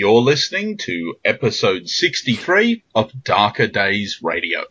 You're listening to episode 63 of Darker Days Radio.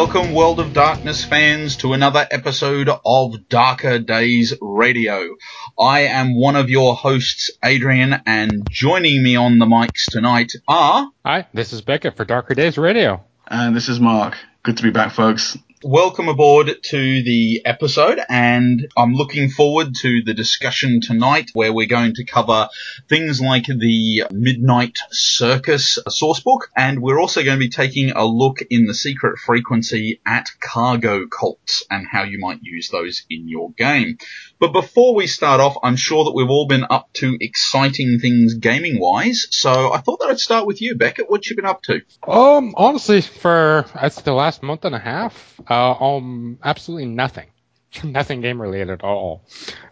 Welcome, World of Darkness fans, to another episode of Darker Days Radio. I am one of your hosts, Adrian, and joining me on the mics tonight are. Hi, this is Becca for Darker Days Radio. And this is Mark. Good to be back, folks welcome aboard to the episode and I'm looking forward to the discussion tonight where we're going to cover things like the Midnight Circus sourcebook and we're also going to be taking a look in the secret frequency at cargo cults and how you might use those in your game. But before we start off, I'm sure that we've all been up to exciting things gaming wise. So I thought that I'd start with you, Beckett. What you been up to? Um, honestly, for that's the last month and a half, uh, um, absolutely nothing. nothing game related at all.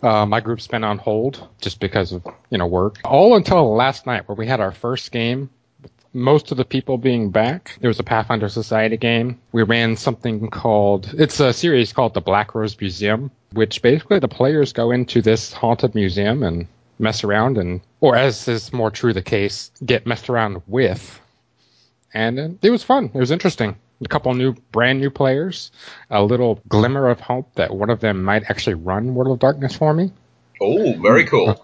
Uh, my group's been on hold just because of you know work. All until last night, where we had our first game most of the people being back. There was a Pathfinder Society game. We ran something called, it's a series called the Blakros Museum, which basically the players go into this haunted museum and mess around and, or as is more true the case, get messed around with. And it was fun. It was interesting. A couple new, brand new players. A little glimmer of hope that one of them might actually run World of Darkness for me. Oh, very cool.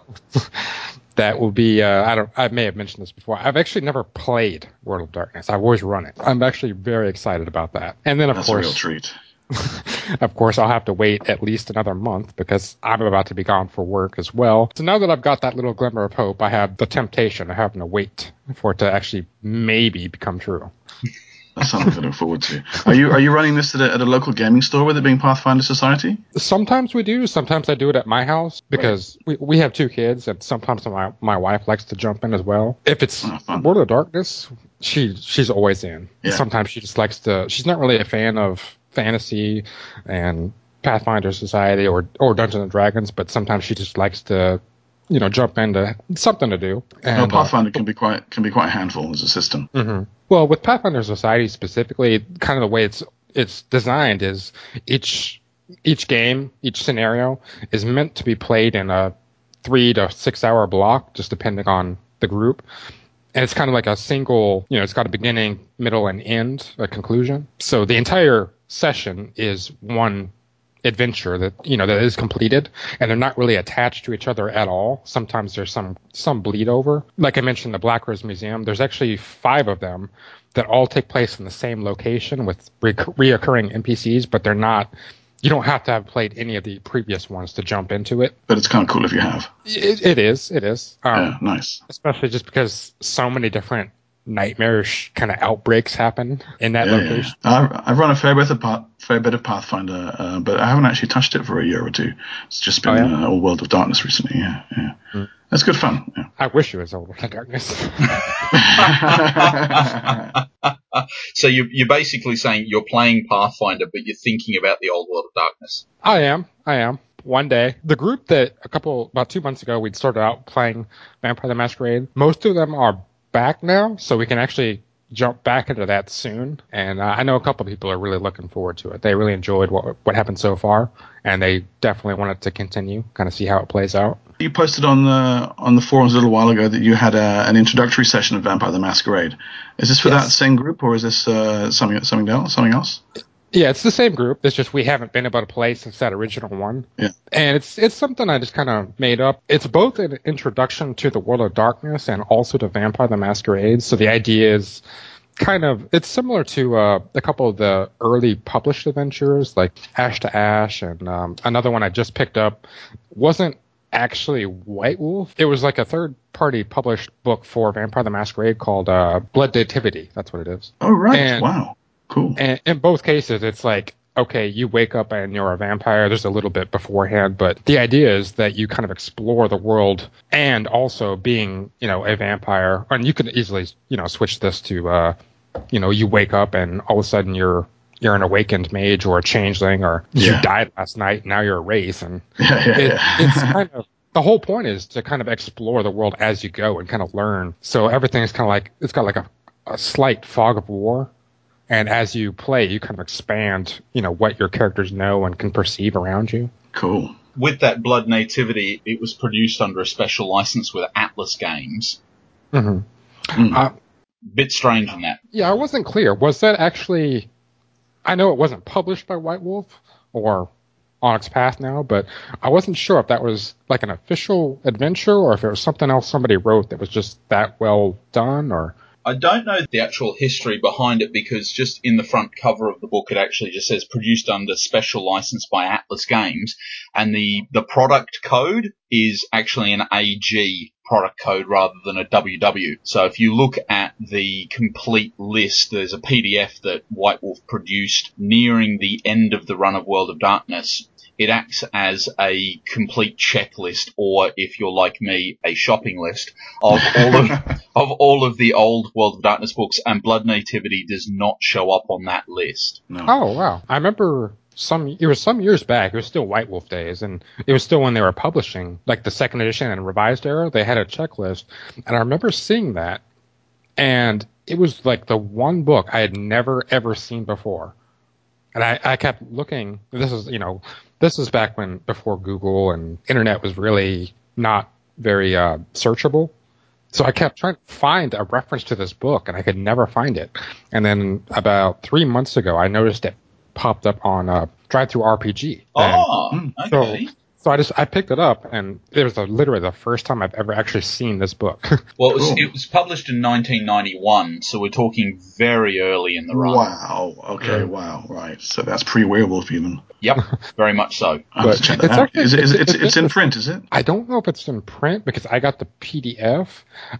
that will be uh, I don't I may have mentioned this before. I've actually never played World of Darkness. I've always run it. I'm actually very excited about that. And then of That's course, a real treat. of course, I'll have to wait at least another month because I'm about to be gone for work as well. So now that I've got that little glimmer of hope, I have the temptation of having to wait for it to actually maybe become true. That's something to look forward to. Are you are you running this at a, at a local gaming store with it being Pathfinder Society? Sometimes we do. Sometimes I do it at my house because right. we, we have two kids, and sometimes my my wife likes to jump in as well. If it's oh, World of Darkness, she she's always in. Yeah. Sometimes she just likes to. She's not really a fan of fantasy and Pathfinder Society or or Dungeons and Dragons, but sometimes she just likes to you know jump into something to do. And, no, Pathfinder uh, can be quite can be quite a handful as a system. Mm-hmm. Well, with Pathfinder Society specifically, kind of the way it's it's designed is each each game, each scenario is meant to be played in a three to six hour block, just depending on the group. And it's kind of like a single, you know, it's got a beginning, middle, and end, a conclusion. So the entire session is one adventure that you know that is completed and they're not really attached to each other at all. Sometimes there's some some bleed over. Like i mentioned the Blakros Museum there's actually five of them that all take place in the same location with re- reoccurring npcs but they're not you don't have to have played any of the previous ones to jump into it. But it's kind of cool if you have. It, it is it is. Um, yeah nice. especially just because so many different nightmarish kind of outbreaks happen in that yeah, location. Yeah. I've, I've run a fair bit of Path, fair bit of Pathfinder, uh, but I haven't actually touched it for a year or two. It's just been oh, yeah? uh, all World of Darkness recently. Yeah, yeah. Mm. That's good fun. Yeah. I wish it was all World of Darkness. so you, you're basically saying you're playing Pathfinder, but you're thinking about the old World of Darkness. I am. I am one day. The group that a couple about two months ago we'd started out playing Vampire the Masquerade. Most of them are back now, so we can actually jump back into that soon. And uh, I know a couple people are really looking forward to it. They really enjoyed what what happened so far, and they definitely want it to continue. Kind of see how it plays out. You posted on the on the forums a little while ago that you had a, an introductory session of Vampire the Masquerade. Is this for yes. that same group, or is this uh, something something else? Something else? Yeah, it's the same group. It's just we haven't been able to play since that original one. Yeah. And it's it's something I just kind of made up. It's both an introduction to the World of Darkness and also to Vampire the Masquerade. So the idea is kind of it's similar to uh, a couple of the early published adventures like Ash to Ash and um, another one I just picked up wasn't actually White Wolf. It was like a third party published book for Vampire the Masquerade called uh, Blood Nativity. That's what it is. Oh right. And, wow. Cool. And in both cases, it's like okay, you wake up and you're a vampire. There's a little bit beforehand, but the idea is that you kind of explore the world and also being, you know, a vampire. And you could easily, you know, switch this to, uh, you know, you wake up and all of a sudden you're you're an awakened mage or a changeling or Yeah. you died last night now you're a wraith and it, it's kind of the whole point is to kind of explore the world as you go and kind of learn. So everything's kind of like it's got like a, a slight fog of war, and as you play, you kind of expand, you know, what your characters know and can perceive around you. cool. With that Blood Nativity, it was produced under a special license with Atlas Games. hmm Mm. Uh, Bit strange in that. yeah, I wasn't clear. Was that actually? I know it wasn't published by White Wolf or Onyx Path now, but I wasn't sure if that was like an official adventure or if it was something else somebody wrote that was just that well done or. I don't know the actual history behind it because just in the front cover of the book it actually just says produced under special license by Atlas Games and the the product code is actually an AG product code rather than a WW. So if you look at the complete list there's a PDF that White Wolf produced nearing the end of the run of World of Darkness it acts as a complete checklist, or if you're like me, a shopping list of all of of all of the old World of Darkness books, and Blood Nativity does not show up on that list. No. Oh wow! I remember some. It was some years back. It was still White Wolf days, and it was still when they were publishing like the second edition and revised era. They had a checklist, and I remember seeing that, and it was like the one book I had never ever seen before, and I, I kept looking. This is you know this is back when before Google and internet was really not very uh, searchable. So I kept trying to find a reference to this book, and I could never find it. And then about three months ago, I noticed it popped up on uh, DriveThruRPG. And Oh, Mm. okay. so I just I picked it up, and it was uh literally the first time I've ever actually seen this book. Well, it was, Cool. it was published in 1991, so we're talking very early in the run. Wow. Okay. Yeah. Wow. Right. So that's pre-werewolf even. Yep, very much so. I'll have to But check that it's actually- Is it, is it, it's- it's, it's in print, is it? I don't know if it's in print because I got the PDF.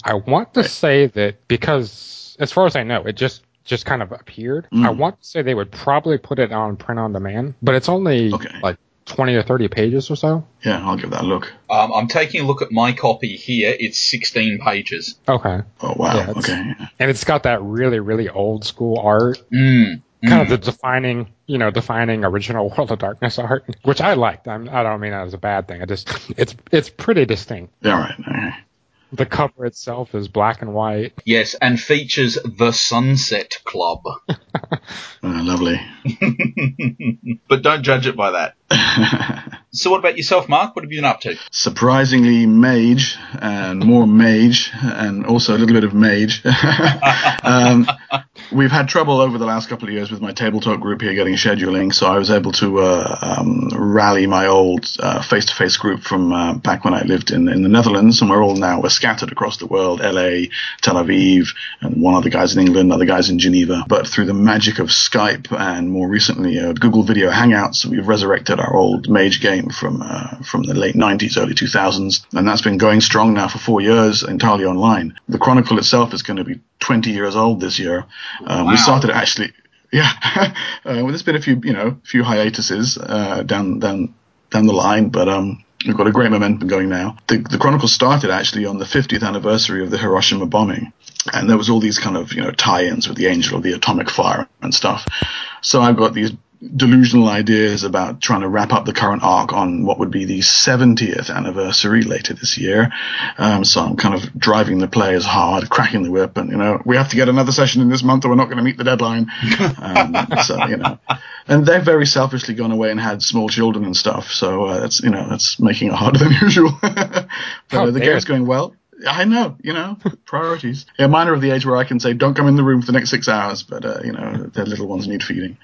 I want to say that because, as far as I know, it just just kind of appeared. Mm. I want to say they would probably put it on print on demand, but it's only Okay. like twenty or thirty pages or so. Yeah, I'll give that a look. Um, I'm taking a look at my copy here. It's 16 pages. Okay, Oh wow. Yeah, okay. and it's got that really really old school art, Mm. kind of mm. the defining you know defining original World of Darkness art, which I liked. I'm, I don't mean that as a bad thing. I just it's it's pretty distinct. Yeah. Right. Okay. The cover itself is black and white. Yes, and features the Sunset Club. Uh, lovely. but don't judge it by that. So, what about yourself, Mark? What have you been up to? Surprisingly, mage and more mage, and also a little bit of mage. um, we've had trouble over the last couple of years with my table talk group here getting scheduling, so I was able to uh, um, rally my old uh, face-to-face group from uh, back when I lived in, in the Netherlands, and we're all now we're scattered across the world: LA, Tel Aviv, and one other guys in England, other guys in Geneva. But through the magic of Skype and more recently uh, Google Video Hangouts, we've resurrected our old mage game from uh, from the late 90s, early 2000s, and that's been going strong now for four years, entirely online. The Chronicle itself is going to be 20 years old this year. Um, Wow. We started actually, yeah. uh, well, there's been a few, you know, few hiatuses uh, down down down the line, but um, we've got a great momentum going now. The, the Chronicle started actually on the 50th anniversary of the Hiroshima bombing, and there was all these kind of you know tie-ins with the Angel of the Atomic Fire and stuff. So I've got these delusional ideas about trying to wrap up the current arc on what would be the 70th anniversary later this year. Um, so I'm kind of driving the players hard, cracking the whip, and you know we have to get another session in this month, or we're not going to meet the deadline. Um, so you know, and they've very selfishly gone away and had small children and stuff. So uh, that's you know that's making it harder than usual. but uh, the game's going well. I know, you know, priorities. Yeah, mine are of the age where I can say, "Don't come in the room for the next six hours," but uh, you know, their little ones need feeding.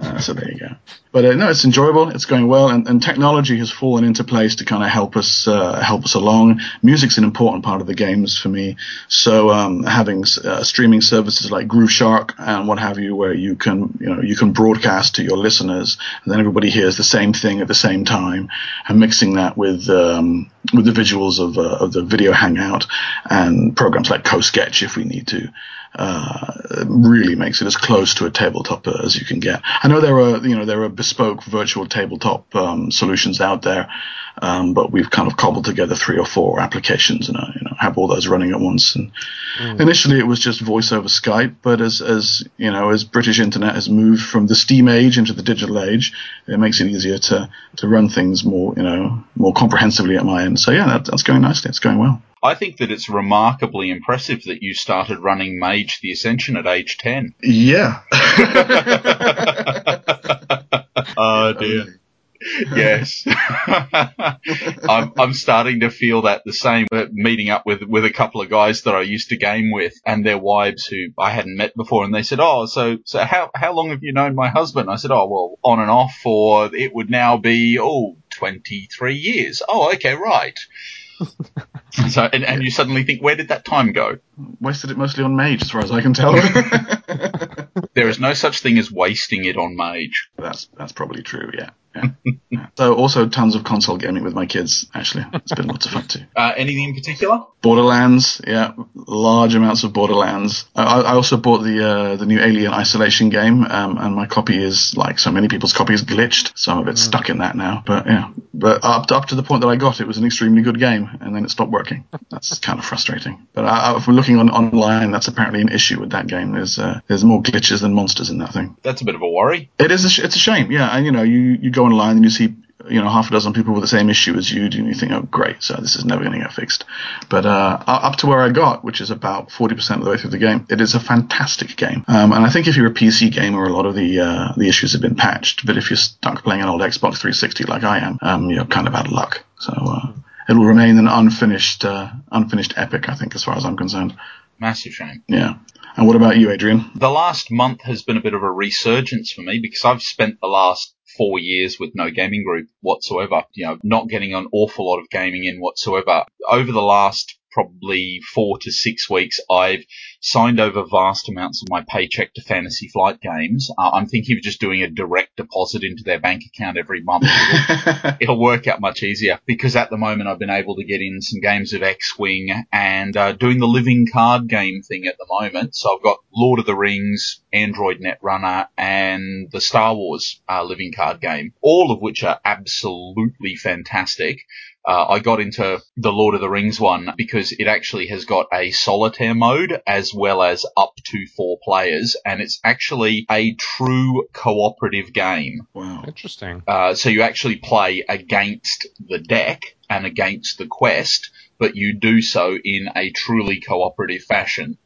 Uh, so there you go. But uh, no, it's enjoyable. It's going well, and, and technology has fallen into place to kind of help us uh, help us along. Music's an important part of the games for me. So um, having uh, streaming services like Grooveshark and what have you, where you can you know you can broadcast to your listeners, and then everybody hears the same thing at the same time, and mixing that with um, with the visuals of uh, of the video hangout and programs like CoSketch if we need to. Uh, really makes it as close to a tabletop as you can get. I know there are you know there are bespoke virtual tabletop um, solutions out there, um, but we've kind of cobbled together three or four applications and uh, you know have all those running at once. And mm. initially it was just voice over Skype, but as as you know as British internet has moved from the Steam age into the digital age, it makes it easier to to run things more you know more comprehensively at my end. So yeah, that, that's going nicely. It's going well. I think that it's remarkably impressive that you started running Mage the Ascension at age 10. Yeah. oh dear yes. I'm, I'm starting to feel that the same. Meeting up with, with a couple of guys that I used to game with and their wives who I hadn't met before. And they said, Oh, so, so how, how long have you known my husband? I said, Oh, well, on and off for, it would now be, oh, 23 years. Oh, okay, right. so, and, and you suddenly think, where did that time go? Wasted it mostly on Mage, as far as I can tell. there is no such thing as wasting it on Mage. That's that's probably true. Yeah. Yeah. So also tons of console gaming with my kids. Actually, it's been lots of fun too. Uh, anything in particular? Borderlands. Yeah, large amounts of Borderlands. I, I also bought the uh, the new Alien Isolation game, um, and my copy is like so many people's copies glitched. So I'm a bit mm. stuck in that now. But yeah, but up to, up to the point that I got, it was an extremely good game, and then it stopped working. That's kind of frustrating. But I, if we're looking on online, that's apparently an issue with that game. There's uh, there's more glitches than monsters in that thing. That's a bit of a worry. It is. A sh- it's a shame. Yeah, and you know, you you go online and you see you know half a dozen people with the same issue as you, and you think, oh great, so this is never going to get fixed. But uh, up to where I got, which is about 40% of the way through the game, it is a fantastic game. Um, and I think if you're a PC gamer, a lot of the uh, the issues have been patched. But if you're stuck playing an old Xbox 360 like I am, um, you're kind of out of luck. So. Uh, it will remain an unfinished, uh, unfinished epic, I think, as far as I'm concerned. Massive shame. Yeah. And what about you, Adrian? The last month has been a bit of a resurgence for me because I've spent the last four years with no gaming group whatsoever. You know, not getting an awful lot of gaming in whatsoever. Over the last probably four to six weeks, I've signed over vast amounts of my paycheck to Fantasy Flight Games. Uh, I'm thinking of just doing a direct deposit into their bank account every month. It'll, it'll, work out much easier because at the moment I've been able to get in some games of X-Wing and uh, doing the living card game thing at the moment. So I've got Lord of the Rings, Android Netrunner, and the Star Wars uh, living card game, all of which are absolutely fantastic. Uh, I got into the Lord of the Rings one because it actually has got a solitaire mode as well as up to four players, and it's actually a true cooperative game. Wow. Interesting. Uh, so you actually play against the deck and against the quest, but you do so in a truly cooperative fashion.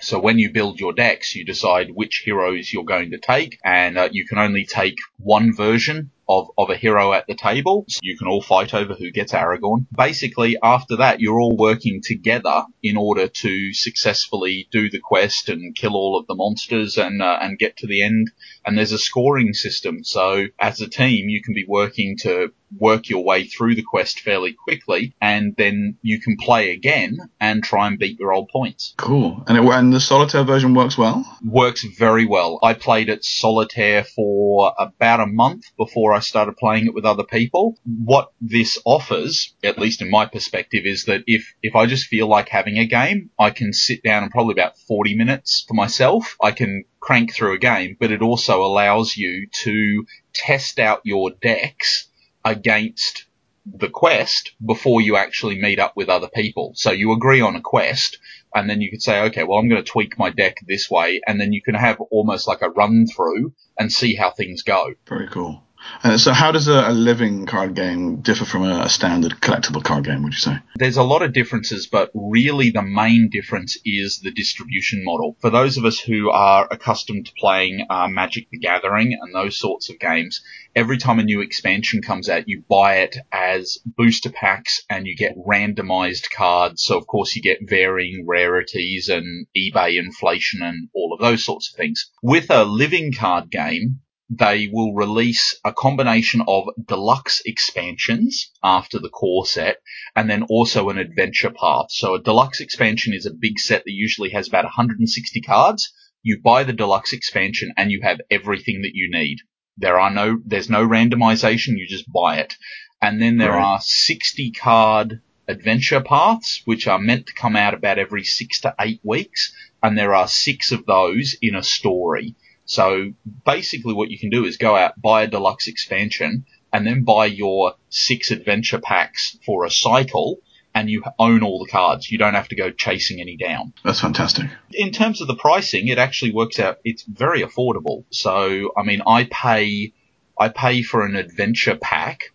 So when you build your decks, you decide which heroes you're going to take, and uh, you can only take one version of, of a hero at the table. So you can all fight over who gets Aragorn. Basically, after that, you're all working together in order to successfully do the quest and kill all of the monsters and uh, and get to the end. And there's a scoring system, so as a team, you can be working to work your way through the quest fairly quickly, and then you can play again and try and beat your old points. Cool. And it, and the solitaire version works well. Works very well. I played it solitaire for about a month before I started playing it with other people. What this offers, at least in my perspective, is that if if I just feel like having a game, I can sit down and probably about 40 minutes for myself. I can crank through a game, but it also allows you to test out your decks against the quest before you actually meet up with other people. So you agree on a quest and then you could say, okay, well, I'm going to tweak my deck this way. And then you can have almost like a run through and see how things go. Very cool. Uh, so, how does a, a, living card game differ from a, a, standard collectible card game? Would you say? There's a lot of differences, but really the main difference is the distribution model. For those of us who are accustomed to playing uh, Magic: The Gathering and those sorts of games, every time a new expansion comes out, you buy it as booster packs and you get randomized cards. So, of course, you get varying rarities and eBay inflation and all of those sorts of things. With a living card game, they will release a combination of deluxe expansions after the core set and then also an adventure path. So a deluxe expansion is a big set that usually has about 160 cards. You buy the deluxe expansion and you have everything that you need. There are no, there's no randomization. You just buy it. And then there right. are 60 card adventure paths, which are meant to come out about every six to eight weeks, and there are six of those in a story. So basically what you can do is go out, buy a deluxe expansion, and then buy your six adventure packs for a cycle, and you own all the cards. You don't have to go chasing any down. That's fantastic. In terms of the pricing, it actually works out, it's very affordable. So, I mean, I pay, I pay for an adventure pack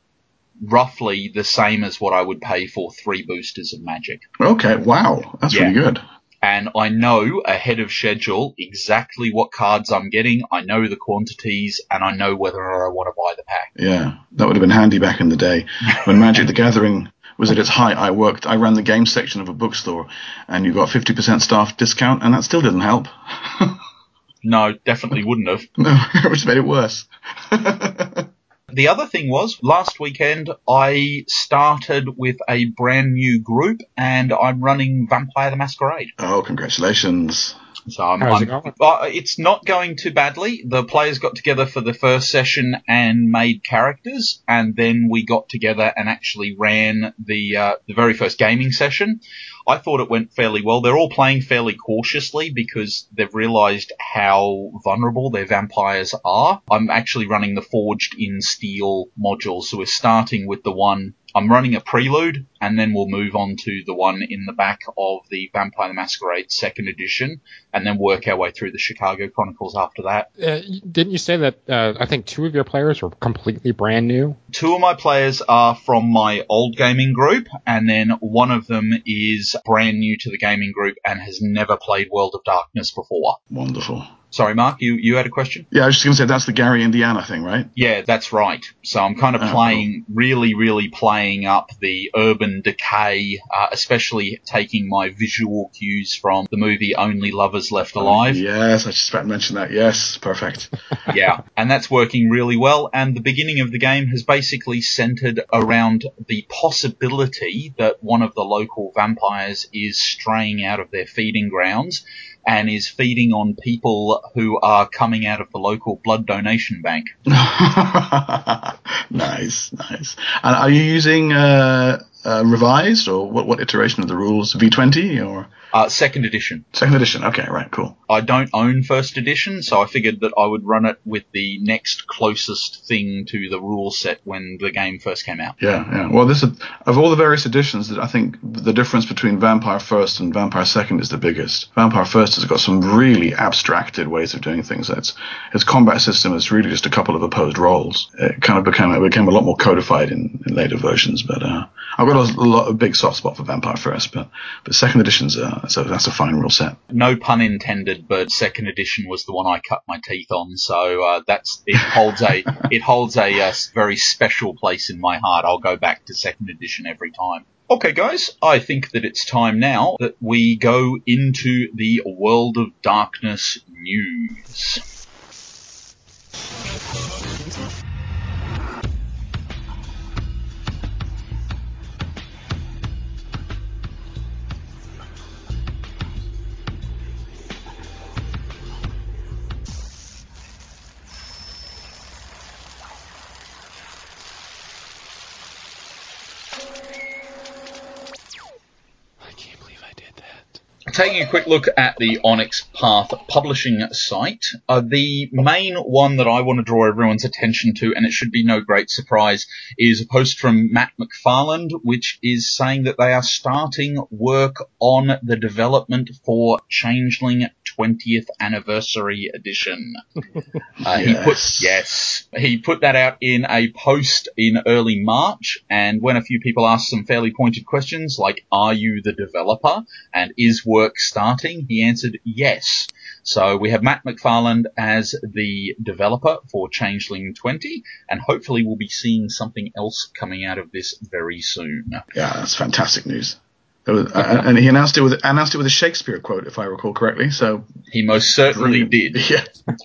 roughly the same as what I would pay for three boosters of magic. Okay, wow. That's Yeah. really good. And I know ahead of schedule exactly what cards I'm getting. I know the quantities, and I know whether or not I want to buy the pack. Yeah, that would have been handy back in the day when Magic the Gathering was at its height. I worked, I ran the game section of a bookstore, and you got 50% staff discount, and that still didn't help. No, definitely wouldn't have. no, it just made it worse. The other thing was last weekend I started with a brand new group, and I'm running Vampire the Masquerade. oh, congratulations. So I'm, How's it I'm- going? uh, it's not going too badly. The players got together for the first session and made characters, and then we got together and actually ran the uh, the very first gaming session. I thought it went fairly well. They're all playing fairly cautiously because they've realised how vulnerable their vampires are. I'm actually running the forged in steel module, so we're starting with the one. I'm running a prelude, and then we'll move on to the one in the back of the Vampire the Masquerade second edition, and then work our way through the Chicago Chronicles after that. Uh, didn't you say that? Uh, I think two of your players were completely brand new. Two of my players are from my old gaming group, and then one of them is brand new to the gaming group and has never played World of Darkness before. Wonderful. Sorry, Mark, you, you had a question? Yeah, I was just going to say that's the Gary Indiana thing, right? Yeah, that's right. So I'm kind of Oh, playing, really, really playing up the urban decay, uh, especially taking my visual cues from the movie Only Lovers Left Alive. Yes, I just about to mention that. Yes, perfect. yeah, and that's working really well. And the beginning of the game has basically centered around the possibility that one of the local vampires is straying out of their feeding grounds and is feeding on people who are coming out of the local blood donation bank. nice, nice. And are you using uh, uh, revised or what, what iteration of the rules? V20 or Uh, second edition. second edition? Okay, right, cool. I don't own first edition, so I figured that I would run it with the next closest thing to the rule set when the game first came out. Yeah, yeah. Well, this is, of all the various editions, I think the difference between Vampire First and Vampire Second is the biggest. Vampire First has got some really abstracted ways of doing things. Its its combat system is really just a couple of opposed rolls. It kind of became it became a lot more codified in, in later versions. But uh, I've got a, lot, a big soft spot for Vampire First, but but Second Edition's uh, so that's a fine rule set. No pun intended, but second edition was the one I cut my teeth on, so uh, that's it holds a it holds a uh, very special place in my heart. I'll go back to second edition every time. Okay, guys, I think that it's time now that we go into the World of Darkness news. Taking a quick look at the Onyx Path publishing site, uh, the main one that I want to draw everyone's attention to, and it should be no great surprise, is a post from Matt McFarland, which is saying that they are starting work on the development for Changeling 20th Anniversary Edition. Uh, He put Yes. yes, he put that out in a post in early March, and when a few people asked some fairly pointed questions like, "Are you the developer?" and "Is work starting?" he answered yes. So we have Matt McFarland as the developer for Changeling 20, and hopefully we'll be seeing something else coming out of this very soon. Yeah, that's fantastic news. Was, uh, and he announced it with announced it with a Shakespeare quote, if I recall correctly. So He most certainly brilliant. did, Yeah,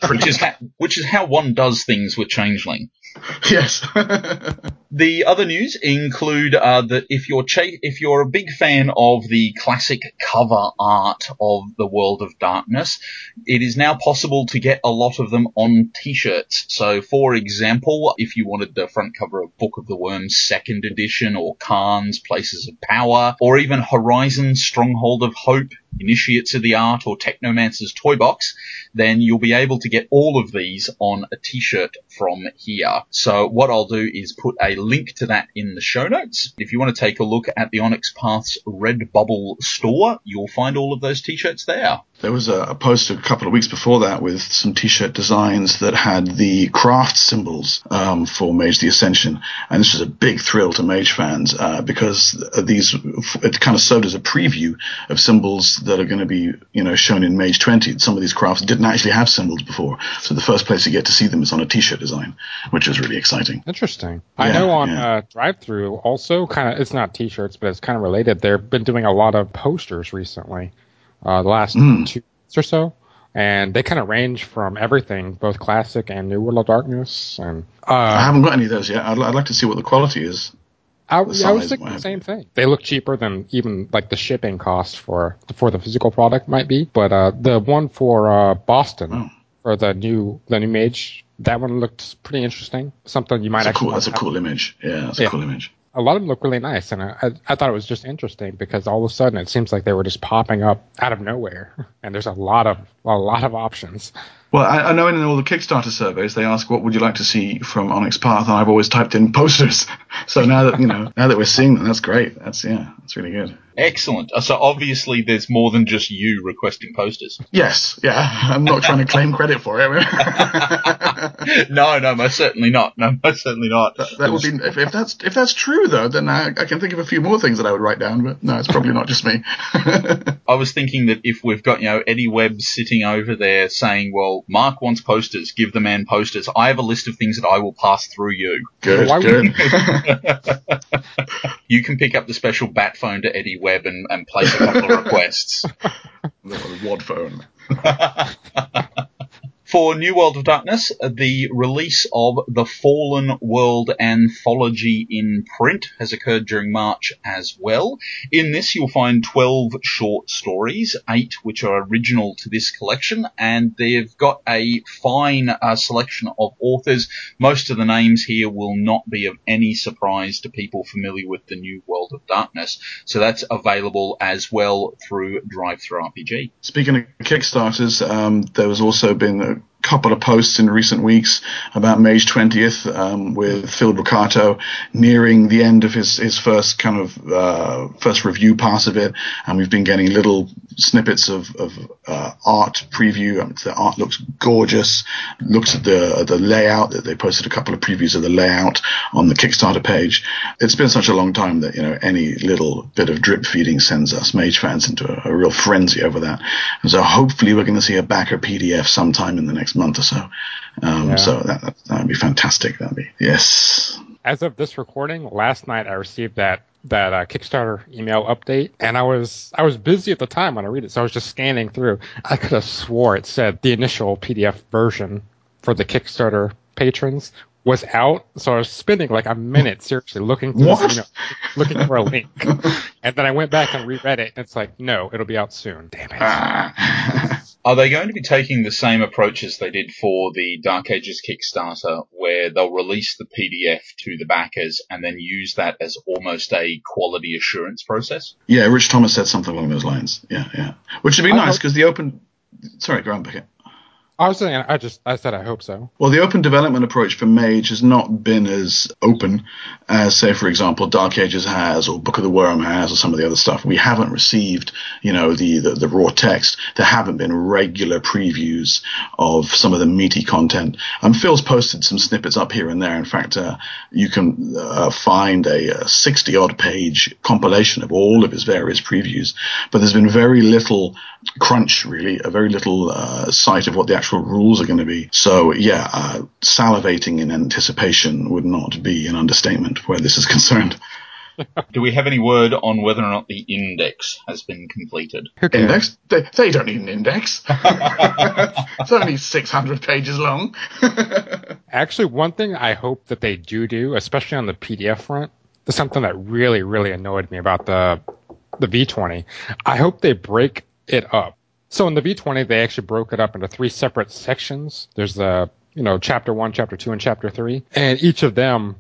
which is ha- which is how one does things with Changeling. yes. The other news include uh, that if you're cha- if you're a big fan of the classic cover art of the World of Darkness, it is now possible to get a lot of them on T-shirts. So, for example, if you wanted the front cover of Book of the Wyrms Second Edition, or Caerns Places of Power, or even Horizon Stronghold of Hope, Initiates of the Art, or Technomancer's Toy Box, then you'll be able to get all of these on a t-shirt from here. So what I'll do is put a link to that in the show notes. If you want to take a look at the Onyx Paths Redbubble store, you'll find all of those t-shirts there. There was a, a post a couple of weeks before that with some t-shirt designs that had the craft symbols um, for Mage the Ascension, and this was a big thrill to Mage fans uh, because these it kind of served as a preview of symbols that are going to be you know shown in Mage 20. Some of these crafts didn't actually have symbols before, so the first place you get to see them is on a t-shirt design, which is really exciting. Interesting. Yeah, I know on yeah. uh, DriveThru also kind of it's not t-shirts, but it's kind of related. They've been doing a lot of posters recently uh, the last mm. two or so. And they kind of range from everything, both classic and New World of Darkness. And uh, I haven't got any of those yet. I'd, I'd like to see what the quality is. I, I was thinking the same thing. They look cheaper than even like the shipping cost for for the physical product might be. But uh, the one for uh, Boston oh. for the new the new Mage, that one looked pretty interesting. Something you might that's actually. Cool, that's a cool image. Yeah, that's yeah. a cool image a lot of them look really nice, and I, I thought it was just interesting because all of a sudden it seems like they were just popping up out of nowhere, and there's a lot of a lot of options. Well, I, I, know in all the Kickstarter surveys they ask what would you like to see from Onyx Path, and I've always typed in posters. So now that you know, now that we're seeing them, that's great. That's yeah, that's really good. Excellent. Uh, so obviously there's more than just you requesting posters. Yes, yeah. I'm not trying to claim credit for it. no, no, most certainly not. No, most certainly not. That, that would be if, if, that's if that's true though, then I, I, can think of a few more things that I would write down. But no, it's probably not just me. I was thinking that if we've got you know Eddie Webb sitting over there saying, "Well, Mark wants posters, give the man posters," I have a list of things that I will pass through you. Good, good. you can pick up the special bat phone to Eddie Webb and, and place a couple of requests. the wad phone. For New World of Darkness, the release of the Fallen World anthology in print has occurred during March as well. In this, you'll find 12 short stories, eight which are original to this collection, and they've got a fine uh, selection of authors. Most of the names here will not be of any surprise to people familiar with the New World of Darkness, so that's available as well through DriveThruRPG. Speaking of Kickstarters, um, there has also been couple of posts in recent weeks about Mage 20th um, with Phil Brucato nearing the end of his, his first kind of uh, first review pass of it, and we've been getting little snippets of, of uh, art preview. Um, the art looks gorgeous. Looks at the the layout. That they posted a couple of previews of the layout on the Kickstarter page. It's been such a long time that you know any little bit of drip feeding sends us Mage fans into a, a real frenzy over that. And so hopefully we're going to see a backer PDF sometime in the next month or so. Um, yeah. So that that would be fantastic. That'd be yes. As of this recording, last night I received that that uh, Kickstarter email update, and I was I was busy at the time when I read it, so I was just scanning through. I could have swore it said the initial PDF version for the Kickstarter patrons was out, so I was spending like a minute seriously looking through you know, looking for a link, and then I went back and reread it, and it's like, no, it'll be out soon. Damn it. Are they going to be taking the same approach as they did for the Dark Ages Kickstarter, where they'll release the PDF to the backers and then use that as almost a quality assurance process? Yeah, Rich Thomas said something along those lines. Yeah, yeah. Which would be I nice because the open. Sorry, go on, Beckett. I was saying, I just, I said I hope so. Well, the open development approach for Mage has not been as open as, say, for example, Dark Ages has, or Book of the Wyrm has, or some of the other stuff. We haven't received, you know, the, the, the raw text. There haven't been regular previews of some of the meaty content. And Phil's posted some snippets up here and there. In fact, uh, you can uh, find a 60 odd page compilation of all of his various previews, but there's been very little crunch, really, a very little uh, sight of what the actual rules are going to be. So, yeah, uh, salivating in anticipation would not be an understatement where this is concerned. Do we have any word on whether or not the index has been completed? Index? They, they don't need an index. it's only 600 pages long. Actually, one thing I hope that they do do, especially on the PDF front, is something that really, really annoyed me about the the V20. I hope they break it up. So in the V20, they actually broke it up into three separate sections. There's the you know chapter one, chapter two, and chapter three, and each of them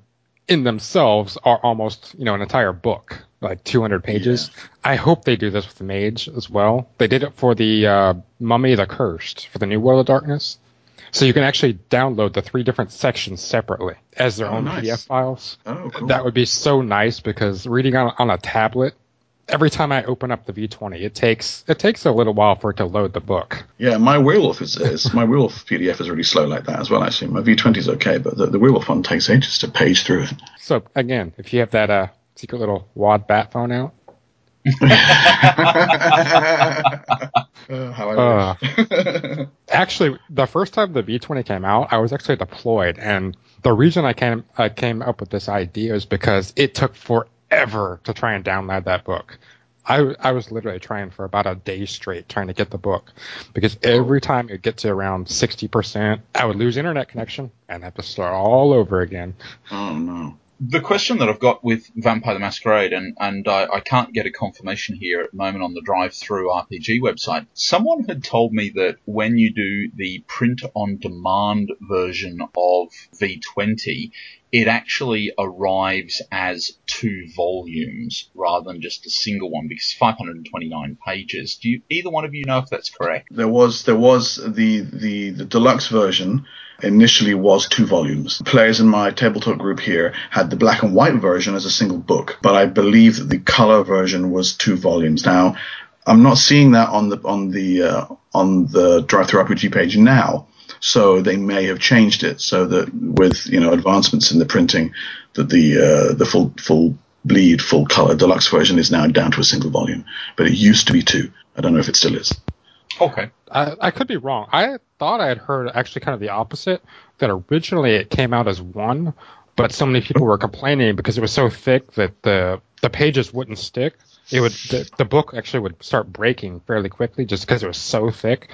in themselves are almost you know an entire book, like 200 pages. Yeah. I hope they do this with the Mage as well. They did it for the uh, Mummy the Cursed for the New World of Darkness. So you can actually download the three different sections separately as their Oh, own nice. PDF files. Oh, cool. That would be so nice because reading on, on a tablet, every time I open up the V20, it takes it takes a little while for it to load the book. Yeah, my Werewolf is, is my Werewolf PDF is really slow like that as well. Actually, my V20 is okay, but the, the Werewolf one takes ages to page through it. So again, if you have that uh, secret little wad bat phone out, Uh, actually, the first time the V20 came out, I was actually deployed, and the reason I came I came up with this idea is because it took forever to try and download that book. I, I was literally trying for about a day straight trying to get the book because every time it get to around 60%, I would lose internet connection and have to start all over again. oh no. The question that I've got with Vampire the Masquerade, and, and I, I can't get a confirmation here at the moment on the DriveThruRPG website. Someone had told me that when you do the print on demand version of V20, it actually arrives as two volumes rather than just a single one because 529 pages. Do you, either one of you know if that's correct? There was there was the, the the deluxe version initially was two volumes. Players in my tabletop group here had the black and white version as a single book, but I believe that the color version was two volumes. Now, I'm not seeing that on the on the uh, on the DriveThruRPG page now. So they may have changed it so that with you know advancements in the printing, that the uh, the full full bleed full color deluxe version is now down to a single volume. But it used to be two. I don't know if it still is. Okay. I, I could be wrong. I thought I had heard actually kind of the opposite, that originally it came out as one, but so many people were complaining because it was so thick that the, the pages wouldn't stick. It would the, the book actually would start breaking fairly quickly just because it was so thick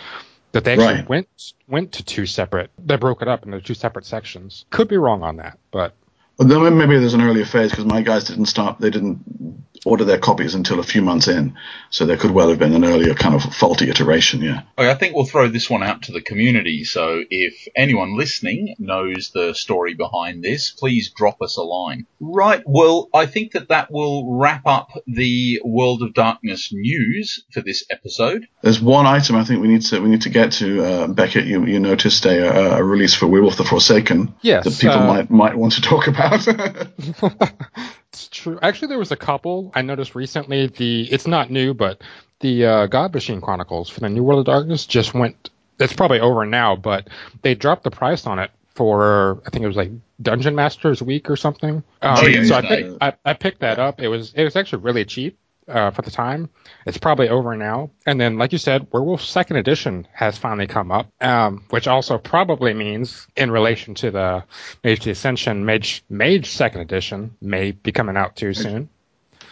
that they actually Right. went went to two separate. They broke it up into two separate sections. Could be wrong on that, but Well, then maybe there's an earlier phase because my guys didn't stop. They didn't order their copies until a few months in, so there could well have been an earlier kind of faulty iteration. Yeah. Okay, I think we'll throw this one out to the community. So if anyone listening knows the story behind this, please drop us a line. Right. Well, I think that that will wrap up the World of Darkness news for this episode. There's one item I think we need to we need to get to. Uh, Beckett, you you noticed a, a release for Werewolf the Forsaken Yes, that people uh, might might want to talk about. It's true. Actually, there was a couple I noticed recently. The it's not new, but the uh, God Machine Chronicles for the New World of Darkness just went. It's probably over now, but they dropped the price on it for I think it was like Dungeon Masters Week or something. Um, Oh, yeah, so I picked I, I picked that up. It was it was actually really cheap. Uh, for the time, it's probably over now. And then, like you said, Werewolf Second Edition has finally come up, um, which also probably means, in relation to the Mage the Ascension, Mage Mage Second Edition may be coming out too soon.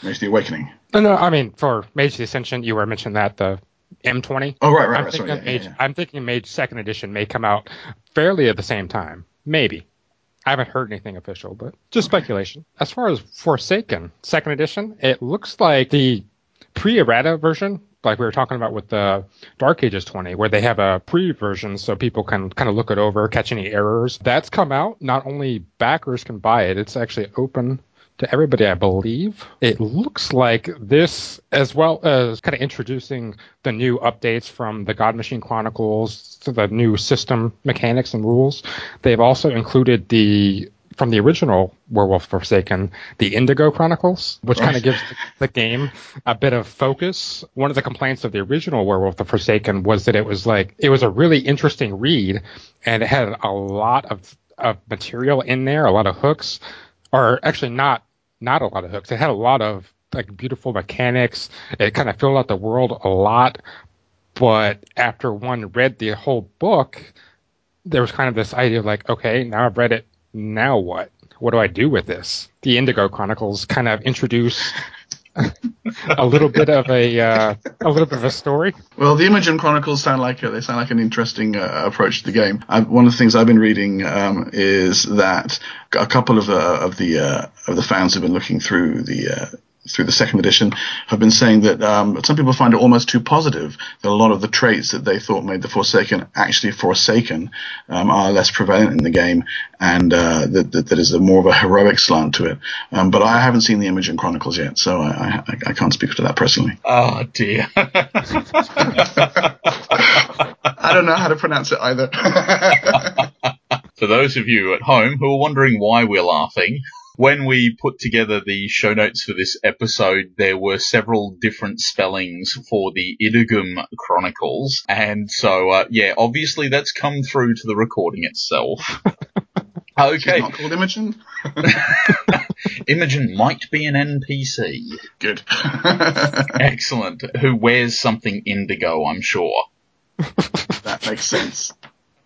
Mage the Awakening. No, no, I mean for Mage the Ascension, you were mentioning that the M20. Oh right, right, I'm right. thinking Sorry. Yeah, Mage. yeah, yeah. I'm thinking Mage Second Edition may come out fairly at the same time, maybe. I haven't heard anything official, but just speculation. As far as Forsaken Second Edition, it looks like the pre-errata version, like we were talking about with the Dark Ages 20, where they have a pre-version so people can kind of look it over, catch any errors. That's come out. Not only backers can buy it, it's actually open to everybody, I believe. It looks like this, as well as kind of introducing the new updates from the God Machine Chronicles to the new system mechanics and rules. They've also included the from the original Werewolf Forsaken, the Indigo Chronicles, which kind of gives the, game a bit of focus. One of the complaints of the original Werewolf the Forsaken was that it was like it was a really interesting read, and it had a lot of of material in there, a lot of hooks, or actually not not a lot of hooks. It had a lot of like beautiful mechanics. It kind of filled out the world a lot, but after one read the whole book, there was kind of this idea of like, okay, now I've read it, now what? what do I do with this? The Indigo Chronicles kind of introduce a little bit of a uh, a little bit of a story. Well, the Imogen Chronicles sound like they sound like an interesting uh, approach to the game. I, one of the things I've been reading um, is that a couple of uh, of the uh, of the fans have been looking through the uh, through the second edition have been saying that um, some people find it almost too positive that a lot of the traits that they thought made the Forsaken actually Forsaken um, are less prevalent in the game and uh, that, that, that is a more of a heroic slant to it. Um, but I haven't seen the Imogen Chronicles yet, so I, I, I can't speak to that personally. Oh dear. I don't know how to pronounce it either. For those of you at home who are wondering why we're laughing, when we put together the show notes for this episode, there were several different spellings for the Idigam Chronicles. And so, uh, yeah, obviously that's come through to the recording itself. okay. not called Imogen? Imogen might be an NPC. Good. Excellent. Who wears something indigo, I'm sure. that makes sense.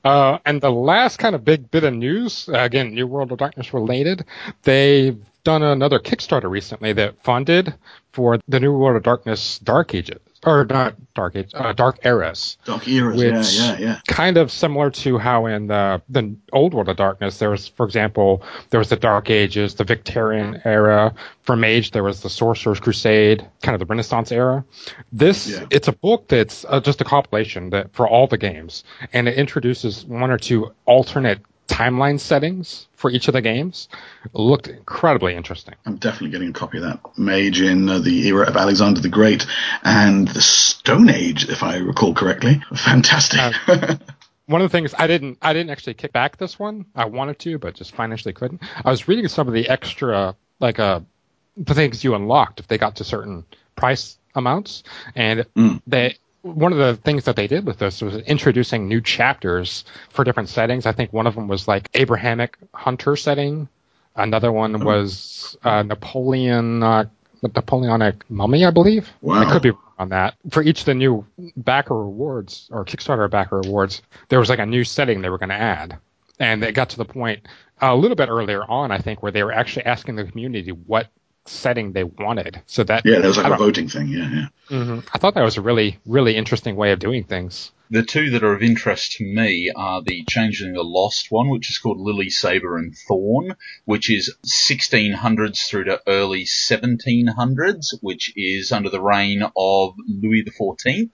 Uh, and the last kind of big bit of news, uh, again, New World of Darkness related, they've done another Kickstarter recently that funded for the New World of Darkness Dark Ages or not Dark Age, uh, Dark Eras. Dark Eras, which yeah, yeah, yeah. Kind of similar to how in the the old World of Darkness there was, for example, there was the Dark Ages, the Victorian era. For Mage, there was the Sorcerer's Crusade, kind of the Renaissance era. This Yeah. it's a book that's uh, just a compilation that for all the games, and it introduces one or two alternate timeline settings for each of the games. Looked incredibly interesting. I'm definitely getting a copy of that. Mage in uh, the era of Alexander the Great and the Stone Age, if I recall correctly. Fantastic. one of the things I didn't I didn't actually kick back this one. I wanted to, but just financially couldn't. I was reading some of the extra like uh the things you unlocked if they got to certain price amounts, and Mm. they one of the things that they did with this was introducing new chapters for different settings. I think one of them was like Abrahamic hunter setting. Another one was uh, Napoleon uh, Napoleonic mummy, I believe. Wow. I could be wrong on that. For each of the new backer rewards or Kickstarter backer rewards, there was like a new setting they were going to add. And it got to the point a little bit earlier on, I think, where they were actually asking the community what setting they wanted. So that yeah, there was like a voting thing. Yeah, yeah. Mhm. I thought that was a really, really interesting way of doing things. The two that are of interest to me are the Changeling the Lost one, which is called Lily Saber and Thorn, which is 1600s through to early 1700s, which is under the reign of Louis XIV.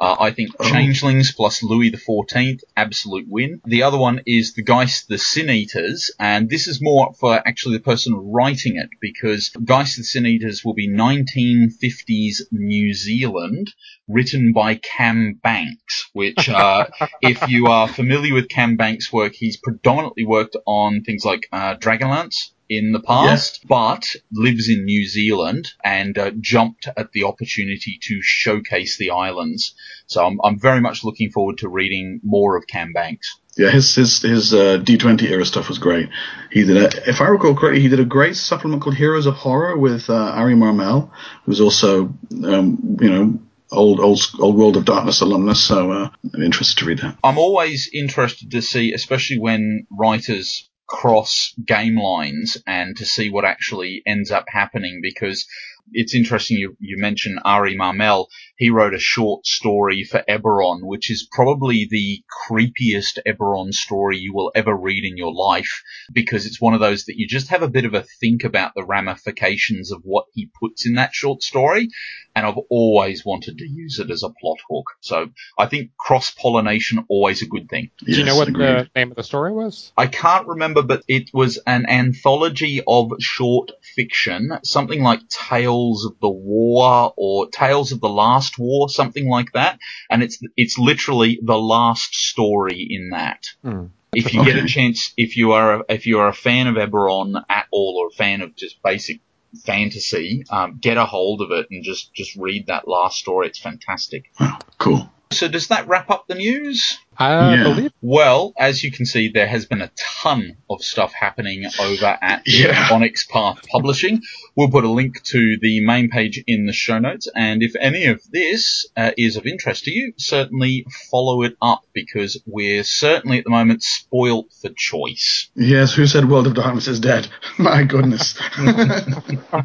Uh, I think Oh. Changelings plus Louis XIV, absolute win. The other one is the Geist the Sin Eaters, and this is more for actually the person writing it, because Geist the Sin Eaters will be 1950s New Zealand, written by Cam Banks, which, uh, if you are familiar with Cam Banks' work, he's predominantly worked on things like uh, Dragonlance in the past, but lives in New Zealand and uh, jumped at the opportunity to showcase the islands. So I'm, I'm very much looking forward to reading more of Cam Banks. Yeah, his his his uh, D20 era stuff was great. He did a, if I recall correctly, he did a great supplement called Heroes of Horror with uh, Ari Marmel, who's also um, you know old old old World of Darkness alumnus. So uh, I'm interested to read that. I'm always interested to see, especially when writers cross game lines and to see what actually ends up happening because it's interesting you, you mentioned Ari Marmel. He wrote a short story for Eberron, which is probably the creepiest Eberron story you will ever read in your life because it's one of those that you just have a bit of a think about the ramifications of what he puts in that short story. And I've always wanted to use it as a plot hook. So I think cross pollination always a good thing. Do you know what agreed. the name of the story was? I can't remember, but it was an anthology of short fiction, something like Tales of the War or Tales of the Last War, something like that. And it's it's literally the last story in that. Hmm. If you get a chance, if you are a, if you are a fan of Eberron at all, or a fan of just basic fantasy, um, get a hold of it and just just read that last story. It's fantastic. Wow, cool. So does that wrap up the news? I Yeah. believe Well, as you can see, there has been a ton of stuff happening over at Yeah. Onyx Path Publishing. We'll put a link to the main page in the show notes, and if any of this uh, is of interest to you, certainly follow it up because we're certainly at the moment spoilt for choice. Yes, who said World of Darkness is dead? My goodness.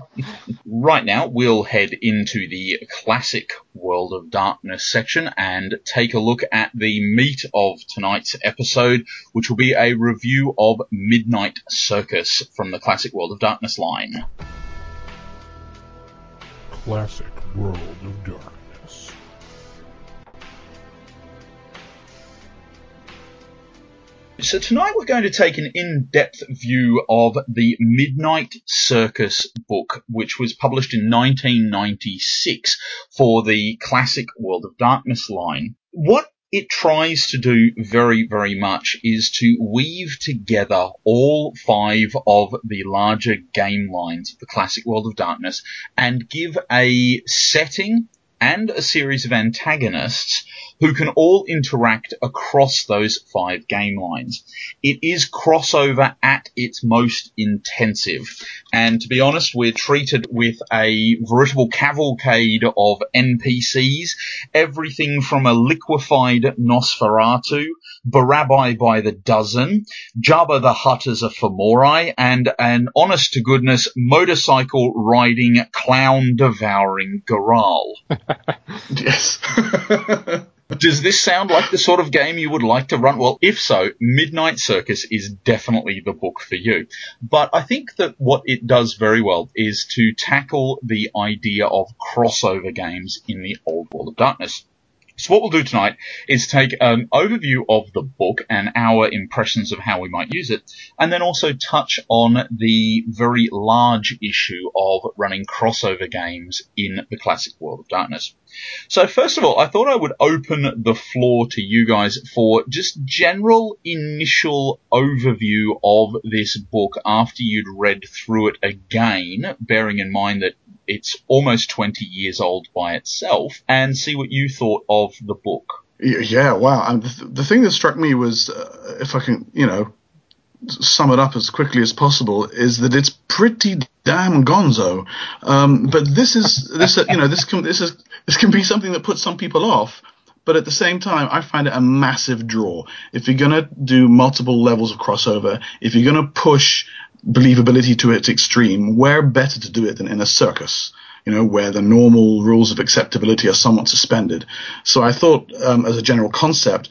Right now, we'll head into the classic World of Darkness section and take a look at the meat of tonight's episode, which will be a review of Midnight Circus from the classic World of Darkness line. Classic World of Darkness. So tonight we're going to take an in-depth view of the Midnight Circus book, which was published in 1996 for the classic World of Darkness line. What it tries to do very, very much is to weave together all five of the larger game lines of the classic World of Darkness and give a setting and a series of antagonists who can all interact across those five game lines. It is crossover at its most intensive. And to be honest, we're treated with a veritable cavalcade of NPCs, everything from a liquefied Nosferatu, Barabai by the dozen, Jabba the Hutt as a Fomori, and an honest to goodness motorcycle riding clown devouring Gurahl. yes. Does this sound like the sort of game you would like to run? Well, if so, Midnight Circus is definitely the book for you. But I think that what it does very well is to tackle the idea of crossover games in the old World of Darkness. So what we'll do tonight is take an overview of the book and our impressions of how we might use it, and then also touch on the very large issue of running crossover games in the classic World of Darkness. So first of all, I thought I would open the floor to you guys for just general initial overview of this book after you'd read through it again, bearing in mind that it's almost 20 years old by itself, and see what you thought of the book. Yeah, wow. And the, thing that struck me was, uh, if I can, you know, sum it up as quickly as possible, is that it's pretty damn gonzo. Um, but this is this, uh, you know, this can this is this can be something that puts some people off. But at the same time, I find it a massive draw. If you're gonna do multiple levels of crossover, if you're gonna push believability to its extreme, where better to do it than in a circus? you know, where the normal rules of acceptability are somewhat suspended. So I thought, um, as a general concept,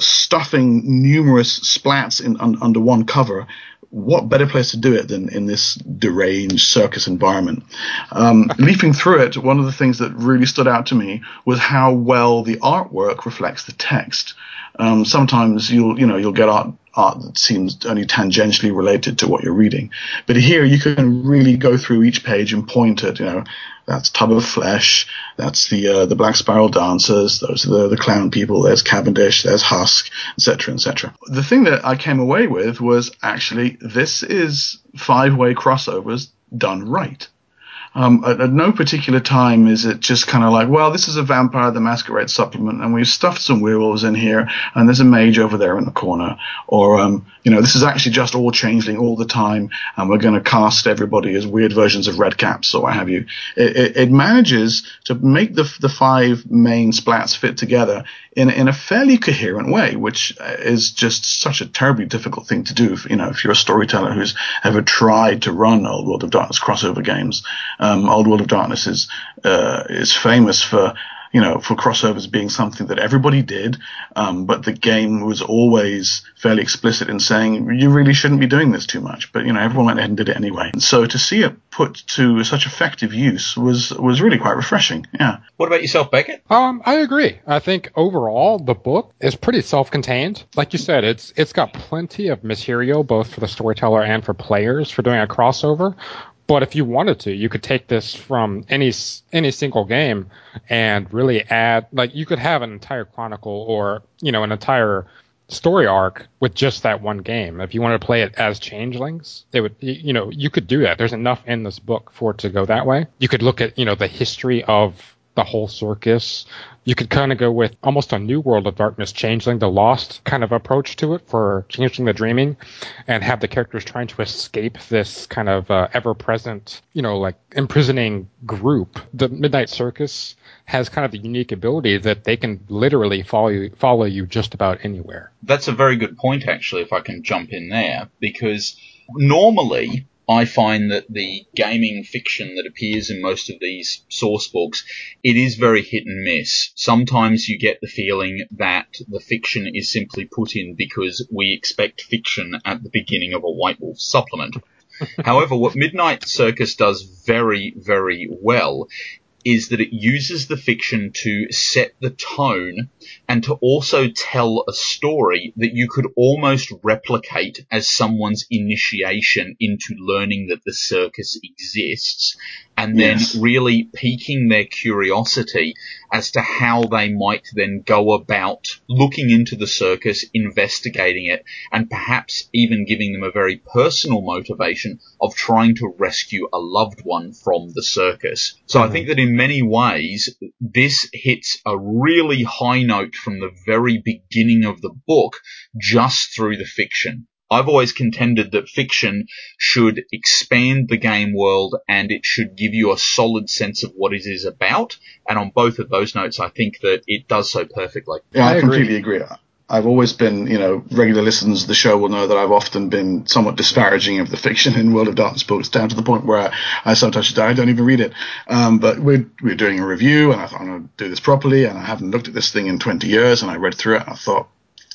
stuffing numerous splats in un, under one cover, what better place to do it than in this deranged circus environment? Um, leafing through it, one of the things that really stood out to me was how well the artwork reflects the text. Um, sometimes you'll, you know, you'll get art, art that seems only tangentially related to what you're reading. But here you can really go through each page and point at, you know, that's Tub of Flesh, that's the uh, the Black Spiral Dancers, those are the, the clown people, there's Cavendish, there's Husk, etc., etc. The thing that I came away with was actually this is five way crossovers done right. Um, at, at, no particular time is it just kind of like, well, this is a Vampire the Masquerade supplement, and we've stuffed some werewolves in here, and there's a mage over there in the corner, or um, you know, this is actually just all changeling all the time, and we're going to cast everybody as weird versions of Red Caps or what have you. It, it, it manages to make the the five main splats fit together in in a fairly coherent way, which is just such a terribly difficult thing to do. If, you know, if you're a storyteller who's ever tried to run Old World of Darkness crossover games. Um, Old World of Darkness is uh, is famous for you know for crossovers being something that everybody did, um, but the game was always fairly explicit in saying you really shouldn't be doing this too much. But you know everyone went ahead and did it anyway. And So to see it put to such effective use was was really quite refreshing. Yeah. What about yourself, Beckett? Um, I agree. I think overall the book is pretty self-contained. Like you said, it's it's got plenty of material both for the storyteller and for players for doing a crossover. But if you wanted to, you could take this from any any single game and really add like you could have an entire chronicle or you know an entire story arc with just that one game. If you wanted to play it as changelings, they would you know you could do that. There's enough in this book for it to go that way. You could look at you know the history of the whole circus. You could kind of go with almost a new world of darkness, changeling the lost kind of approach to it for changeling the dreaming, and have the characters trying to escape this kind of uh, ever-present, you know, like imprisoning group. The Midnight Circus has kind of the unique ability that they can literally follow you, follow you just about anywhere. That's a very good point, actually, if I can jump in there, because normally I find that the gaming fiction that appears in most of these source books, it is very hit and miss. Sometimes you get the feeling that the fiction is simply put in because we expect fiction at the beginning of a White Wolf supplement. However, what Midnight Circus does very, very well is that it uses the fiction to set the tone and to also tell a story that you could almost replicate as someone's initiation into learning that the circus exists and then Yes. really piquing their curiosity as to how they might then go about looking into the circus, investigating it, and perhaps even giving them a very personal motivation of trying to rescue a loved one from the circus. So I mm-hmm. think that in many ways, this hits a really high note from the very beginning of the book just through the fiction. I've always contended that fiction should expand the game world and it should give you a solid sense of what it is about. And on both of those notes, I think that it does so perfectly. Yeah, I I, agree. completely agree. I've always been, you know, regular listeners of the show will know that I've often been somewhat disparaging of the fiction in World of Darkness books, down to the point where I, I sometimes should, I don't even read it. Um, but we're we're doing a review, and I thought I'm going to do this properly, and I haven't looked at this thing in 20 years, and I read through it, and I thought.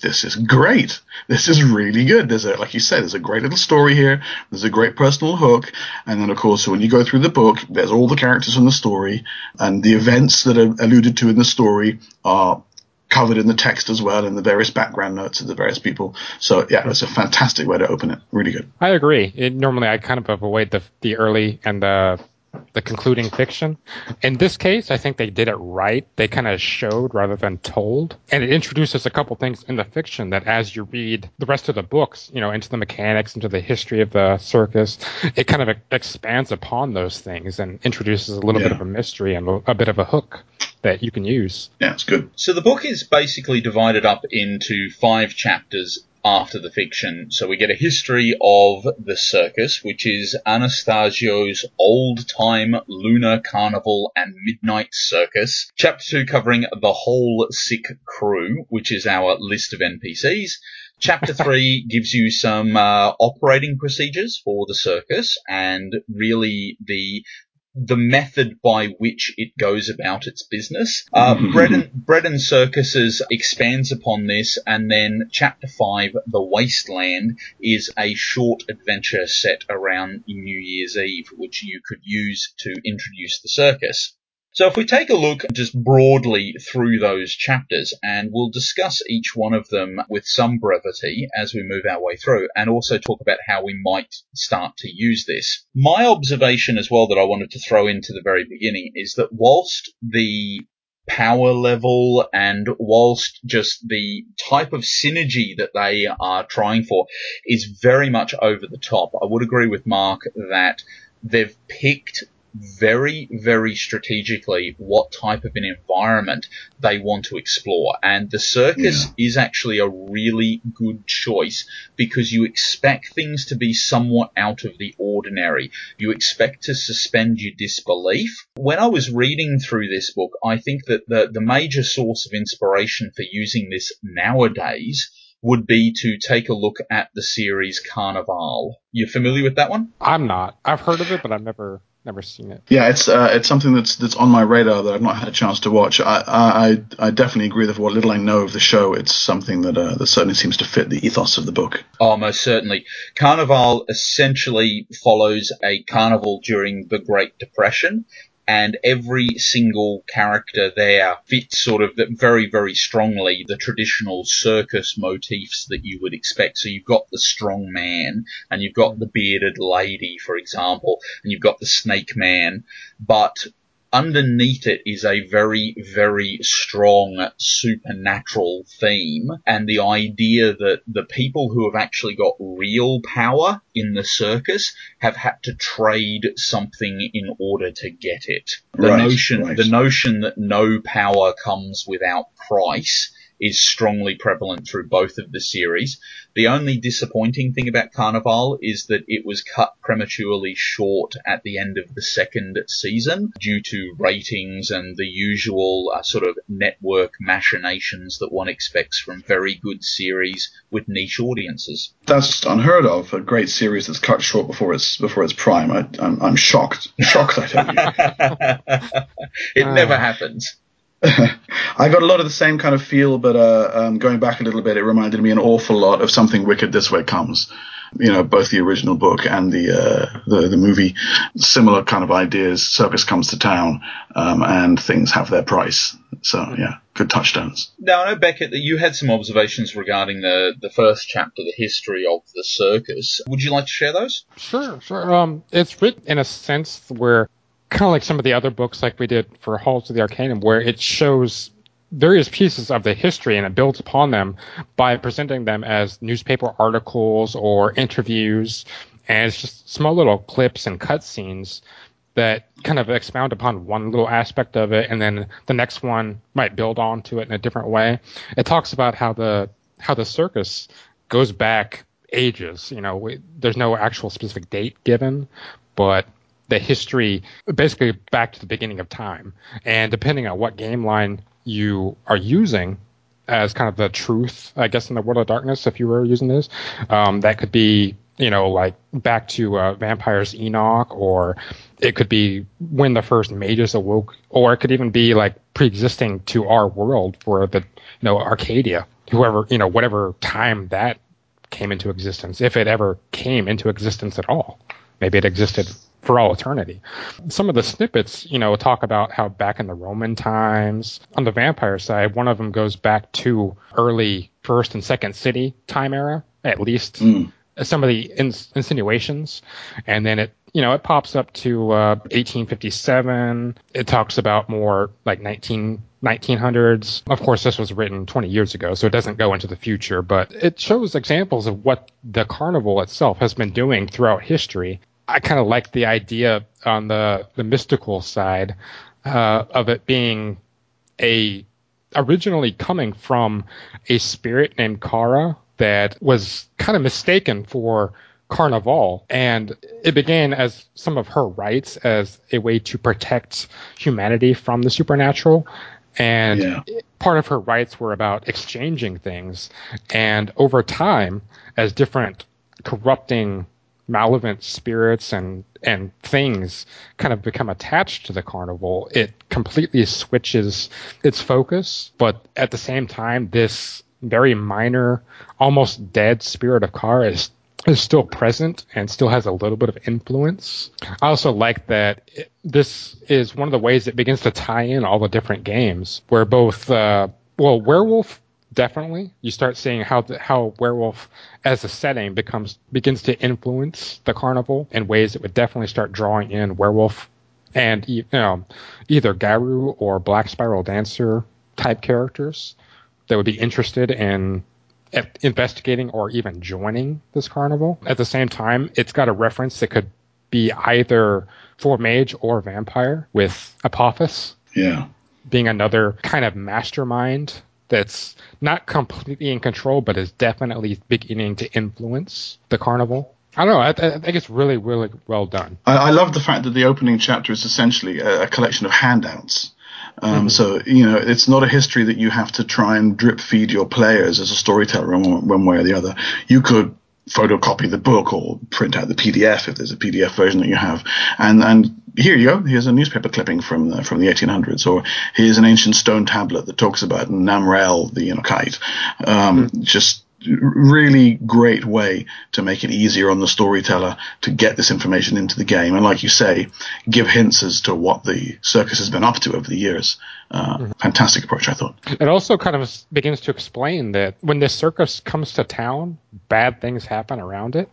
This is great. This is really good. There's a, like you said, there's a great little story here. There's a great personal hook. And then, of course, when you go through the book, there's all the characters in the story and the events that are alluded to in the story are covered in the text as well and the various background notes of the various people. So yeah, it's a fantastic way to open it. Really good. I agree. It, normally, I kind of avoid the the early and the the concluding fiction. In this case, I think they did it right. They kind of showed rather than told, and it introduces a couple things in the fiction that, as you read the rest of the books, you know, into the mechanics, into the history of the circus, it kind of expands upon those things and introduces a little bit of a mystery and a bit of a hook that you can use. Yeah, it's good. So the book is basically divided up into five chapters after the fiction. So we get a history of the circus, which is Anastasio's old time lunar carnival and midnight circus. Chapter two covering the whole sick crew, which is our list of NPCs. Chapter three gives you some uh, operating procedures for the circus and really the the method by which it goes about its business. Uh, Bread and Bread and Circuses expands upon this, and then Chapter Five, The Wasteland, is a short adventure set around New Year's Eve, which you could use to introduce the circus. So if we take a look just broadly through those chapters, and we'll discuss each one of them with some brevity as we move our way through, and also talk about how we might start to use this. My observation as well that I wanted to throw into the very beginning is that whilst the power level and whilst just the type of synergy that they are trying for is very much over the top, I would agree with Mark that they've picked very, very strategically what type of an environment they want to explore. And the circus is actually a really good choice because you expect things to be somewhat out of the ordinary. You expect to suspend your disbelief. When I was reading through this book, I think that the, the major source of inspiration for using this nowadays would be to take a look at the series Carnival. You're familiar with that one? I'm not. I've heard of it, but I've never never seen it. Yeah, it's uh, it's something that's that's on my radar that I've not had a chance to watch. I I, I definitely agree that what little I know of the show, it's something that uh, that certainly seems to fit the ethos of the book. Oh, most certainly. Carnival essentially follows a carnival during the Great Depression, and every single character there fits sort of very, very strongly the traditional circus motifs that you would expect. So you've got the strong man, and you've got the bearded lady, for example, and you've got the snake man, but underneath it is a very, very strong supernatural theme and the idea that the people who have actually got real power in the circus have had to trade something in order to get it. The Right, notion, right. the notion that no power comes without price is strongly prevalent through both of the series. The only disappointing thing about Carnival is that it was cut prematurely short at the end of the second season due to ratings and the usual uh, sort of network machinations that one expects from very good series with niche audiences. That's unheard of. A great series that's cut short before its before its prime. I, I'm, I'm shocked. Shocked, I tell you. it Ah. never happens. I got a lot of the same kind of feel, but uh, um, going back a little bit, it reminded me an awful lot of something wicked. This way comes, you know, both the original book and the uh, the, the movie. Similar kind of ideas. Circus comes to town, um, and things have their price. So yeah, good touchdowns. Now, I know, Beckett, that you had some observations regarding the, the first chapter, the history of the circus. Would you like to share those? Sure, sure. Um, it's written in a sense where, kind of like some of the other books, like we did for Halls of the Arcanum, where it shows various pieces of the history and it builds upon them by presenting them as newspaper articles or interviews, and it's just small little clips and cutscenes that kind of expound upon one little aspect of it, and then the next one might build on to it in a different way. It talks about how the how the circus goes back ages. You know, we, there's no actual specific date given, but the history basically back to the beginning of time. And depending on what game line you are using as kind of the truth, I guess, in the world of darkness, if you were using this, um, that could be, you know, like back to uh, Vampires Enoch, or it could be when the first mages awoke, or it could even be like pre-existing to our world for the, you know, Arcadia, whoever, you know, whatever time that came into existence, if it ever came into existence at all. Maybe it existed for all eternity. Some of the snippets, you know, talk about how back in the Roman times, on the vampire side, one of them goes back to early first and second city time era, at least some of the ins- insinuations. And then it, you know, it pops up to uh, 1857. It talks about more like 19, 1900s. Of course, this was written 20 years ago, so it doesn't go into the future, but it shows examples of what the carnival itself has been doing throughout history. I kind of like the idea on the, the mystical side uh, of it being a originally coming from a spirit named Kara that was kind of mistaken for Carnival, and it began as some of her rites as a way to protect humanity from the supernatural. And Yeah. part of her rites were about exchanging things. And over time, as different corrupting, malevolent spirits and and things kind of become attached to the carnival, it completely switches its focus. But at the same time, this very minor, almost dead spirit of car is is still present and still has a little bit of influence. I also like that it, this is one of the ways it begins to tie in all the different games, where both uh, well, werewolf definitely you start seeing how the, how werewolf as a setting becomes begins to influence the carnival in ways that would definitely start drawing in werewolf and you know either Garou or Black Spiral Dancer type characters that would be interested in investigating or even joining this carnival. At the same time, it's got a reference that could be either for mage or vampire with Apophis Yeah. being another kind of mastermind that's not completely in control, but is definitely beginning to influence the carnival. I don't know. I, I think it's really, really well done. I, I love the fact that the opening chapter is essentially a, a collection of handouts. Um, So you know, it's not a history that you have to try and drip feed your players as a storyteller in one, one way or the other. You could photocopy the book or print out the PDF if there's a PDF version that you have, and and here you go. Here's a newspaper clipping from the, from the 1800s, or here's an ancient stone tablet that talks about Namrel, the you know, kite. Um, Just really great way to make it easier on the storyteller to get this information into the game, and like you say, give hints as to what the circus has been up to over the years. Uh, Fantastic approach, I thought. It also kind of begins to explain that when this circus comes to town, bad things happen around it.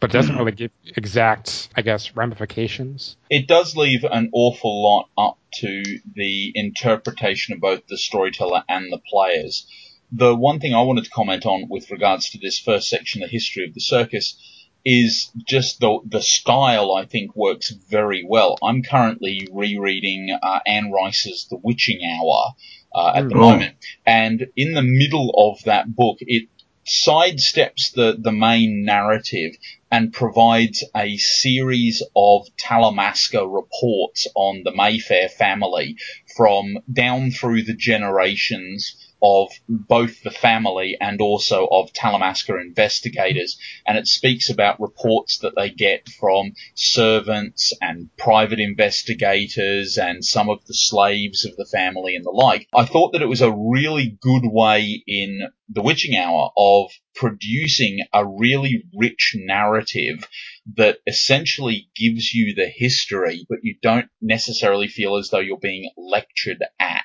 But it doesn't really give exact, I guess, ramifications. It does leave an awful lot up to the interpretation of both the storyteller and the players. The one thing I wanted to comment on with regards to this first section, the history of the circus, is just the the style. I think works very well. I'm currently rereading uh, Anne Rice's The Witching Hour uh, at the Oh. moment, and in the middle of that book, it sidesteps the the main narrative and provides a series of Talamasca reports on the Mayfair family from down through the generations of both the family and also of Talamasca investigators. And it speaks about reports that they get from servants and private investigators and some of the slaves of the family and the like. I thought that it was a really good way in The Witching Hour of producing a really rich narrative that essentially gives you the history, but you don't necessarily feel as though you're being lectured at.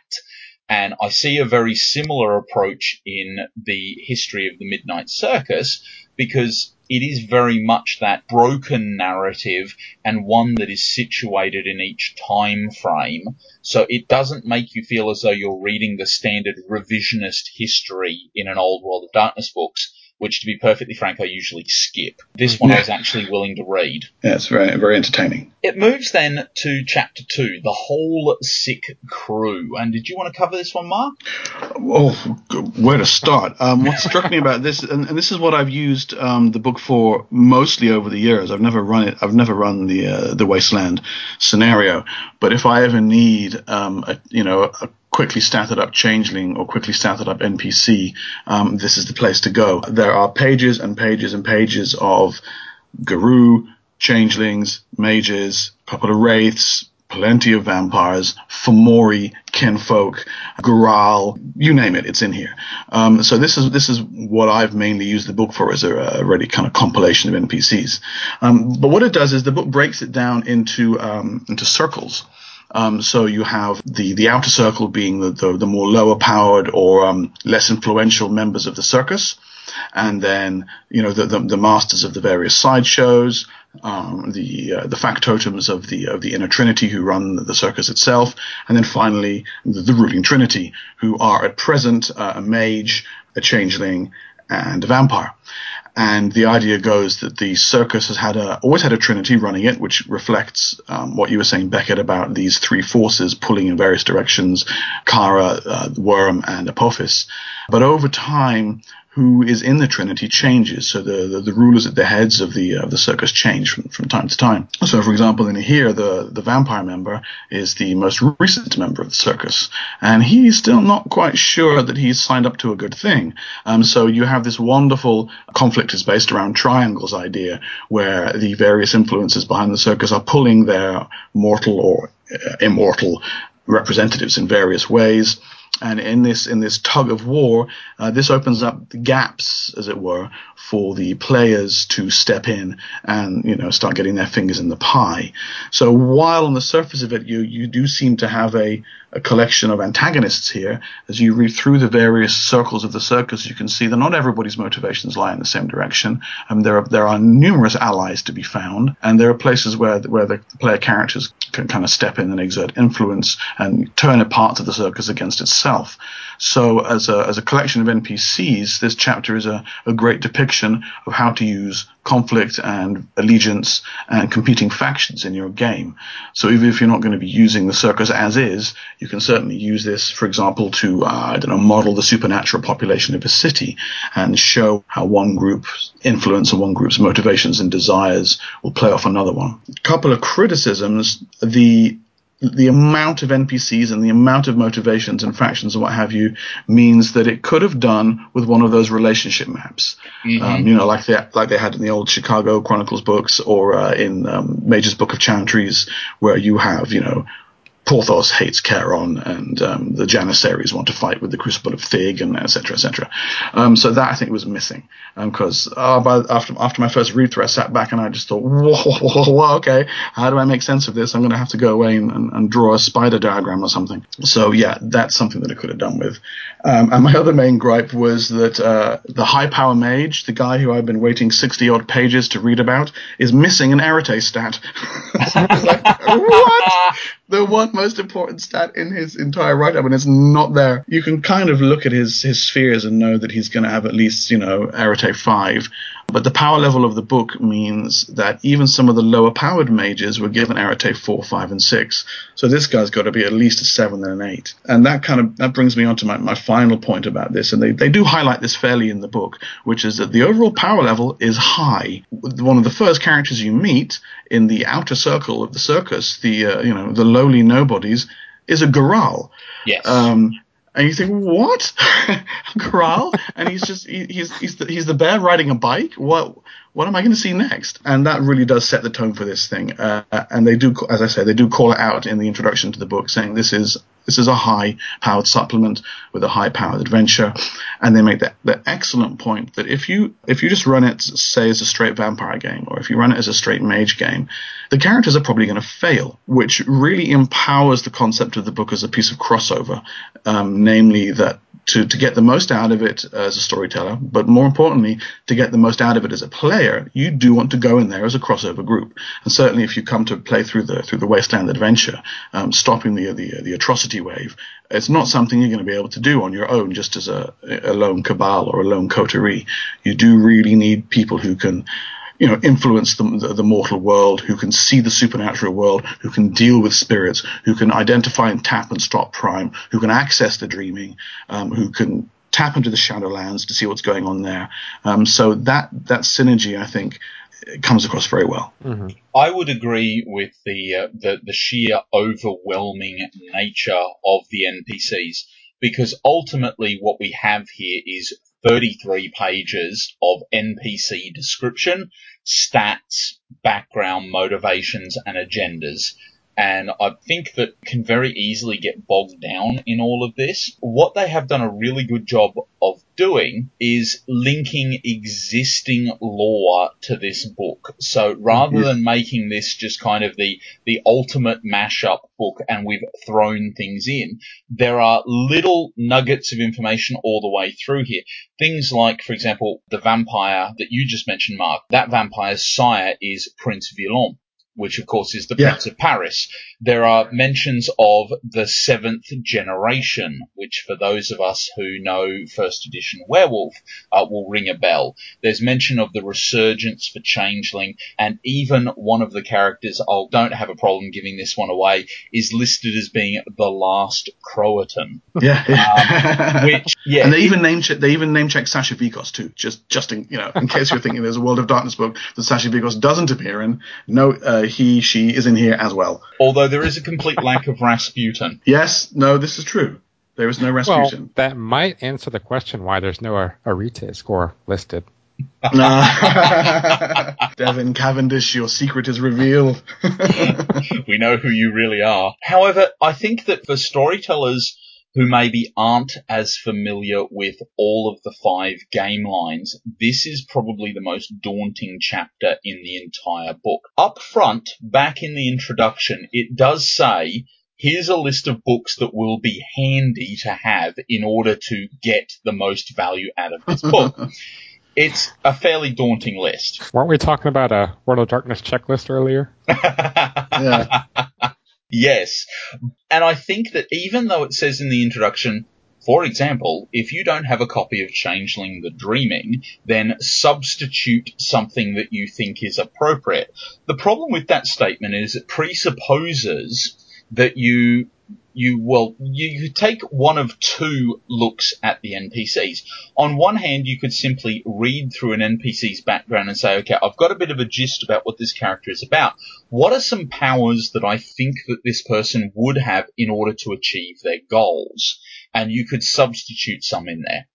And I see a very similar approach in the history of the Midnight Circus because it is very much that broken narrative and one that is situated in each time frame. So it doesn't make you feel as though you're reading the standard revisionist history in an old World of Darkness books, which to be perfectly frank, I usually skip. This one I was actually willing to read. Yeah, it's very very entertaining. It moves then to chapter two, the whole sick crew. And did you want to cover this one, Mark? Oh, where to start? Um, what struck me about this, and, and this is what I've used um, the book for mostly over the years. I've never run it. I've never run the uh, the Wasteland scenario. But if I ever need, um, a, you know, a quickly started up changeling or quickly started up NPC, um, this is the place to go. There are pages and pages and pages of Garou, changelings, mages, couple of wraiths, plenty of vampires, Fomori, kinfolk, Gurahl, you name it, it's in here. Um, so this is this is what I've mainly used the book for as a, a really kind of compilation of NPCs. Um, but what it does is the book breaks it down into um, into circles. Um, so you have the, the outer circle being the, the, the more lower powered or um, less influential members of the circus, and then you know the, the, the masters of the various sideshows, um, the uh, the factotums of the of the inner trinity who run the circus itself, and then finally the, the ruling trinity who are at present uh, a mage, a changeling, and a vampire. And the idea goes that the circus has had a always had a trinity running it, which reflects um, what you were saying, Beckett, about these three forces pulling in various directions: Kara, uh, Wyrm, and Apophis. But over time, who is in the Trinity changes. So the, the, the rulers at the heads of the of the circus change from, from time to time. So, for example, in here, the the vampire member is the most recent member of the circus, and he's still not quite sure that he's signed up to a good thing. Um, so you have this wonderful conflict is based around triangles idea, where the various influences behind the circus are pulling their mortal or uh, immortal representatives in various ways. And in this in this tug of war, uh, this opens up the gaps, as it were, for the players to step in and you know start getting their fingers in the pie. So while on the surface of it, you you do seem to have a a collection of antagonists here. As you read through the various circles of the circus, you can see that not everybody's motivations lie in the same direction. Um, there are there are numerous allies to be found, and there are places where where the player characters can kind of step in and exert influence and turn a part of the circus against itself. So as a as a collection of NPCs, this chapter is a, a great depiction of how to use conflict and allegiance and competing factions in your game. So even if you're not going to be using the circus as is, you can certainly use this, for example, to uh, I don't know model the supernatural population of a city and show how one group's influence and one group's motivations and desires will play off another one. A couple of criticisms: the the amount of NPCs and the amount of motivations and factions and what have you means that it could have done with one of those relationship maps. Um, you know, like they like they had in the old Chicago Chronicles books or uh, in um, Mage's Book of Chantries, where you have you know Porthos hates Charon, and um, the Janissaries want to fight with the Crucible of Thig, and etc. etc. Um, so that I think was missing because um, uh, after after my first read through, I sat back and I just thought, whoa, whoa, whoa, okay, how do I make sense of this? I'm going to have to go away and, and, and, draw a spider diagram or something. So yeah, that's something that I could have done with. Um, and my other main gripe was that uh, the high power mage, the guy who I've been waiting 60 odd pages to read about, is missing an Arete stat. like, what? The one most important stat in his entire write up, and it's not there. You can kind of look at his his spheres and know that he's going to have at least you know Arete five, but the power level of the book means that even some of the lower powered mages were given Arete 4, 5, and 6. So this guy's got to be at least a 7 and an 8. And that kind of that brings me on to my, my final point about this. And they, they do highlight this fairly in the book, which is that the overall power level is high. One of the first characters you meet in the outer circle of the circus, the uh, you know the lowly nobodies, is a Gurahl. Yes. Um, and you think, what? Gurahl? and he's just he, he's he's the, he's the bear riding a bike. What what am I going to see next? And that really does set the tone for this thing. Uh, and they do, as I say, they do call it out in the introduction to the book, saying this is this is a high powered supplement with a high powered adventure. And they make that, that excellent point that if you if you just run it, say, as a straight vampire game, or if you run it as a straight mage game, the characters are probably going to fail, which really empowers the concept of the book as a piece of crossover, um, namely that to, to get the most out of it as a storyteller, but more importantly, to get the most out of it as a player, you do want to go in there as a crossover group. And certainly, if you come to play through the through the Wasteland Adventure, um, stopping the, the the atrocity wave, it's not something you're going to be able to do on your own, just as a, a lone cabal or a lone coterie. You do really need people who can you know, influence the, the, the, mortal world, who can see the supernatural world, who can deal with spirits, who can identify and tap and stop prime, who can access the dreaming, um, who can tap into the Shadowlands to see what's going on there. Um, so that that synergy, I think, comes across very well. Mm-hmm. I would agree with the, uh, the the sheer overwhelming nature of the NPCs because ultimately what we have here is 33 pages of NPC description, stats, background, motivations, and agendas and I think that can very easily get bogged down in all of this. What they have done a really good job of doing is linking existing lore to this book. So rather than making this just kind of the, the ultimate mashup book and we've thrown things in, there are little nuggets of information all the way through here. Things like, for example, the vampire that you just mentioned, Mark. That vampire's sire is Prince Villon which of course is the yeah. Prince of Paris. There are mentions of the seventh generation, which for those of us who know first edition Werewolf uh, will ring a bell. There's mention of the resurgence for Changeling, and even one of the characters, I don't have a problem giving this one away, is listed as being the last Croatan. Yeah, yeah. Um, which yeah, and they even name check they even name check Sascha Vykos too, just just in you know in case you're thinking there's a World of Darkness book that Sascha Vykos doesn't appear in. No, uh, he she is in here as well. Although there is a complete lack of Rasputin. Yes, no, this is true. There is no Rasputin. Well, that might answer the question why there's no Arete score listed. Devin Cavendish, your secret is revealed. we know who you really are. However, I think that for storytellers who maybe aren't as familiar with all of the five game lines, this is probably the most daunting chapter in the entire book. Up front, back in the introduction, it does say, here's a list of books that will be handy to have in order to get the most value out of this book. it's a fairly daunting list. Weren't we talking about a World of Darkness checklist earlier? yeah. Yes. And I think that even though it says in the introduction, for example, if you don't have a copy of Changeling the Dreaming, then substitute something that you think is appropriate. The problem with that statement is it presupposes that you you well you, you take one of two looks at the NPCs. On one hand, you could simply read through an NPC's background and say, okay, I've got a bit of a gist about what this character is about. What are some powers that I think that this person would have in order to achieve their goals? And you could substitute some in there.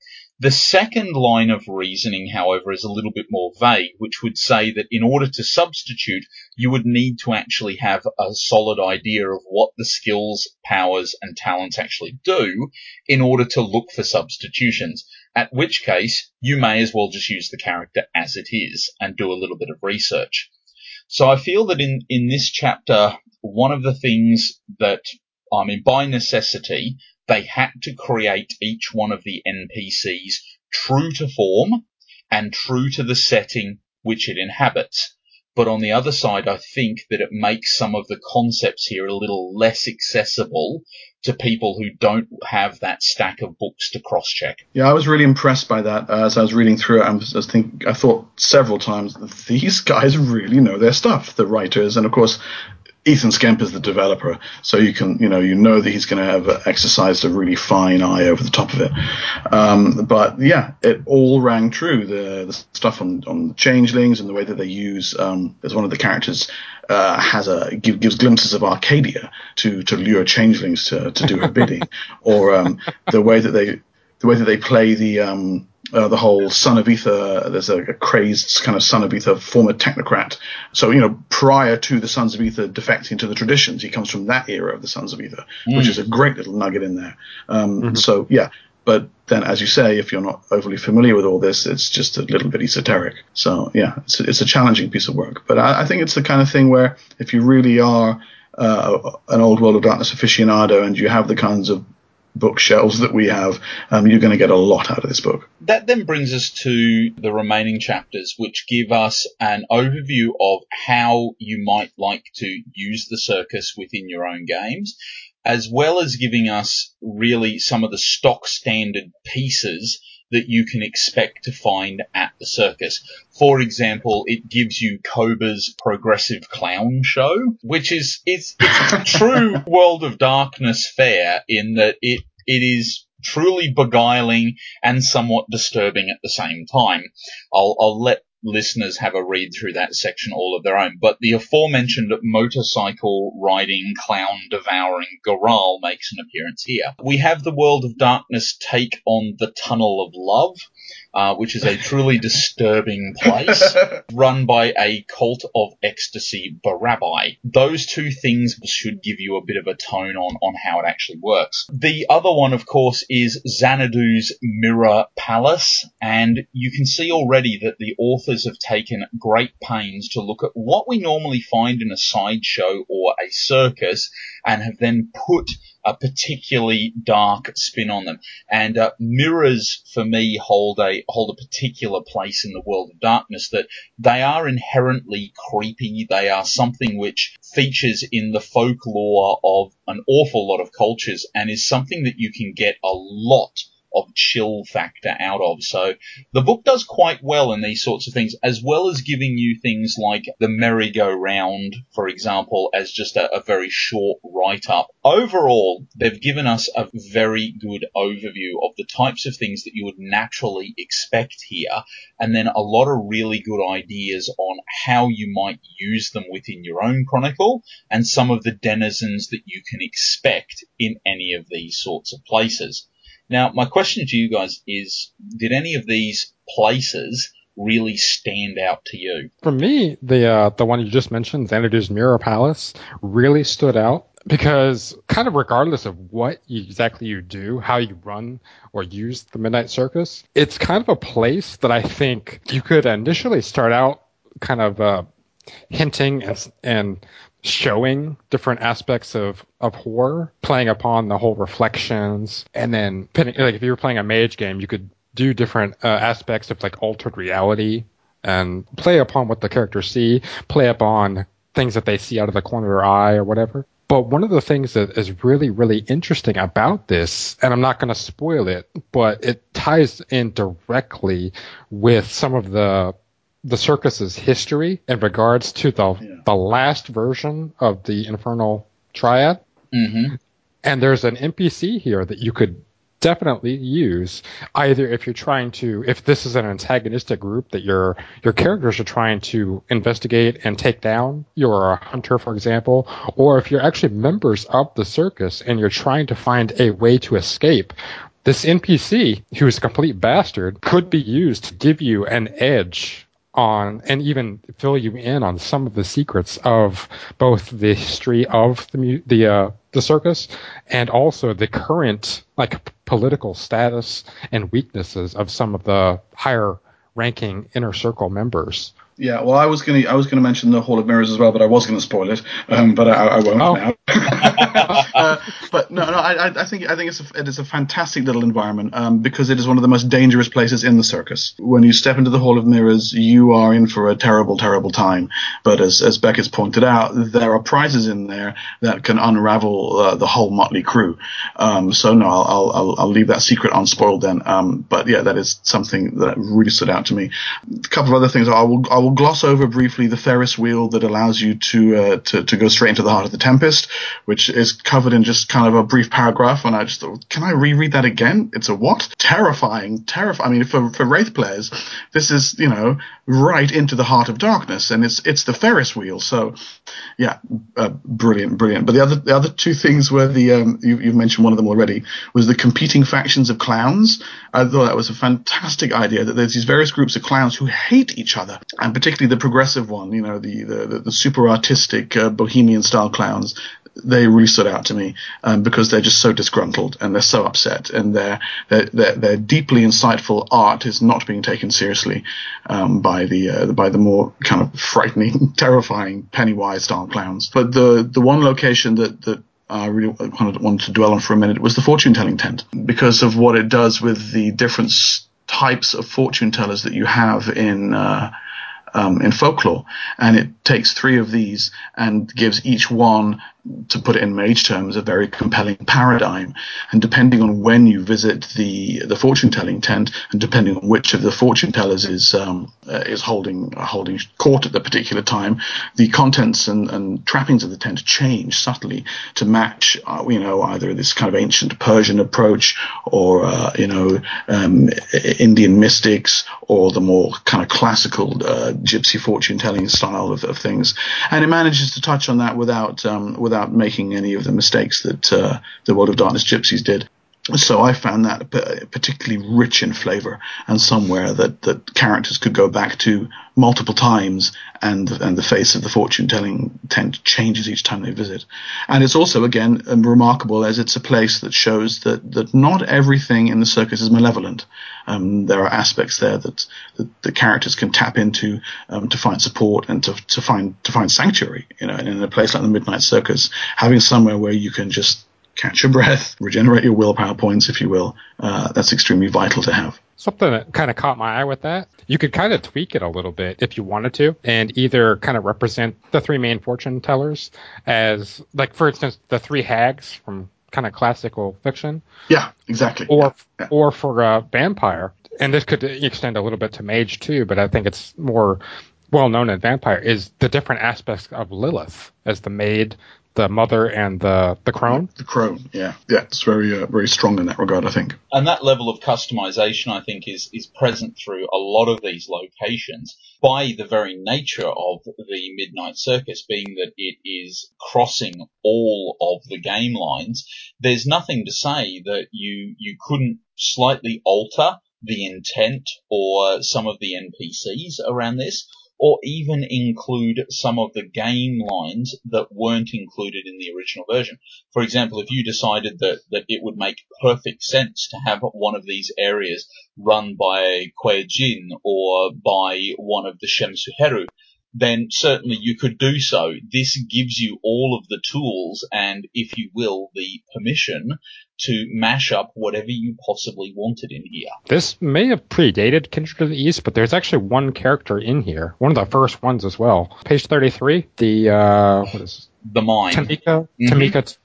The second line of reasoning, however, is a little bit more vague, which would say that in order to substitute, you would need to actually have a solid idea of what the skills, powers, and talents actually do in order to look for substitutions. At which case, you may as well just use the character as it is and do a little bit of research. So I feel that in, in this chapter, one of the things that, I mean, by necessity, they had to create each one of the NPCs true to form and true to the setting which it inhabits. But on the other side, I think that it makes some of the concepts here a little less accessible to people who don't have that stack of books to cross check. Yeah, I was really impressed by that uh, as I was reading through it. I was, I was think I thought several times these guys really know their stuff, the writers, and of course Ethan Skemp is the developer, so you can, you know, you know that he's going to have exercised a really fine eye over the top of it. Um, but yeah, it all rang true. The, the stuff on, on the changelings and the way that they use, um, as one of the characters, uh, has a, give, gives glimpses of Arcadia to, to lure changelings to, to do her bidding, or, um, the way that they, the way that they play the, um, uh, the whole son of ether. There's a, a, crazed kind of son of ether former technocrat. So you know, prior to the sons of ether defecting to the traditions, he comes from that era of the sons of ether, mm. which is a great little nugget in there. Um, mm-hmm. So yeah. But then, as you say, if you're not overly familiar with all this, it's just a little bit esoteric. So yeah, it's a, it's a challenging piece of work. But I, I think it's the kind of thing where if you really are uh, an old world of darkness aficionado and you have the kinds of bookshelves that we have, um, you're going to get a lot out of this book. That then brings us to the remaining chapters, which give us an overview of how you might like to use the circus within your own games, as well as giving us really some of the stock standard pieces that you can expect to find at the circus. For example, it gives you Koba's progressive clown show, which is it's, it's a true World of Darkness fair in that it it is truly beguiling and somewhat disturbing at the same time. I'll, I'll let listeners have a read through that section all of their own. But the aforementioned motorcycle riding, clown devouring Gurahl makes an appearance here. We have the World of Darkness take on the Tunnel of Love, uh, which is a truly disturbing place run by a cult of ecstasy Barabai. Those two things should give you a bit of a tone on, on how it actually works. The other one, of course, is Xanadu's Mirror Palace, and you can see already that the authors have taken great pains to look at what we normally find in a sideshow or a circus and have then put a particularly dark spin on them. And uh, mirrors, for me, hold a hold a particular place in the world of darkness. That they are inherently creepy. They are something which features in the folklore of an awful lot of cultures, and is something that you can get a lot of chill factor out of. So the book does quite well in these sorts of things, as well as giving you things like the merry-go-round, for example, as just a, a very short write-up. Overall, they've given us a very good overview of the types of things that you would naturally expect here, and then a lot of really good ideas on how you might use them within your own chronicle, and some of the denizens that you can expect in any of these sorts of places. Now, my question to you guys is, did any of these places really stand out to you? For me, the uh, the one you just mentioned, Xanadu's Mirror Palace, really stood out because kind of regardless of what exactly you do, how you run or use the Midnight Circus, it's kind of a place that I think you could initially start out kind of uh, hinting and showing different aspects of, of horror, playing upon the whole reflections, and then like if you were playing a mage game, you could do different uh, aspects of like altered reality and play upon what the characters see, play upon things that they see out of the corner of their eye or whatever. But one of the things that is really, really interesting about this, and I'm not going to spoil it, but it ties in directly with some of the the circus's history in regards to the yeah. the last version of the Infernal Triad. Mm-hmm. And there's an NPC here that you could definitely use either if you're trying to if this is an antagonistic group that your your characters are trying to investigate and take down you're a hunter for example or if you're actually members of the circus and you're trying to find a way to escape this NPC, who is a complete bastard, could be used to give you an edge on and even fill you in on some of the secrets of both the history of the the uh, the circus and also the current like political status and weaknesses of some of the higher ranking inner circle members. Yeah, well, I was gonna I was gonna mention the Hall of Mirrors as well, but I was gonna spoil it, um, but I, I won't Oh. now. uh, but no, no, I, I- I think I think it's a, it is a fantastic little environment um, because it is one of the most dangerous places in the circus. When you step into the Hall of Mirrors, you are in for a terrible, terrible time. But as as Beck has pointed out, there are prizes in there that can unravel uh, the whole motley crew. Um, so no, I'll, I'll I'll I'll leave that secret unspoiled then. Um, but yeah, that is something that really stood out to me. A couple of other things. I will I will gloss over briefly the Ferris wheel that allows you to uh, to to go straight into the heart of the Tempest, which is covered in just kind of a brief paragraph. And I just thought, can I reread that again? It's a what? Terrifying, terrifying. I mean, for for Wraith players, this is you know right into the heart of darkness, and it's it's the Ferris wheel. So yeah, uh, brilliant, brilliant. But the other the other two things were the um, you, you've mentioned one of them already was the competing factions of clowns. I thought that was a fantastic idea that there's these various groups of clowns who hate each other, and particularly the progressive one, you know, the the, the, the super artistic uh, bohemian style clowns. They really stood out to me um, because they're just so disgruntled and they're so upset, and their their their, deeply insightful art is not being taken seriously um, by the uh, by the more kind of frightening, terrifying Pennywise style clowns. But the the one location that that I really wanted to dwell on for a minute was the fortune telling tent because of what it does with the different types of fortune tellers that you have in. Uh, um, in folklore, and it takes three of these and gives each one, to put it in mage terms, a very compelling paradigm. And depending on when you visit the the fortune telling tent, and depending on which of the fortune tellers is um, uh, is holding uh, holding court at the particular time, the contents and, and trappings of the tent change subtly to match, uh, you know, either this kind of ancient Persian approach or uh, you know um, Indian mystics or the more kind of classical uh, gypsy fortune telling style of, of things, and it manages to touch on that without um, without making any of the mistakes that uh, the World of Darkness gypsies did. So I found that particularly rich in flavor and somewhere that, that characters could go back to multiple times and and the face of the fortune telling tent changes each time they visit. And it's also again um, remarkable as it's a place that shows that that not everything in the circus is malevolent. Um, there are aspects there that, that the characters can tap into um, to find support and to, to find to find sanctuary. You know, and in a place like the Midnight Circus, having somewhere where you can just catch your breath, regenerate your willpower points, if you will. Uh, that's extremely vital to have. Something that kind of caught my eye with that, you could kind of tweak it a little bit if you wanted to, and either kind of represent the three main fortune tellers as, like, for instance, the three hags from kind of classical fiction, Yeah, exactly. or Yeah. or for a vampire. And this could extend a little bit to mage too, but I think it's more well known in vampire is the different aspects of Lilith as the maid, the mother, and the the crone. the crone. Yeah, yeah, it's very uh, very strong in that regard. I think. And that level of customization, I think, is, is present through a lot of these locations by the very nature of the Midnight Circus, being that it is crossing all of the game lines. There's nothing to say that you, you couldn't slightly alter the intent or some of the NPCs around this, or even include some of the game lines that weren't included in the original version. For example, if you decided that, that it would make perfect sense to have one of these areas run by Kuei Jin or by one of the Shemsuheru, then certainly you could do so. This gives you all of the tools and, if you will, the permission to mash up whatever you possibly wanted in here. This may have predated Kindred of the East, but there's actually one character in here, one of the first ones as well. Page 33, the, uh, what is The mine. Tamika, Mhm. Tamika,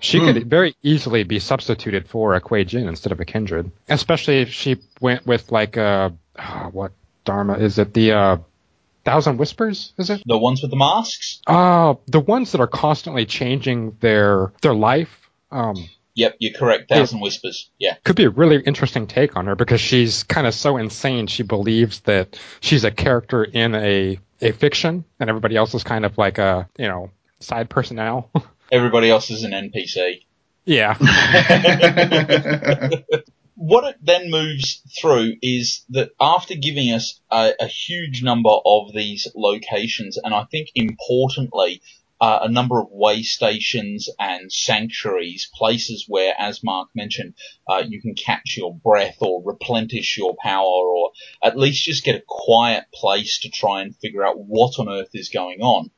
she Hmm. could very easily be substituted for a Kuei Jin instead of a Kindred, especially if she went with like uh, ah, what Dharma is it? The uh, Thousand Whispers is it? The ones with the masks? Uh, the ones that are constantly changing their their life. Um, Yep, you're correct. Thousand Whispers. Yeah. could be a really interesting take on her because she's kind of so insane. She believes that she's a character in a a fiction, and everybody else is kind of like a you know side personnel. Everybody else is an NPC. Yeah. what it then moves through is that after giving us a, a huge number of these locations, and I think importantly, uh, a number of way stations and sanctuaries, places where, as Mark mentioned, uh, you can catch your breath or replenish your power or at least just get a quiet place to try and figure out what on earth is going on.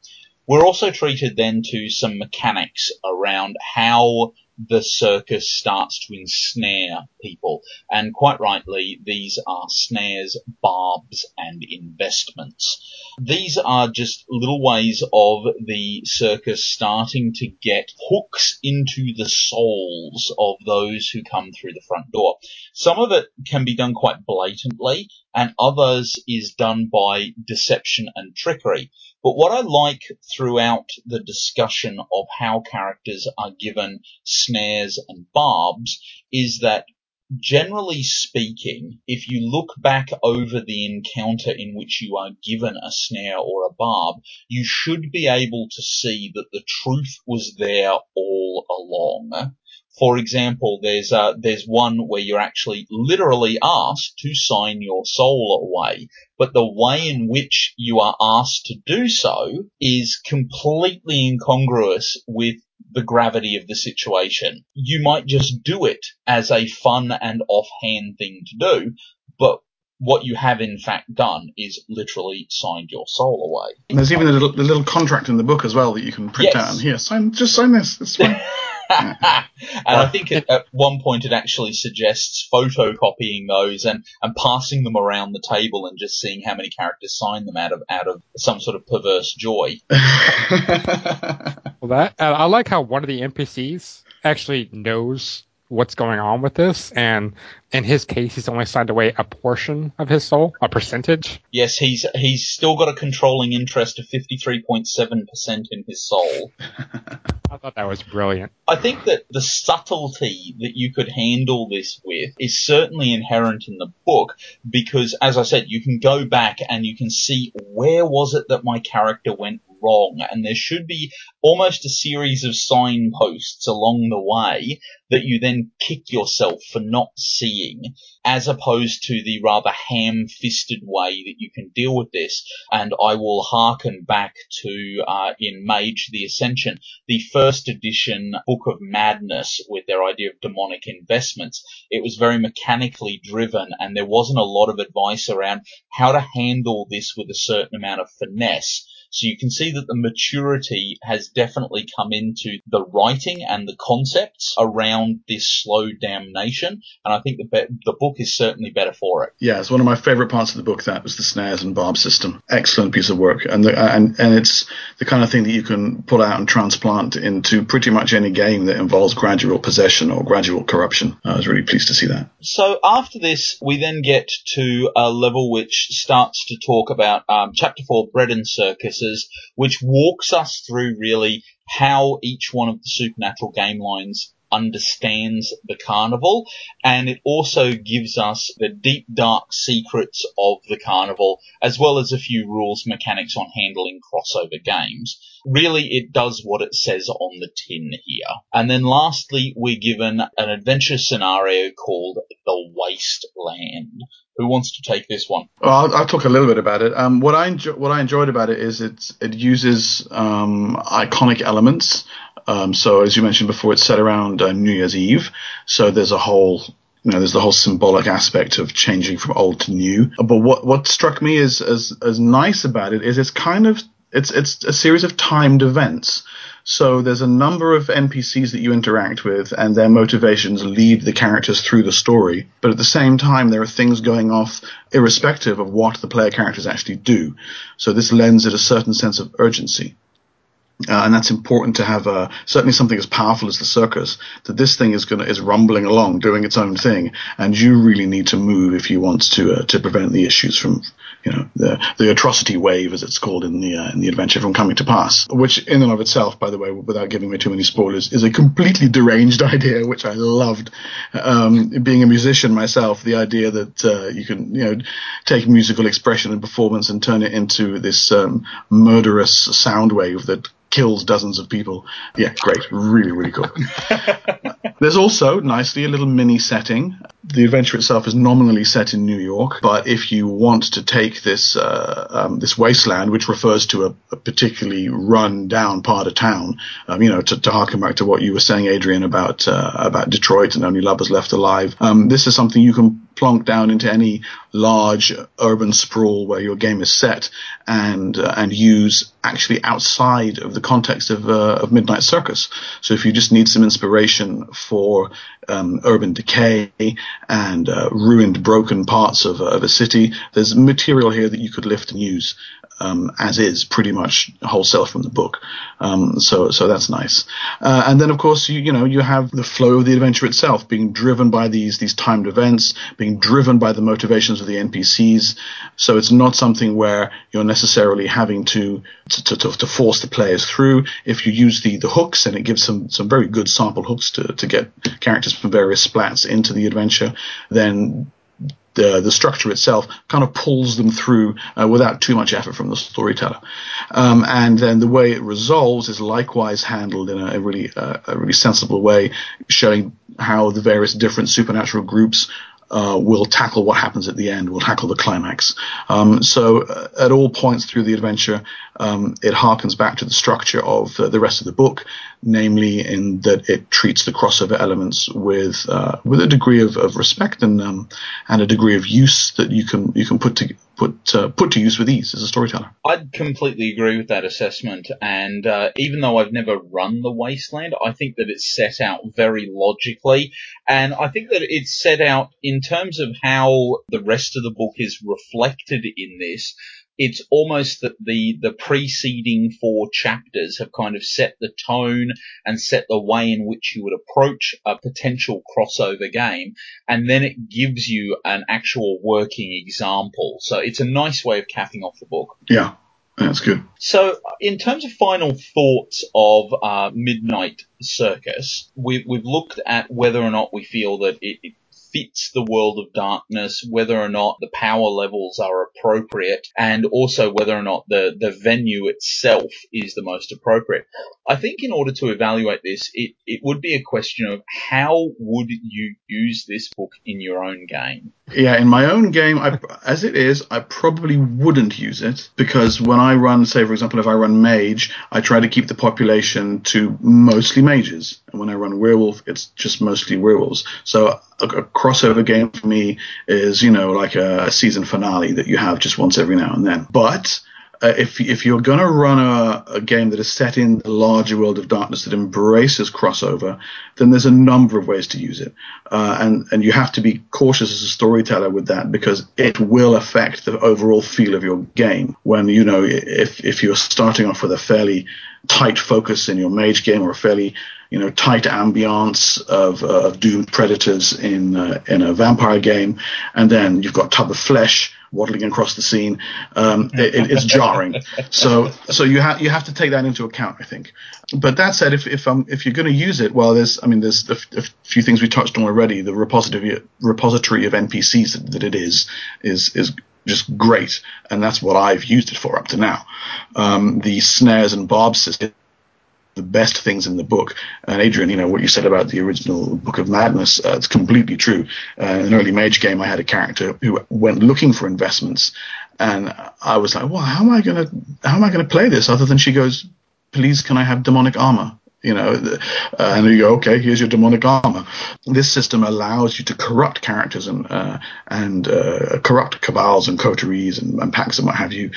We're also treated then to some mechanics around how the circus starts to ensnare people. And quite rightly, these are snares, barbs, and investments. These are just little ways of the circus starting to get hooks into the souls of those who come through the front door. Some of it can be done quite blatantly, and others is done by deception and trickery. But what I like throughout the discussion of how characters are given snares and barbs is that generally speaking, if you look back over the encounter in which you are given a snare or a barb, you should be able to see that the truth was there all along. For example, there's uh, there's one where you're actually literally asked to sign your soul away, but the way in which you are asked to do so is completely incongruous with the gravity of the situation. You might just do it as a fun and offhand thing to do, but what you have in fact done is literally signed your soul away. And there's even a little, a little contract in the book as well that you can print Yes. out and here, sign, just sign this. It's fine. and I think at, at one point it actually suggests photocopying those and, and passing them around the table and just seeing how many characters sign them out of out of some sort of perverse joy. Well, that and I like how one of the NPCs actually knows what's going on with this, and in his case, he's only signed away a portion of his soul, a percentage. Yes, he's he's still got a controlling interest of fifty three point seven percent in his soul. I thought that was brilliant. I think that the subtlety that you could handle this with is certainly inherent in the book because, as I said, you can go back and you can see where was it that my character went wrong, and there should be almost a series of signposts along the way that you then kick yourself for not seeing, as opposed to the rather ham-fisted way that you can deal with this. And I will hearken back to uh, in Mage the Ascension the first edition Book of Madness with their idea of demonic investments. It was very mechanically driven and there wasn't a lot of advice around how to handle this with a certain amount of finesse. So you can see that the maturity has definitely come into the writing and the concepts around this slow damnation. And I think the, be- the book is certainly better for it. Yeah, it's one of my favorite parts of the book. That was the snares and barb system. Excellent piece of work, and the, and and it's the kind of thing that you can pull out and transplant into pretty much any game that involves gradual possession or gradual corruption. I was really pleased to see that. So after this, we then get to a level which starts to talk about um, chapter four, bread and which walks us through really how each one of the supernatural game lines understands the carnival, and it also gives us the deep dark secrets of the carnival, as well as a few rules mechanics on handling crossover games. Really, it does what it says on the tin here. And then lastly, we're given an adventure scenario called The Wasteland. Who wants to take this one? Well, I'll, I'll talk a little bit about it. Um, what I what I enjoyed about it is it's it uses um, iconic elements. Um, so as you mentioned before, it's set around uh, New Year's Eve. So there's a whole you know, there's the whole symbolic aspect of changing from old to new. But what what struck me as as as nice about it is it's kind of it's it's a series of timed events. So there's a number of NPCs that you interact with, and their motivations lead the characters through the story. But at the same time, there are things going off irrespective of what the player characters actually do. So this lends it a certain sense of urgency. Uh, and that's important to have uh, certainly something as powerful as the circus that this thing is going is rumbling along doing its own thing and you really need to move if you want to uh, to prevent the issues from you know the the atrocity wave as it's called in the uh, in the adventure from coming to pass. Which in and of itself by the way without giving me too many spoilers is a completely deranged idea which I loved. Um, being a musician myself the idea that uh, you can you know take musical expression and performance and turn it into this um, murderous sound wave that kills dozens of people. Yeah, great. Really, really cool. There's also, nicely, a little mini setting. The adventure itself is nominally set in New York, but if you want to take this uh, um, this wasteland, which refers to a, a particularly run down part of town, um, you know, to, to harken back to what you were saying, Adrian, about uh, about Detroit and only lovers left alive, um, this is something you can plonk down into any large urban sprawl where your game is set and uh, and use actually outside of the context of, uh, of Midnight Circus. So if you just need some inspiration for um, urban decay and uh, ruined, broken parts of, of a city, there's material here that you could lift and use um, as is, pretty much wholesale from the book. Um, so so that's nice. Uh, and then of course you you know you have the flow of the adventure itself, being driven by these these timed events, being driven by the motivations of the NPCs. So it's not something where you're necessarily having to to, to, to force the players through. If you use the the hooks, and it gives some some very good sample hooks to to get characters from various splats into the adventure, then the, the structure itself kind of pulls them through uh, without too much effort from the storyteller. Um, and then the way it resolves is likewise handled in a, a really uh, a really sensible way, showing how the various different supernatural groups uh, will tackle what happens at the end, will tackle the climax. Um, so uh, at all points through the adventure, um, it harkens back to the structure of uh, the rest of the book, namely in that it treats the crossover elements with uh, with a degree of, of respect and um, and a degree of use that you can you can put to put uh, put to use with ease as a storyteller. I'd completely agree with that assessment, and uh, even though I've never run the Wasteland, I think that it's set out very logically, and I think that it's set out in terms of how the rest of the book is reflected in this it's almost that the the preceding four chapters have kind of set the tone and set the way in which you would approach a potential crossover game, and then it gives you an actual working example. So it's a nice way of capping off the book. Yeah. That's good. So, in terms of final thoughts of uh, Midnight Circus, we, we've looked at whether or not we feel that it, it fits the world of darkness, whether or not the power levels are appropriate, and also whether or not the, the venue itself is the most appropriate. I think in order to evaluate this, it, it would be a question of how would you use this book in your own game? Yeah, in my own game, I, as it is, I probably wouldn't use it because when I run, say, for example, if I run mage, I try to keep the population to mostly mages. And when I run werewolf, it's just mostly werewolves. So a, a crossover game for me is, you know, like a, a season finale that you have just once every now and then. But uh, if if you're going to run a, a, game that is set in the larger world of darkness that embraces crossover, then there's a number of ways to use it, uh, and and you have to be cautious as a storyteller with that because it will affect the overall feel of your game. When you know if if you're starting off with a fairly tight focus in your mage game or a fairly you know tight ambiance of, uh, of doomed predators in uh, in a vampire game, and then you've got tub of flesh waddling across the scene. Um, it, it's jarring. So so you have you have to take that into account, I think. But that said, if if um if you're going to use it, well, there's I mean there's a, a, few things we touched on already. The repository repository of NPCs that, that it is is is just great, and that's what I've used it for up to now. Um, the snares and barbs system the best things in the book. And Adrian, you know, what you said about the original Book of Madness, uh, it's completely true. Uh, in an early Mage game, I had a character who went looking for investments. And I was like, well, how am I going to, how am I going to play this other than she goes, please, can I have demonic armor? You know, uh, and you go, okay, here's your demonic armor. This system allows you to corrupt characters and uh, and uh, corrupt cabals and coteries and, and packs and what have you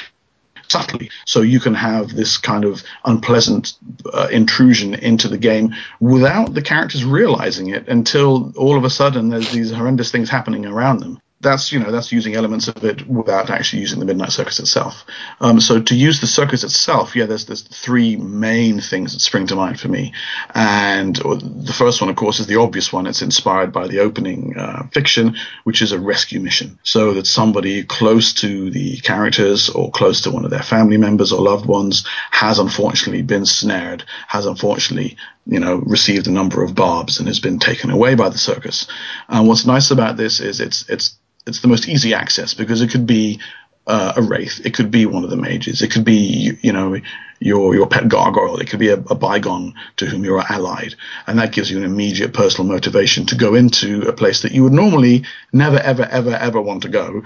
subtly. So you can have this kind of unpleasant uh, intrusion into the game without the characters realizing it until all of a sudden there's these horrendous things happening around them that's you know that's using elements of it without actually using the midnight circus itself. Um, so to use the circus itself, yeah, there's there's three main things that spring to mind for me, and the first one, of course, is the obvious one. It's inspired by the opening uh, fiction, which is a rescue mission, so that somebody close to the characters or close to one of their family members or loved ones has unfortunately been snared, has unfortunately you know, received a number of barbs and has been taken away by the circus. And what's nice about this is it's it's it's the most easy access because it could be uh, a wraith. It could be one of the mages. It could be you, know your your pet gargoyle. It could be a, a, bygone to whom you're allied, and that gives you an immediate personal motivation to go into a place that you would normally never ever ever ever want to go,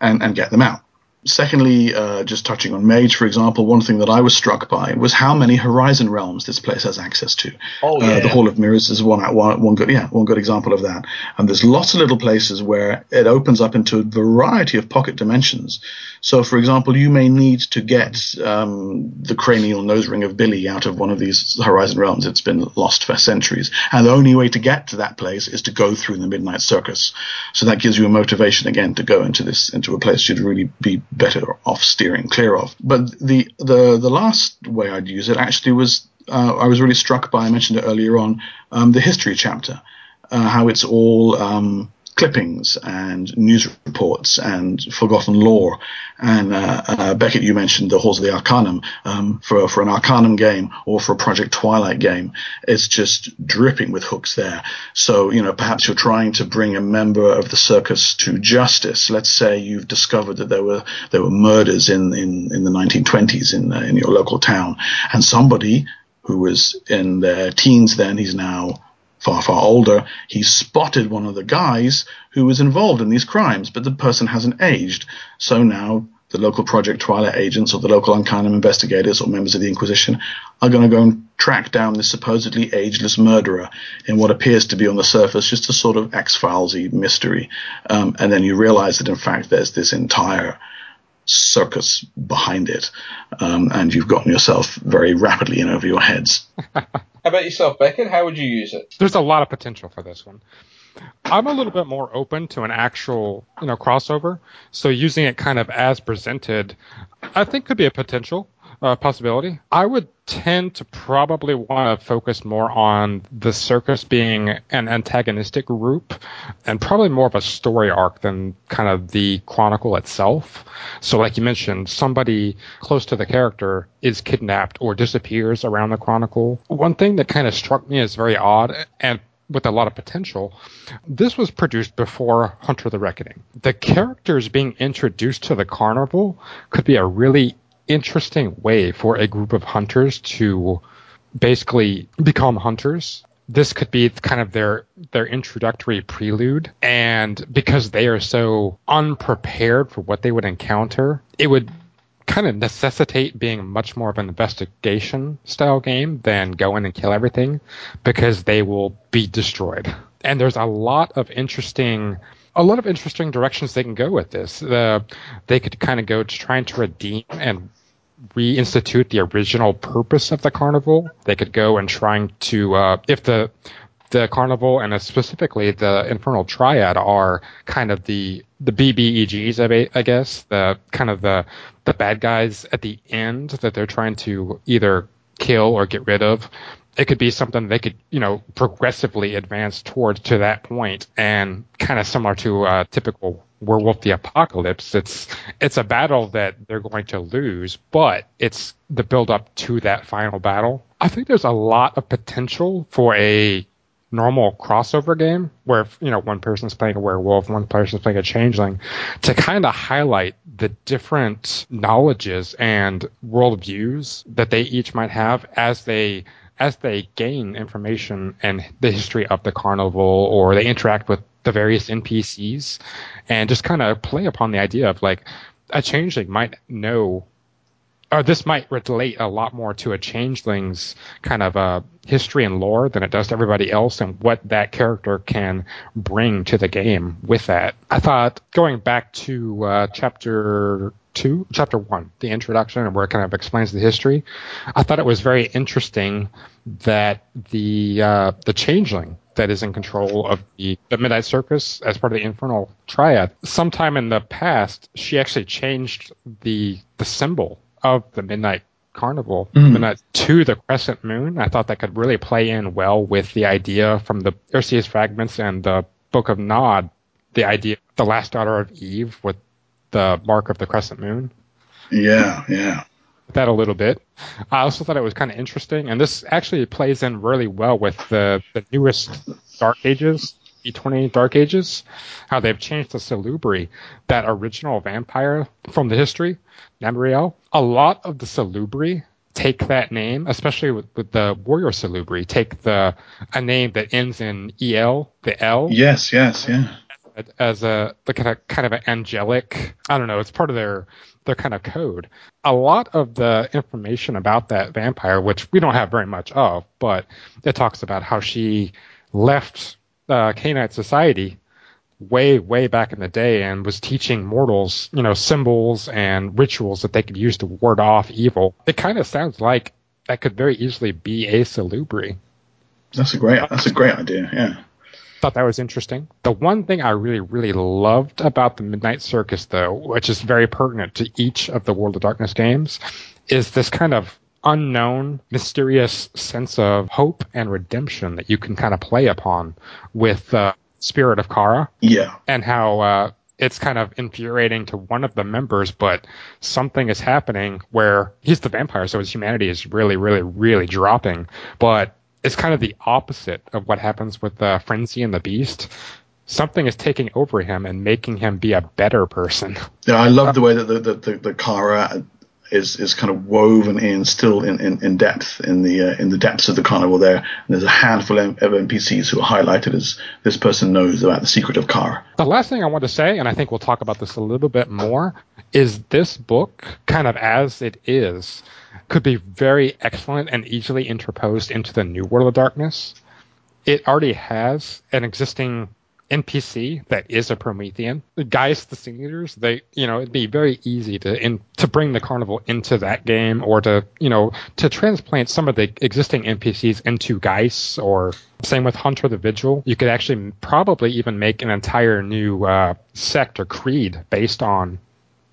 and and get them out. Secondly, uh, just touching on Mage, for example, one thing that I was struck by was how many Horizon realms this place has access to. Oh yeah. Uh, the Hall of Mirrors is one, one one good yeah one good example of that. And there's lots of little places where it opens up into a variety of pocket dimensions. So, for example, you may need to get um, the cranial nose ring of Billy out of one of these Horizon realms. It's been lost for centuries, and the only way to get to that place is to go through the Midnight Circus. So that gives you a motivation again to go into this into a place you'd really be better off steering clear of. But the the the last way I'd use it actually was uh, I was really struck by I mentioned it earlier on um, the history chapter, uh, how it's all um, clippings and news reports and forgotten lore. And uh, uh, Beckett, you mentioned the Halls of the Arcanum um, for for an Arcanum game or for a Project Twilight game. It's just dripping with hooks there. So you know, perhaps you're trying to bring a member of the circus to justice. Let's say you've discovered that there were there were murders in in, in the 1920s in uh, in your local town, and somebody who was in their teens then, he's now far, far older, he spotted one of the guys who was involved in these crimes, but the person hasn't aged. So now the local Project Twilight agents or the local Arcanum investigators or members of the Inquisition are going to go and track down this supposedly ageless murderer in what appears to be on the surface just a sort of X Filesy mystery. Um, and then you realize that in fact there's this entire circus behind it, um, and you've gotten yourself very rapidly in over your heads. How about yourself, Beckett? How would you use it? There's a lot of potential for this one. I'm a little bit more open to an actual, you know, crossover. So using it kind of as presented, I think could be a potential uh, possibility. I would tend to probably want to focus more on the circus being an antagonistic group and probably more of a story arc than kind of the chronicle itself. So like you mentioned, somebody close to the character is kidnapped or disappears around the chronicle. One thing that kind of struck me as very odd and with a lot of potential. This was produced before Hunter the Reckoning. The characters being introduced to the carnival could be a really interesting way for a group of hunters to basically become hunters. This could be kind of their their introductory prelude, and because they are so unprepared for what they would encounter, it would kind of necessitate being much more of an investigation style game than go in and kill everything because they will be destroyed. And there's a lot of interesting a lot of interesting directions they can go with this. Uh, they could kind of go to trying to redeem and reinstitute the original purpose of the carnival. They could go and trying to, uh, if the the carnival and specifically the infernal triad are kind of the the BBEGs, I guess, the kind of the the bad guys at the end that they're trying to either kill or get rid of it could be something they could, you know, progressively advance towards to that point and kind of similar to a typical Werewolf the Apocalypse. It's, it's a battle that they're going to lose, but it's the build up to that final battle. I think there's a lot of potential for a normal crossover game where you know one person's playing a werewolf, one person's playing a changeling, to kind of highlight the different knowledges and worldviews that they each might have as they as they gain information and the history of the carnival or they interact with the various NPCs and just kind of play upon the idea of like a changeling might know or this might relate a lot more to a changeling's kind of uh, history and lore than it does to everybody else and what that character can bring to the game with that. I thought going back to uh, chapter two, chapter one, the introduction, and where it kind of explains the history. I thought it was very interesting that the uh, the changeling that is in control of the, the Midnight Circus as part of the Infernal Triad. Sometime in the past, she actually changed the the symbol of the Midnight Carnival mm. midnight to the crescent moon. I thought that could really play in well with the idea from the Erciyes fragments and the Book of Nod, the idea the last daughter of Eve with the mark of the crescent moon. Yeah, yeah. That a little bit. I also thought it was kind of interesting, and this actually plays in really well with the, the newest Dark Ages E20 Dark Ages, how they've changed the Salubri, that original vampire from the history, Namriel. A lot of the Salubri take that name, especially with, with the Warrior Salubri, take the a name that ends in el, the L. Yes, yes, yeah. As a the kind of kind of an angelic, I don't know, it's part of their their kind of code. A lot of the information about that vampire, which we don't have very much of, but it talks about how she left uh, Canaanite society way, way back in the day and was teaching mortals, you know, symbols and rituals that they could use to ward off evil. It kind of sounds like that could very easily be a salubri. That's a great, that's a great idea. Yeah. Thought that was interesting. The one thing I really, really loved about the Midnight Circus, though, which is very pertinent to each of the World of Darkness games, is this kind of unknown, mysterious sense of hope and redemption that you can kind of play upon with uh, Spirit of Kara. Yeah. And how uh, it's kind of infuriating to one of the members, but something is happening where he's the vampire, so his humanity is really, really, really dropping. But it's kind of the opposite of what happens with uh, Frenzy and the Beast. Something is taking over him and making him be a better person. Yeah, I love the way that the the, the, the Kara is is kind of woven in still in, in, in depth in the uh, in the depths of the carnival there. And there's a handful of NPCs who are highlighted as this person knows about the secret of Kara. The last thing I want to say, and I think we'll talk about this a little bit more, is this book, kind of as it is, could be very excellent and easily interposed into the new World of Darkness. It already has an existing NPC that is a Promethean. The guys, the singers, they, you know, it'd be very easy to in, to bring the carnival into that game or to, you know, to transplant some of the existing NPCs into Geist or same with Hunter the Vigil. You could actually probably even make an entire new uh, sect or creed based on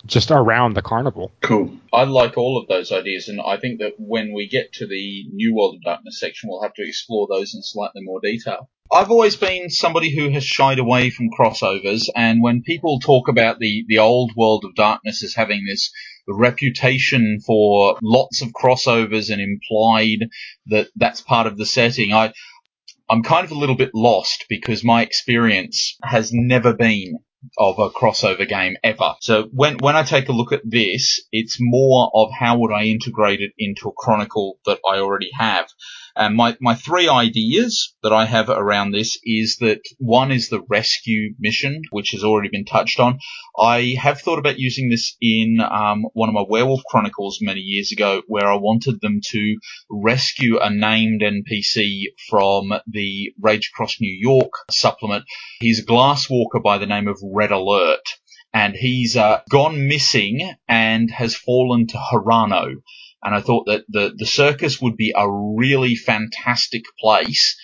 just around the carnival. Cool. I like all of those ideas, and I think that when we get to the New World of Darkness section, we'll have to explore those in slightly more detail. I've always been somebody who has shied away from crossovers, and when people talk about the, the old world of darkness as having this reputation for lots of crossovers and implied that that's part of the setting, I, I'm kind of a little bit lost because my experience has never been of a crossover game ever. So when when I take a look at this, it's more of how would I integrate it into a chronicle that I already have. And my, my three ideas that I have around this is that one is the rescue mission, which has already been touched on. I have thought about using this in um, one of my Werewolf Chronicles many years ago, where I wanted them to rescue a named NPC from the Rage Across New York supplement. He's a glasswalker by the name of Red Alert and he's uh, gone missing and has fallen to Harano. And I thought that the, the circus would be a really fantastic place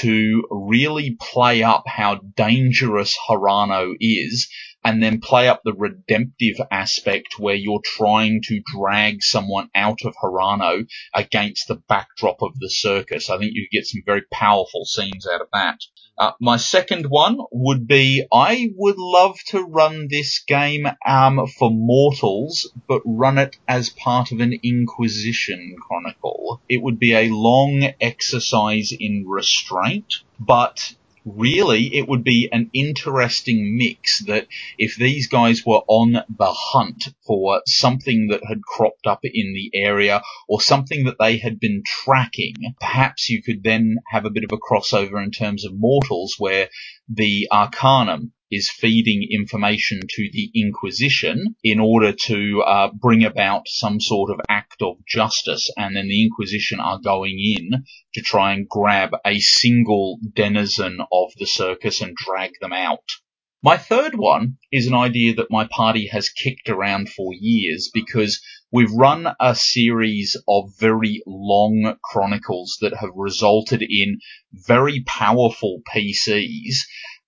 to really play up how dangerous Harano is and then play up the redemptive aspect where you're trying to drag someone out of Harano against the backdrop of the circus. I think you get some very powerful scenes out of that. Uh, my second one would be I would love to run this game um, for mortals, but run it as part of an Inquisition chronicle. It would be a long exercise in restraint, but really it would be an interesting mix that if these guys were on the hunt for something that had cropped up in the area or something that they had been tracking, perhaps you could then have a bit of a crossover in terms of mortals where the Arcanum is feeding information to the Inquisition in order to uh, bring about some sort of act of justice, and then the Inquisition are going in to try and grab a single denizen of the circus and drag them out. My third one is an idea that my party has kicked around for years because we've run a series of very long chronicles that have resulted in very powerful PCs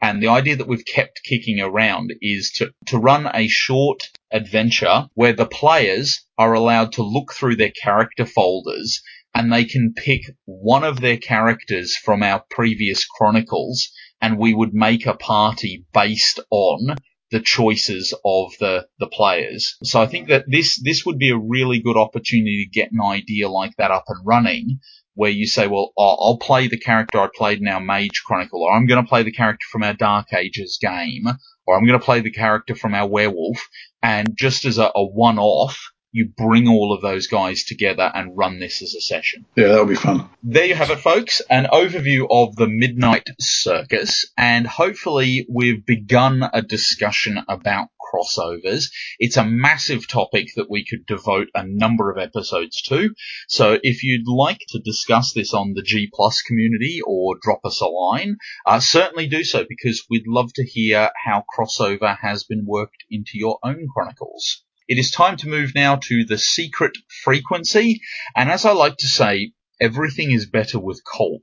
and the idea that we've kept kicking around is to, to run a short adventure where the players are allowed to look through their character folders and they can pick one of their characters from our previous chronicles and we would make a party based on the choices of the, the players. So I think that this, this would be a really good opportunity to get an idea like that up and running where you say, well, I'll, play the character I played in our Mage Chronicle, or I'm going to play the character from our Dark Ages game, or I'm going to play the character from our Werewolf, and just as a, a one-off, you bring all of those guys together and run this as a session. Yeah, that would be fun. There you have it, folks. An overview of the Midnight Circus, and hopefully we've begun a discussion about crossovers. It's a massive topic that we could devote a number of episodes to. So if you'd like to discuss this on the G Plus community or drop us a line, uh, certainly do so because we'd love to hear how crossover has been worked into your own chronicles. It is time to move now to the secret frequency, and as I like to say, everything is better with Colt,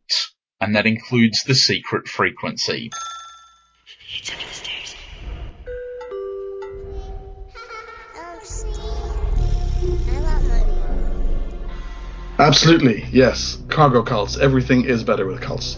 and that includes the secret frequency. Absolutely, yes. Cargo cults. Everything is better with cults.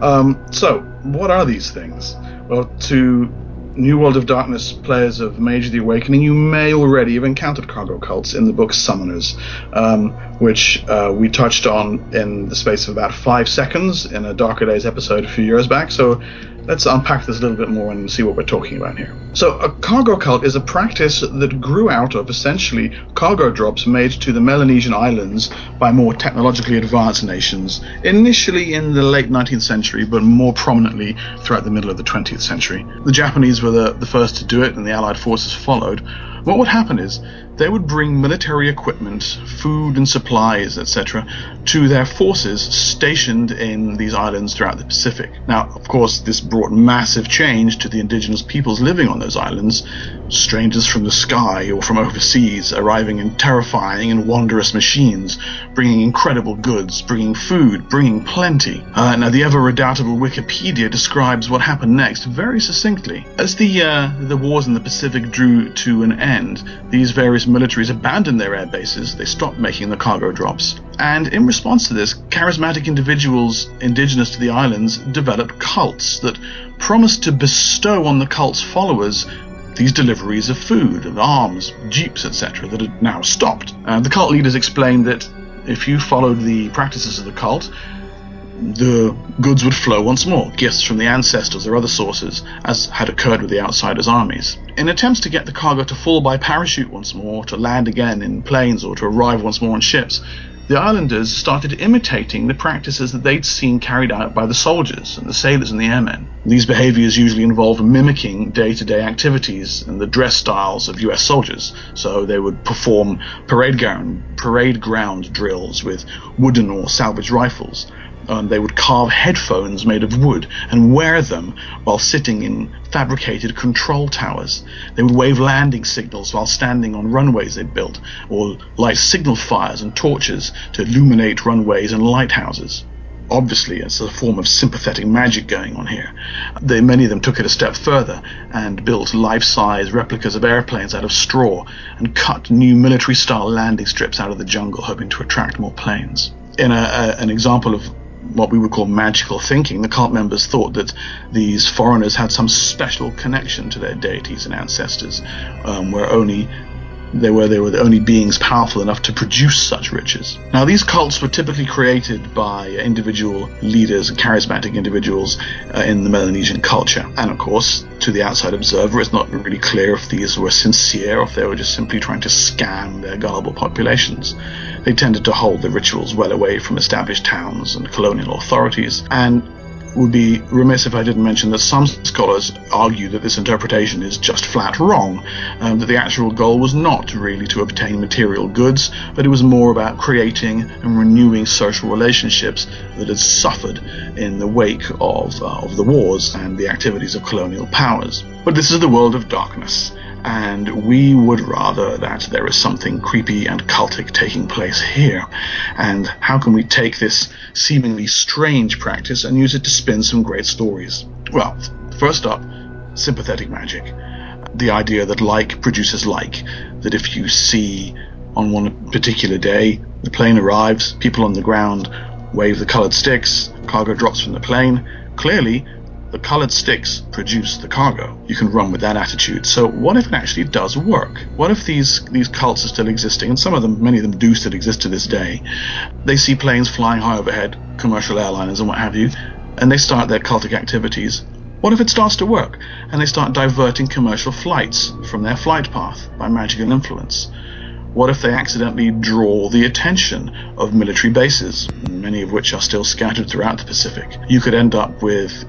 Um, so, what are these things? Well, to New World of Darkness players of Mage of the Awakening, you may already have encountered cargo cults in the book Summoners, um, which uh, we touched on in the space of about five seconds in a Darker Days episode a few years back. So let's unpack this a little bit more and see what we're talking about here. So, a cargo cult is a practice that grew out of essentially cargo drops made to the Melanesian islands by more technologically advanced nations, initially in the late 19th century, but more prominently throughout the middle of the 20th century. The Japanese were the, the first to do it, and the Allied forces followed. What would happen is they would bring military equipment, food and supplies, etc., to their forces stationed in these islands throughout the Pacific. Now, of course, this brought massive change to the indigenous peoples living on those islands, strangers from the sky or from overseas arriving in terrifying and wondrous machines, bringing incredible goods, bringing food, bringing plenty. Uh, now, the ever redoubtable Wikipedia describes what happened next very succinctly. As the uh, the wars in the Pacific drew to an end, these various militaries abandoned their air bases. They stopped making the cargo drops. And in response to this, charismatic individuals indigenous to the islands developed cults that promised to bestow on the cult's followers these deliveries of food, of arms, jeeps, etc., that had now stopped. Uh, the cult leaders explained that if you followed the practices of the cult, the goods would flow once more, gifts from the ancestors or other sources, as had occurred with the outsiders' armies. In attempts to get the cargo to fall by parachute once more, to land again in planes, or to arrive once more on ships, the islanders started imitating the practices that they'd seen carried out by the soldiers and the sailors and the airmen. These behaviors usually involved mimicking day to day activities and the dress styles of US soldiers. So they would perform parade ground, parade ground drills with wooden or salvage rifles. Um, they would carve headphones made of wood and wear them while sitting in fabricated control towers. They would wave landing signals while standing on runways they'd built, or light signal fires and torches to illuminate runways and lighthouses. Obviously, it's a form of sympathetic magic going on here. They, many of them took it a step further and built life-size replicas of airplanes out of straw and cut new military-style landing strips out of the jungle, hoping to attract more planes. In a, a, an example of what we would call magical thinking, the cult members thought that these foreigners had some special connection to their deities and ancestors, um, where only they were they were the only beings powerful enough to produce such riches. Now these cults were typically created by individual leaders and charismatic individuals uh, in the Melanesian culture, and of course, to the outside observer, it's not really clear if these were sincere or if they were just simply trying to scam their gullible populations. They tended to hold the rituals well away from established towns and colonial authorities, and would be remiss if I didn't mention that some scholars argue that this interpretation is just flat wrong, um, that the actual goal was not really to obtain material goods, but it was more about creating and renewing social relationships that had suffered in the wake of, uh, of the wars and the activities of colonial powers. But this is the world of darkness, and we would rather that there is something creepy and cultic taking place here. And how can we take this seemingly strange practice and use it to spin some great stories? Well, first up, sympathetic magic. The idea that like produces like, that if you see on one particular day, the plane arrives, people on the ground wave the colored sticks, cargo drops from the plane, clearly the colored sticks produce the cargo. You can run with that attitude. So what if it actually does work? What if these these cults are still existing, and some of them, many of them, do still exist to this day? They see planes flying high overhead, commercial airliners and what have you, and they start their cultic activities. What if it starts to work and they start diverting commercial flights from their flight path by magical influence? What if they accidentally draw the attention of military bases, many of which are still scattered throughout the Pacific? You could end up with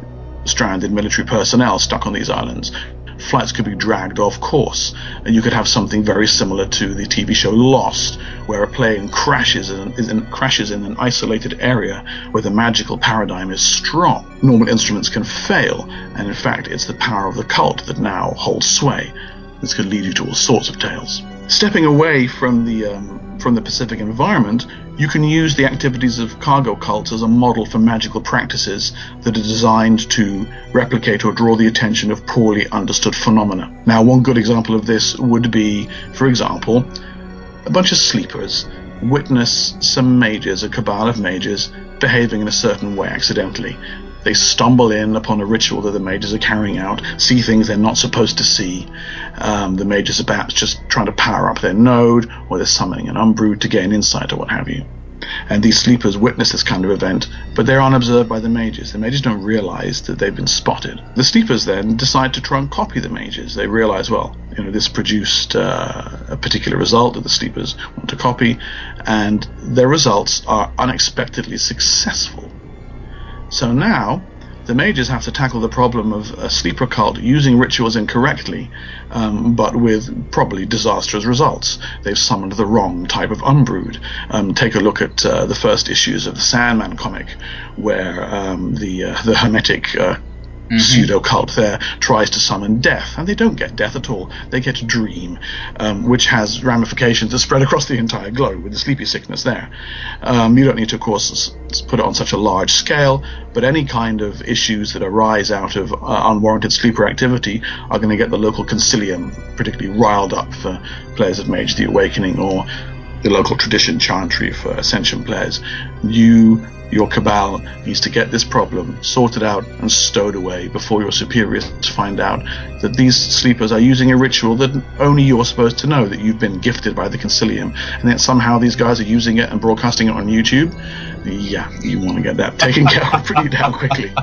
stranded military personnel stuck on these islands. Flights could be dragged off course, and you could have something very similar to the TV show Lost, where a plane crashes in, in, crashes in an isolated area where the magical paradigm is strong. Normal instruments can fail, and in fact, it's the power of the cult that now holds sway. This could lead you to all sorts of tales. Stepping away from the um, from the Pacific environment, you can use the activities of cargo cults as a model for magical practices that are designed to replicate or draw the attention of poorly understood phenomena. Now, one good example of this would be, for example, a bunch of sleepers witness some mages, a cabal of mages, behaving in a certain way accidentally. They stumble in upon a ritual that the mages are carrying out, see things they're not supposed to see. Um, the mages are perhaps just trying to power up their node, or they're summoning an umbrood to gain insight or what have you. And these sleepers witness this kind of event, but they're unobserved by the mages. The mages don't realize that they've been spotted. The sleepers then decide to try and copy the mages. They realize, well, you know, this produced uh, a particular result that the sleepers want to copy, and their results are unexpectedly successful. So now, the mages have to tackle the problem of a sleeper cult using rituals incorrectly, um, but with probably disastrous results. They've summoned the wrong type of umbrood. Um, take a look at uh, the first issues of the Sandman comic, where um, the uh, the hermetic uh. Pseudo cult there tries to summon death, and they don't get death at all. They get a dream, um, which has ramifications that spread across the entire globe with the sleepy sickness there. Um, you don't need to, of course, put it on such a large scale, but any kind of issues that arise out of uh, unwarranted sleeper activity are going to get the local concilium particularly riled up for players of Mage the Awakening or the local tradition chantry for Ascension players. You your cabal needs to get this problem sorted out and stowed away before your superiors find out that these sleepers are using a ritual that only you're supposed to know that you've been gifted by the Concilium, and that somehow these guys are using it and broadcasting it on YouTube. Yeah, you want to get that taken care of pretty damn quickly.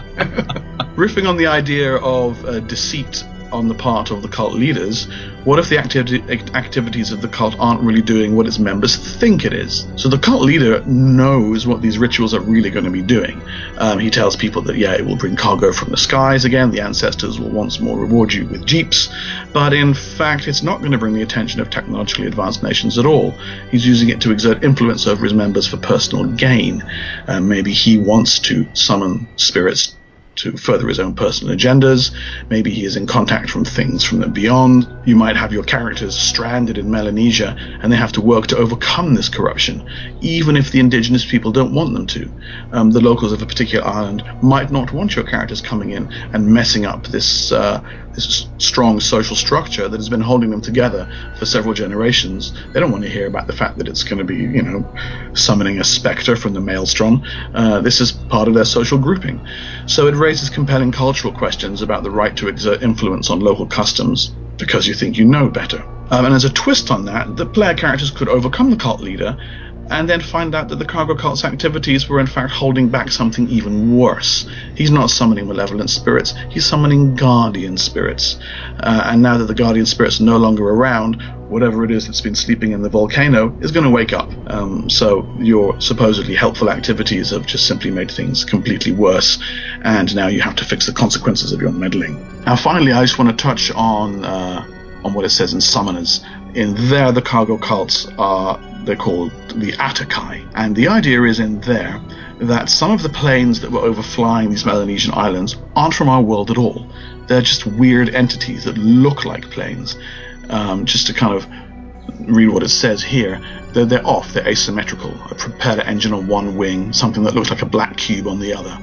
Riffing on the idea of uh, deceit on the part of the cult leaders, what if the activities of the cult aren't really doing what its members think it is? So the cult leader knows what these rituals are really going to be doing. Um, he tells people that, yeah, it will bring cargo from the skies again, the ancestors will once more reward you with jeeps, but in fact, it's not going to bring the attention of technologically advanced nations at all. He's using it to exert influence over his members for personal gain. Um, maybe he wants to summon spirits to further his own personal agendas. Maybe he is in contact from things from the beyond. You might have your characters stranded in Melanesia and they have to work to overcome this corruption, even if the indigenous people don't want them to. Um, the locals of a particular island might not want your characters coming in and messing up this uh, this strong social structure that has been holding them together for several generations. They don't want to hear about the fact that it's going to be, you know, summoning a specter from the maelstrom. Uh, this is part of their social grouping. So it raises compelling cultural questions about the right to exert influence on local customs because you think you know better. Um, and as a twist on that, the player characters could overcome the cult leader and then find out that the cargo cult's activities were in fact holding back something even worse. He's not summoning malevolent spirits, he's summoning guardian spirits. Uh, and now that the guardian spirits are no longer around, whatever it is that's been sleeping in the volcano is going to wake up. Um, so your supposedly helpful activities have just simply made things completely worse, and now you have to fix the consequences of your meddling. Now, finally, I just want to touch on uh, on what it says in Summoners. In there, the cargo cults are they're called the Atakai. And the idea is in there that some of the planes that were overflying these Melanesian islands aren't from our world at all. They're just weird entities that look like planes. Um, just to kind of read what it says here, they're, they're off, they're asymmetrical. A propeller engine on one wing, something that looks like a black cube on the other.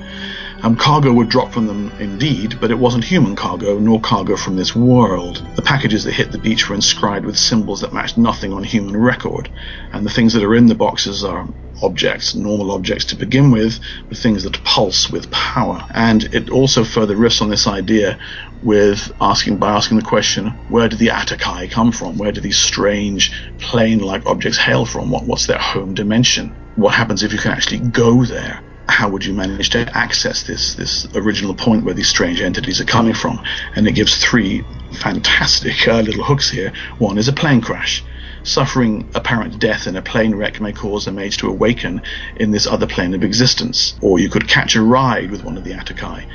Um, cargo would drop from them indeed, but it wasn't human cargo, nor cargo from this world. The packages that hit the beach were inscribed with symbols that matched nothing on human record, and the things that are in the boxes are objects, normal objects to begin with, but things that pulse with power. And it also further riffs on this idea with asking by asking the question, where do the Atakai come from? Where do these strange plane-like objects hail from? What, what's their home dimension? What happens if you can actually go there? How would you manage to access this this original point where these strange entities are coming from? And it gives three fantastic uh, little hooks here. One is a plane crash. Suffering apparent death in a plane wreck may cause a mage to awaken in this other plane of existence. Or you could catch a ride with one of the Atakai.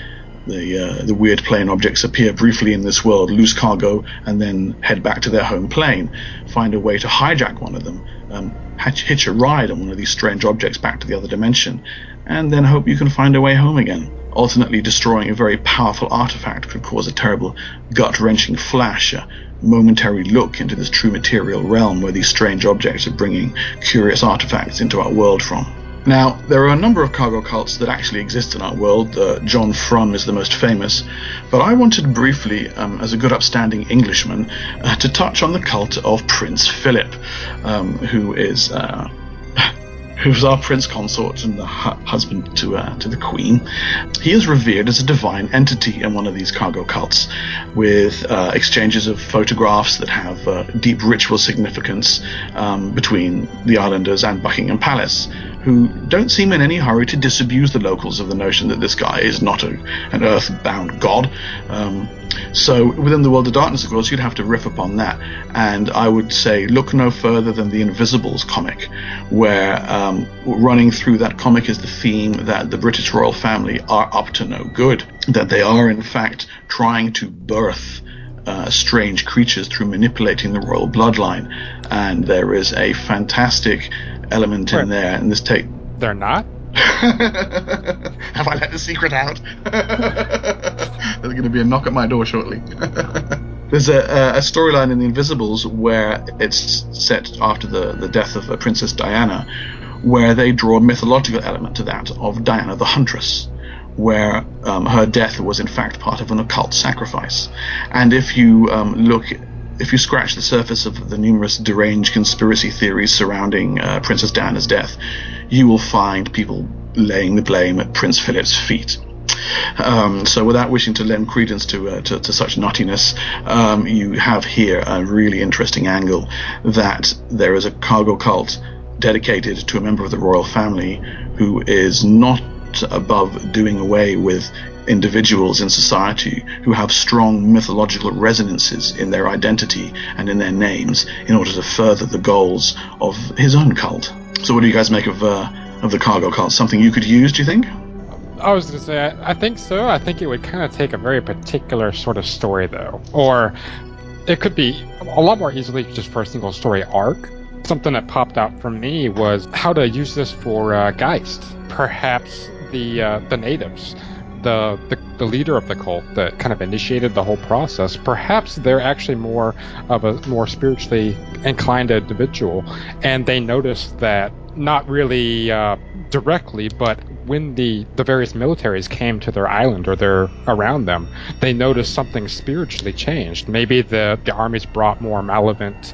The, uh, the weird plane objects appear briefly in this world, lose cargo, and then head back to their home plane. Find a way to hijack one of them, um, hitch, hitch a ride on one of these strange objects back to the other dimension, and then hope you can find a way home again. Ultimately, destroying a very powerful artifact could cause a terrible, gut wrenching flash, a momentary look into this true material realm where these strange objects are bringing curious artifacts into our world from. Now, there are a number of cargo cults that actually exist in our world. Uh, John Frum is the most famous, but I wanted briefly, um, as a good upstanding Englishman, uh, to touch on the cult of Prince Philip, um, who is. Uh, who's our prince consort and the hu- husband to uh, to the queen. He is revered as a divine entity in one of these cargo cults, with uh, exchanges of photographs that have uh, deep ritual significance um, between the islanders and Buckingham Palace who don't seem in any hurry to disabuse the locals of the notion that this guy is not a, an earth-bound god. Um, so within the world of darkness, of course, you'd have to riff upon that. And I would say look no further than the Invisibles comic, where um, running through that comic is the theme that the British royal family are up to no good, that they are in fact trying to birth. Uh, strange creatures through manipulating the royal bloodline, and there is a fantastic element in there. And this take They're not. have I let the secret out? There's going to be a knock at my door shortly. There's a, a, storyline in The Invisibles where it's set after the, the death of Princess Diana, where they draw a mythological element to that of Diana the Huntress, where um, her death was in fact part of an occult sacrifice. And if you um, look if you scratch the surface of the numerous deranged conspiracy theories surrounding uh, Princess Diana's death, you will find people laying the blame at Prince Philip's feet. Um, so, without wishing to lend credence to, uh, to, to such nuttiness, um, you have here a really interesting angle that there is a cargo cult dedicated to a member of the royal family who is not above doing away with individuals in society who have strong mythological resonances in their identity and in their names in order to further the goals of his own cult. So, what do you guys make of uh, of the cargo cult? Something you could use? Do you think? I was gonna say, I, I think so. I think it would kind of take a very particular sort of story, though, or it could be a lot more easily just for a single story arc. Something that popped out for me was how to use this for uh, Geist. Perhaps the uh, the natives, the, the the leader of the cult that kind of initiated the whole process. Perhaps they're actually more of a more spiritually inclined individual, and they noticed that not really uh, directly, but when the, the various militaries came to their island or they're around them, they noticed something spiritually changed. Maybe the, the armies brought more malevolent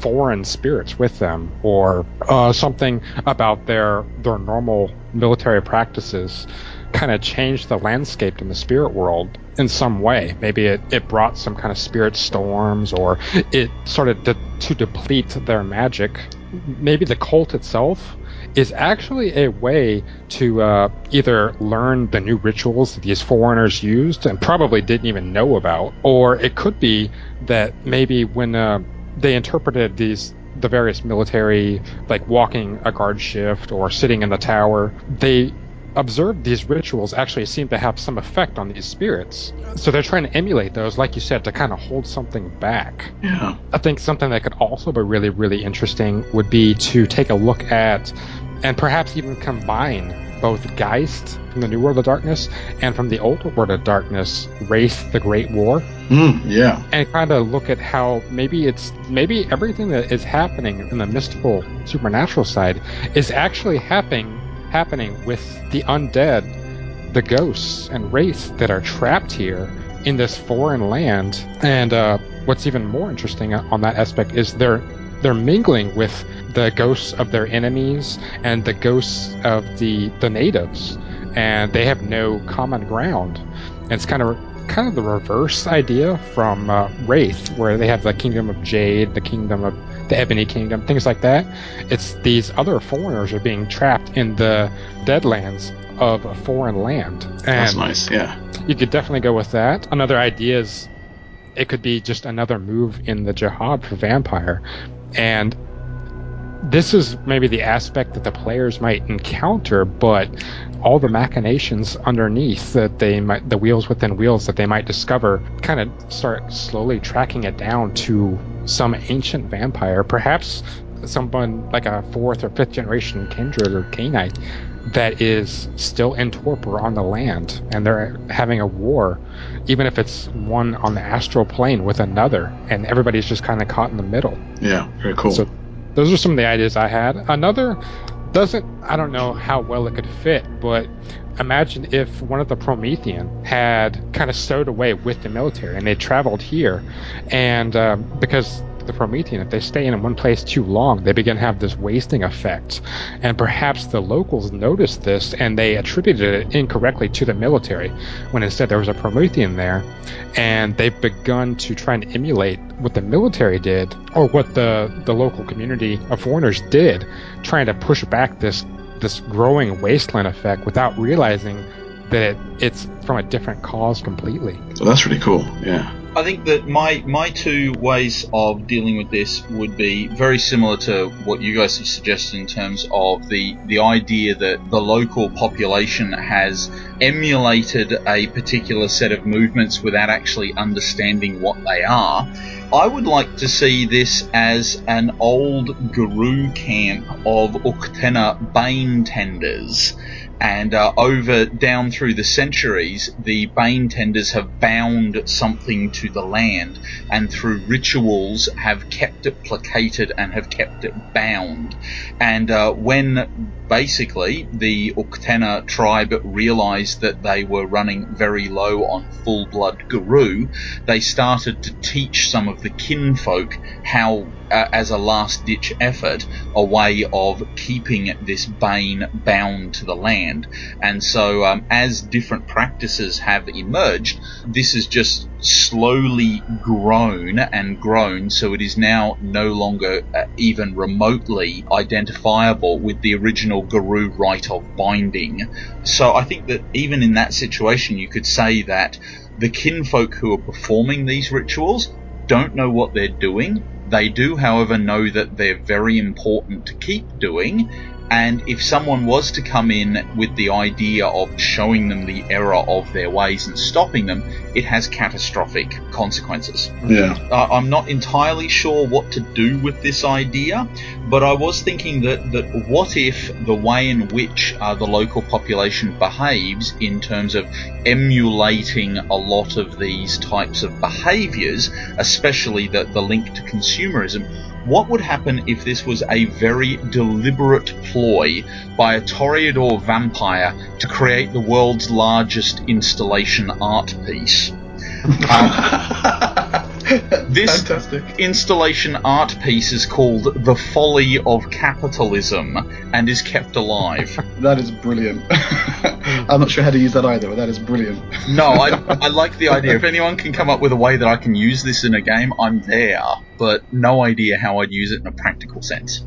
foreign spirits with them, or uh, something about their their normal military practices kind of changed the landscape in the spirit world in some way. Maybe it, it brought some kind of spirit storms, or it started to, to deplete their magic. Maybe the cult itself is actually a way to uh, either learn the new rituals that these foreigners used and probably didn't even know about, or it could be that maybe when uh, they interpreted these the various military, like walking a guard shift or sitting in the tower, they observed these rituals actually seem to have some effect on these spirits. So they're trying to emulate those, like you said, to kind of hold something back. Yeah. I think something that could also be really, really interesting would be to take a look at and perhaps even combine both Geist from the New World of Darkness and from the Old World of Darkness, Wraith the Great War, Mm, yeah. and kind of look at how maybe it's maybe everything that is happening in the mystical supernatural side is actually happening happening with the undead the ghosts and wraiths that are trapped here in this foreign land. And uh, what's even more interesting on that aspect is they're they're mingling with the ghosts of their enemies and the ghosts of the the natives, and they have no common ground. And it's kind of kind of the reverse idea from uh, Wraith, where they have the kingdom of Jade, the kingdom of the Ebony Kingdom, things like that. It's these other foreigners are being trapped in the Deadlands of a foreign land. And That's nice. Yeah. you could definitely go with that. Another idea is it could be just another move in the Jyhad for vampire, and this is maybe the aspect that the players might encounter, but all the machinations underneath that they might, the wheels within wheels that they might discover, kind of start slowly tracking it down to some ancient vampire, perhaps someone like a fourth or fifth generation kindred or Cainite that is still in torpor on the land and they're having a war even if it's one on the astral plane with another and everybody's just kind of caught in the middle Yeah. Very cool. So- those are some of the ideas i had. Another doesn't i don't know how well it could fit but imagine if one of the promethean had kind of stowed away with the military and they traveled here and um, because the promethean if they stay in one place too long they begin to have this wasting effect and perhaps the locals noticed this and they attributed it incorrectly to the military when instead there was a promethean there and they've begun to try and emulate what the military did or what the the local community of foreigners did trying to push back this this growing wasteland effect without realizing that it, it's from a different cause completely so that's really cool. Yeah. I think that my my two ways of dealing with this would be very similar to what you guys have suggested in terms of the the idea that the local population has emulated a particular set of movements without actually understanding what they are. I would like to see this as an old Garou camp of Uktena Bane tenders. And uh, over down through the centuries, the Bane tenders have bound something to the land, and through rituals have kept it placated and have kept it bound. And uh, when basically the Uktena tribe realized that they were running very low on full blood Garou, they started to teach some of the kinfolk how, uh, as a last ditch effort, a way of keeping this bane bound to the land. And so, um, as different practices have emerged, this has just slowly grown and grown, so it is now no longer uh, even remotely identifiable with the original Garou rite of binding. So I think that even in that situation, you could say that the kinfolk who are performing these rituals don't know what they're doing. They do, however, know that they're very important to keep doing. And if someone was to come in with the idea of showing them the error of their ways and stopping them, it has catastrophic consequences. Yeah. Uh, I'm not entirely sure what to do with this idea, but I was thinking that, that what if the way in which uh, the local population behaves in terms of emulating a lot of these types of behaviors, especially the, the link to consumerism, what would happen if this was a very deliberate ploy by a Toreador vampire to create the world's largest installation art piece? Um, This- Fantastic. installation art piece is called The Folly of Capitalism and is kept alive. That is brilliant. I'm not sure how to use that either, but that is brilliant. No, I, I like the idea. If anyone can come up with a way that I can use this in a game, I'm there. But no idea how I'd use it in a practical sense.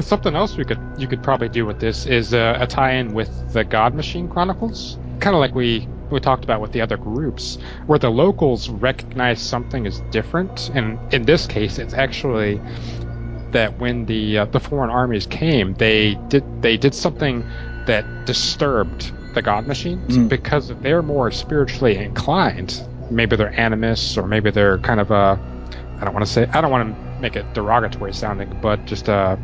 Something else we could you could probably do with this is uh, a tie-in with the God Machine Chronicles, kind of like we we talked about with the other groups, where the locals recognize something is different, and in this case, it's actually that when the uh, the foreign armies came, they did they did something that disturbed the God Machines Mm. because they're more spiritually inclined. Maybe they're animists, or maybe they're kind of a I don't want to say I don't want to make it derogatory sounding, but just a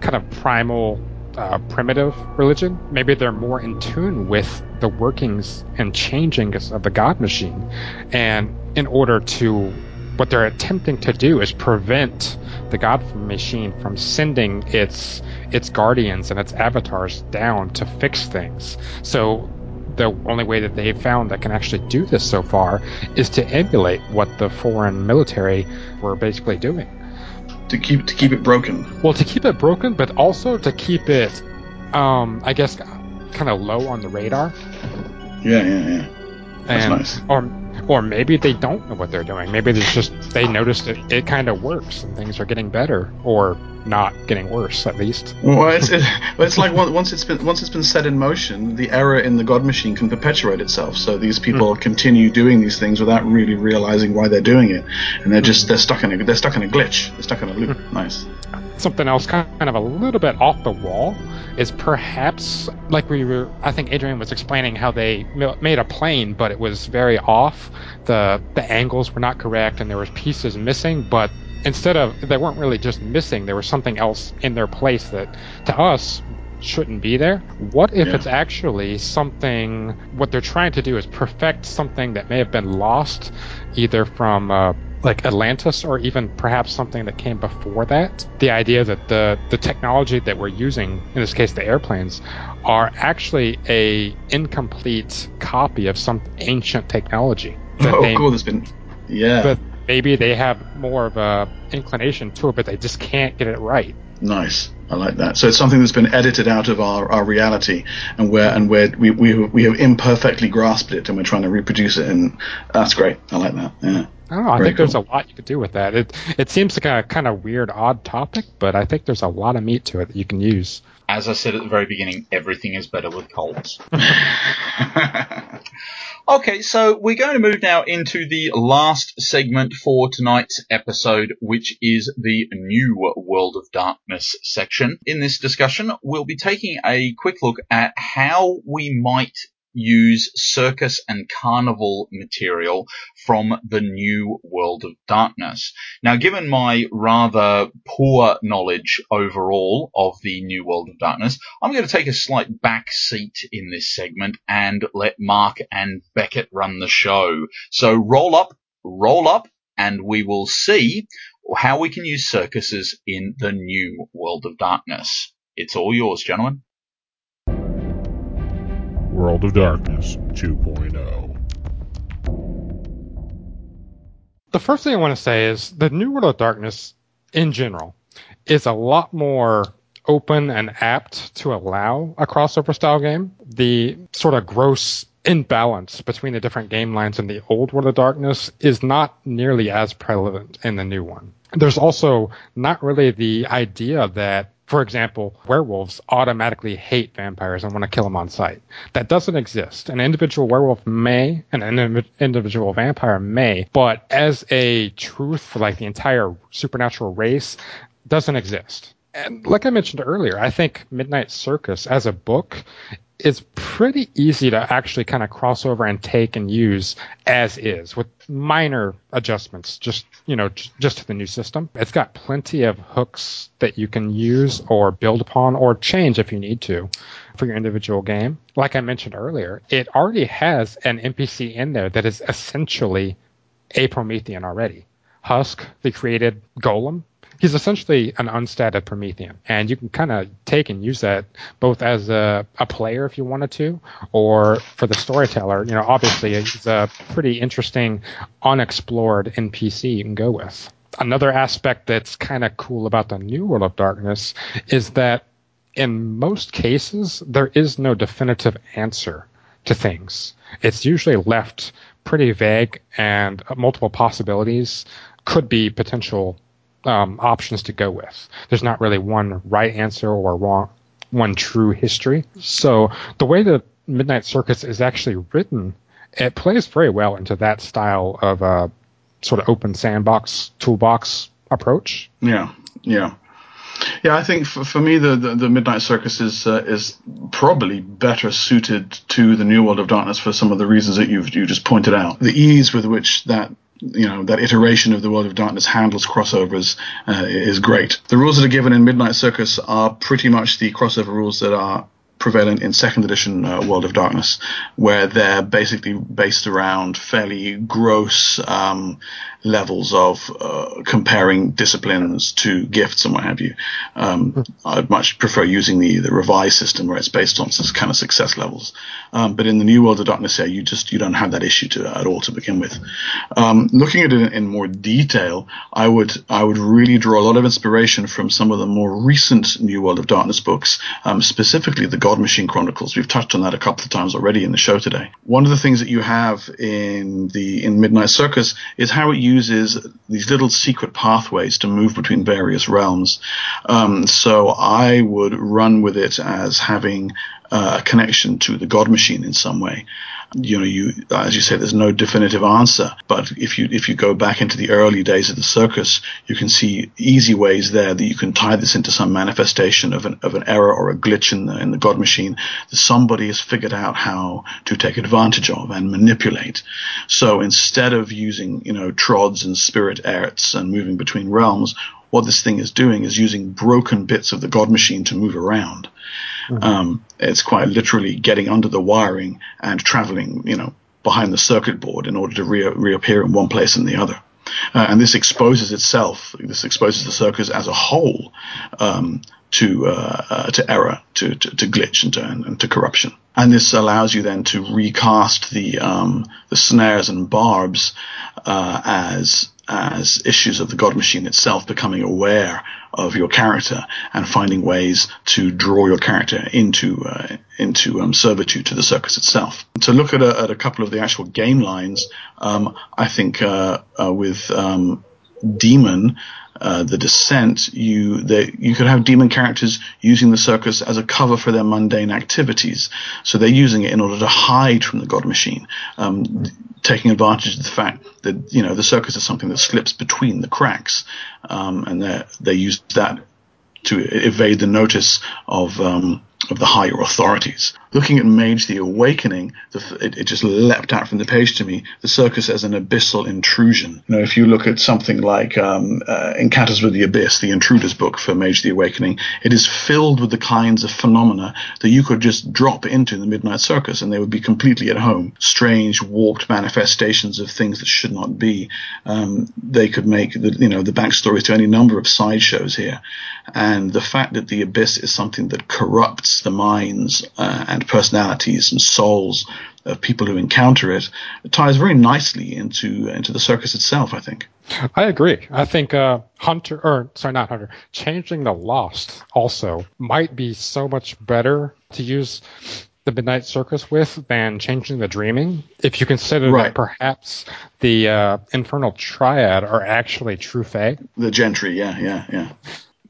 kind of primal, uh, primitive religion. Maybe they're more in tune with the workings and changings of the God machine, and in order to, what they're attempting to do is prevent the God machine from sending its its guardians and its avatars down to fix things. So the only way that they've found that can actually do this so far is to emulate what the foreign military were basically doing. To keep to keep it broken. Well, to keep it broken, but also to keep it, um, I guess, kind of low on the radar. Yeah, yeah, yeah. That's and, nice. Or, or maybe they don't know what they're doing. Maybe it's just they noticed it. It kind of works, and things are getting better, or not getting worse at least. Well, it's it, it's like on- once it's been once it's been set in motion, the error in the God machine can perpetuate itself. So these people hmm. continue doing these things without really realizing why they're doing it, and they're just they're stuck in a they're stuck in a glitch. They're stuck in a loop. Hmm. Nice. Something else kind of a little bit off the wall is perhaps like we were. I think Adrian was explaining how they made a plane, but it was very off. The the angles were not correct, and there was pieces missing. But instead of they weren't really just missing, there was something else in their place that to us shouldn't be there. What if Yeah. it's actually something? What they're trying to do is perfect something that may have been lost, either from uh, like Atlantis or even perhaps something that came before that. The idea that the the technology that we're using, in this case the airplanes, are actually a incomplete copy of some ancient technology. That oh, they, cool. There's been yeah. But maybe they have more of a inclination to it, but they just can't get it right. Nice. I like that. So it's something that's been edited out of our, our reality, and where and where we, we we have imperfectly grasped it, and we're trying to reproduce it. And that's great. I like that. Yeah. I don't know. I Very think there's a lot you could do with that. It it seems like a kind of weird, odd topic, but I think there's a lot of meat to it that you can use. As I said at the very beginning, everything is better with colds. Okay, so we're going to move now into the last segment for tonight's episode, which is the new World of Darkness section. In this discussion, we'll be taking a quick look at how we might use circus and carnival material from the new World of Darkness. Now, given my rather poor knowledge overall of the new World of Darkness, I'm going to take a slight back seat in this segment and let Mark and Beckett run the show. So roll up, roll up, and we will see how we can use circuses in the new World of Darkness. It's all yours, gentlemen. World of Darkness oh. 2.0. The first thing I want to say is the New World of Darkness, in general, is a lot more open and apt to allow a crossover style game. The sort of gross imbalance between the different game lines in the old World of Darkness is not nearly as prevalent in the new one. There's also not really the idea that, for example, werewolves automatically hate vampires and want to kill them on sight. That doesn't exist. An individual werewolf may, and an individual vampire may, but as a truth for like the entire supernatural race, doesn't exist. And like I mentioned earlier, I think Midnight Circus as a book is pretty easy to actually kind of cross over and take and use as is with minor adjustments just you know just to the new system. It's got plenty of hooks that you can use or build upon or change if you need to for your individual game. Like i mentioned earlier it already has an npc in there that is essentially a promethean already. Husk the created golem he's essentially an unstatted Promethean, and you can kind of take and use that both as a, a player if you wanted to, or for the storyteller. You know, obviously he's a pretty interesting, unexplored NPC you can go with. Another aspect that's kind of cool about the New World of Darkness is that in most cases there is no definitive answer to things. It's usually left pretty vague, and multiple possibilities could be potential um, options to go with. There's not really one right answer or wrong, one true history. So the way the Midnight Circus is actually written, it plays very well into that style of uh, sort of open sandbox toolbox approach. Yeah, yeah, yeah. I think for, for me, the, the, the Midnight Circus is uh, is probably better suited to the New World of Darkness for some of the reasons that you've you just pointed out. The ease with which that you know that iteration of the World of Darkness handles crossovers uh, is great. The rules that are given in Midnight Circus are pretty much the crossover rules that are prevalent in second edition uh, World of Darkness, where they're basically based around fairly gross um, levels of uh, comparing disciplines to gifts and what have you. Um, I'd much prefer using the the revised system where it's based on some kind of success levels. Um, but in the new world of darkness, yeah, you just you don't have that issue to at all to begin with. Um, looking at it in, in more detail, I would I would really draw a lot of inspiration from some of the more recent New World of Darkness books, um, specifically the God Machine Chronicles. We've touched on that a couple of times already in the show today. One of the things that you have in the in Midnight Circus is how it uses these little secret pathways to move between various realms. Um, so I would run with it as having uh, a connection to the God Machine in some way you know, you as you say, there's no definitive answer. But if you if you go back into the early days of the circus, you can see easy ways there that you can tie this into some manifestation of an of an error or a glitch in the in the God machine that somebody has figured out how to take advantage of and manipulate. So instead of using you know trods and spirit erts and moving between realms, what this thing is doing is using broken bits of the God machine to move around. Mm-hmm. Um, it's quite literally getting under the wiring and traveling, you know, behind the circuit board in order to re- reappear in one place and the other. Uh, and this exposes itself, this exposes the circus as a whole um, to uh, uh, to error, to, to, to glitch, and to, and to, corruption. And this allows you then to recast the um, the snares and barbs uh, as as issues of the God machine itself, becoming aware of your character and finding ways to draw your character into uh, into um, servitude to the circus itself. To look at a, at a couple of the actual game lines, um, I think uh, uh, with um, Demon, uh, the Descent, you you could have demon characters using the circus as a cover for their mundane activities. So they're using it in order to hide from the God Machine, um, taking advantage of the fact that you know the circus is something that slips between the cracks, um, and they they use that to evade the notice of um, of the higher authorities. Looking at Mage the Awakening, the, it, it, just leapt out from the page to me. The circus as an abyssal intrusion. You know, if you look at something like um, uh, Encounters with the Abyss, the Intruders book for Mage the Awakening, it is filled with the kinds of phenomena that you could just drop into the Midnight Circus and they would be completely at home. Strange, warped manifestations of things that should not be. Um, they could make the, you know, the backstories to any number of sideshows here. And the fact that the Abyss is something that corrupts the minds uh, and personalities and souls of people who encounter it, it ties very nicely into into the circus itself. I think. I agree. I think uh, Hunter, or sorry, not Hunter, Changeling the Lost also might be so much better to use the Midnight Circus with than Changeling the Dreaming. If you consider right. that perhaps the uh, Infernal Triad are actually true Fae. The Gentry, yeah, yeah, yeah.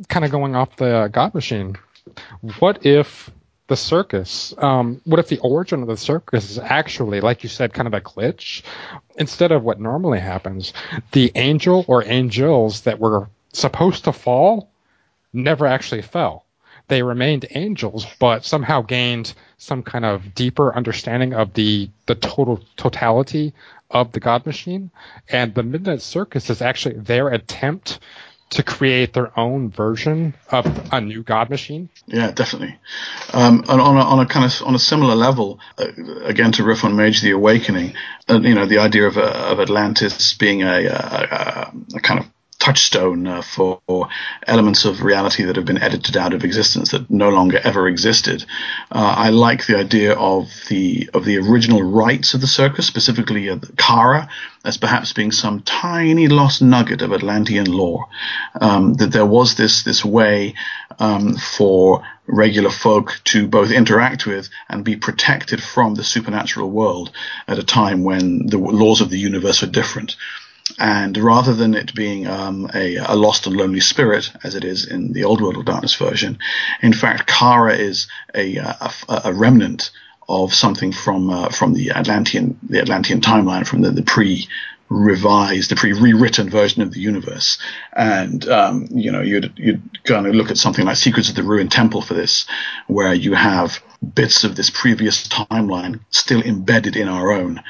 Kind of going off the God Machine. What if the circus. Um, what if the origin of the circus is actually, like you said, kind of a glitch? Instead of what normally happens, the angel or angels that were supposed to fall never actually fell. They remained angels, but somehow gained some kind of deeper understanding of the the total totality of the God Machine. And the Midnight Circus is actually their attempt to create their own version of a new God machine. Yeah, definitely. Um, and on a, on a kind of on a similar level, uh, again to riff on Mage the Awakening, uh, you know, the idea of, uh, of Atlantis being a, a, a kind of touchstone uh, for, for, elements of reality that have been edited out of existence that no longer ever existed. Uh, I like the idea of the of the original rites of the circus, specifically uh, Kara, as perhaps being some tiny lost nugget of Atlantean lore. Um, that there was this this way um, for regular folk to both interact with and be protected from the supernatural world at a time when the laws of the universe were different. And rather than it being um, a, a, lost and lonely spirit, as it is in the Old World of Darkness version, in fact, Kara is a, a, a remnant of something from uh, from the Atlantean the Atlantean timeline, from the, the pre revised, the pre-rewritten version of the universe. And um, you know, you'd you'd kind of look at something like Secrets of the Ruined Temple for this, where you have bits of this previous timeline still embedded in our own.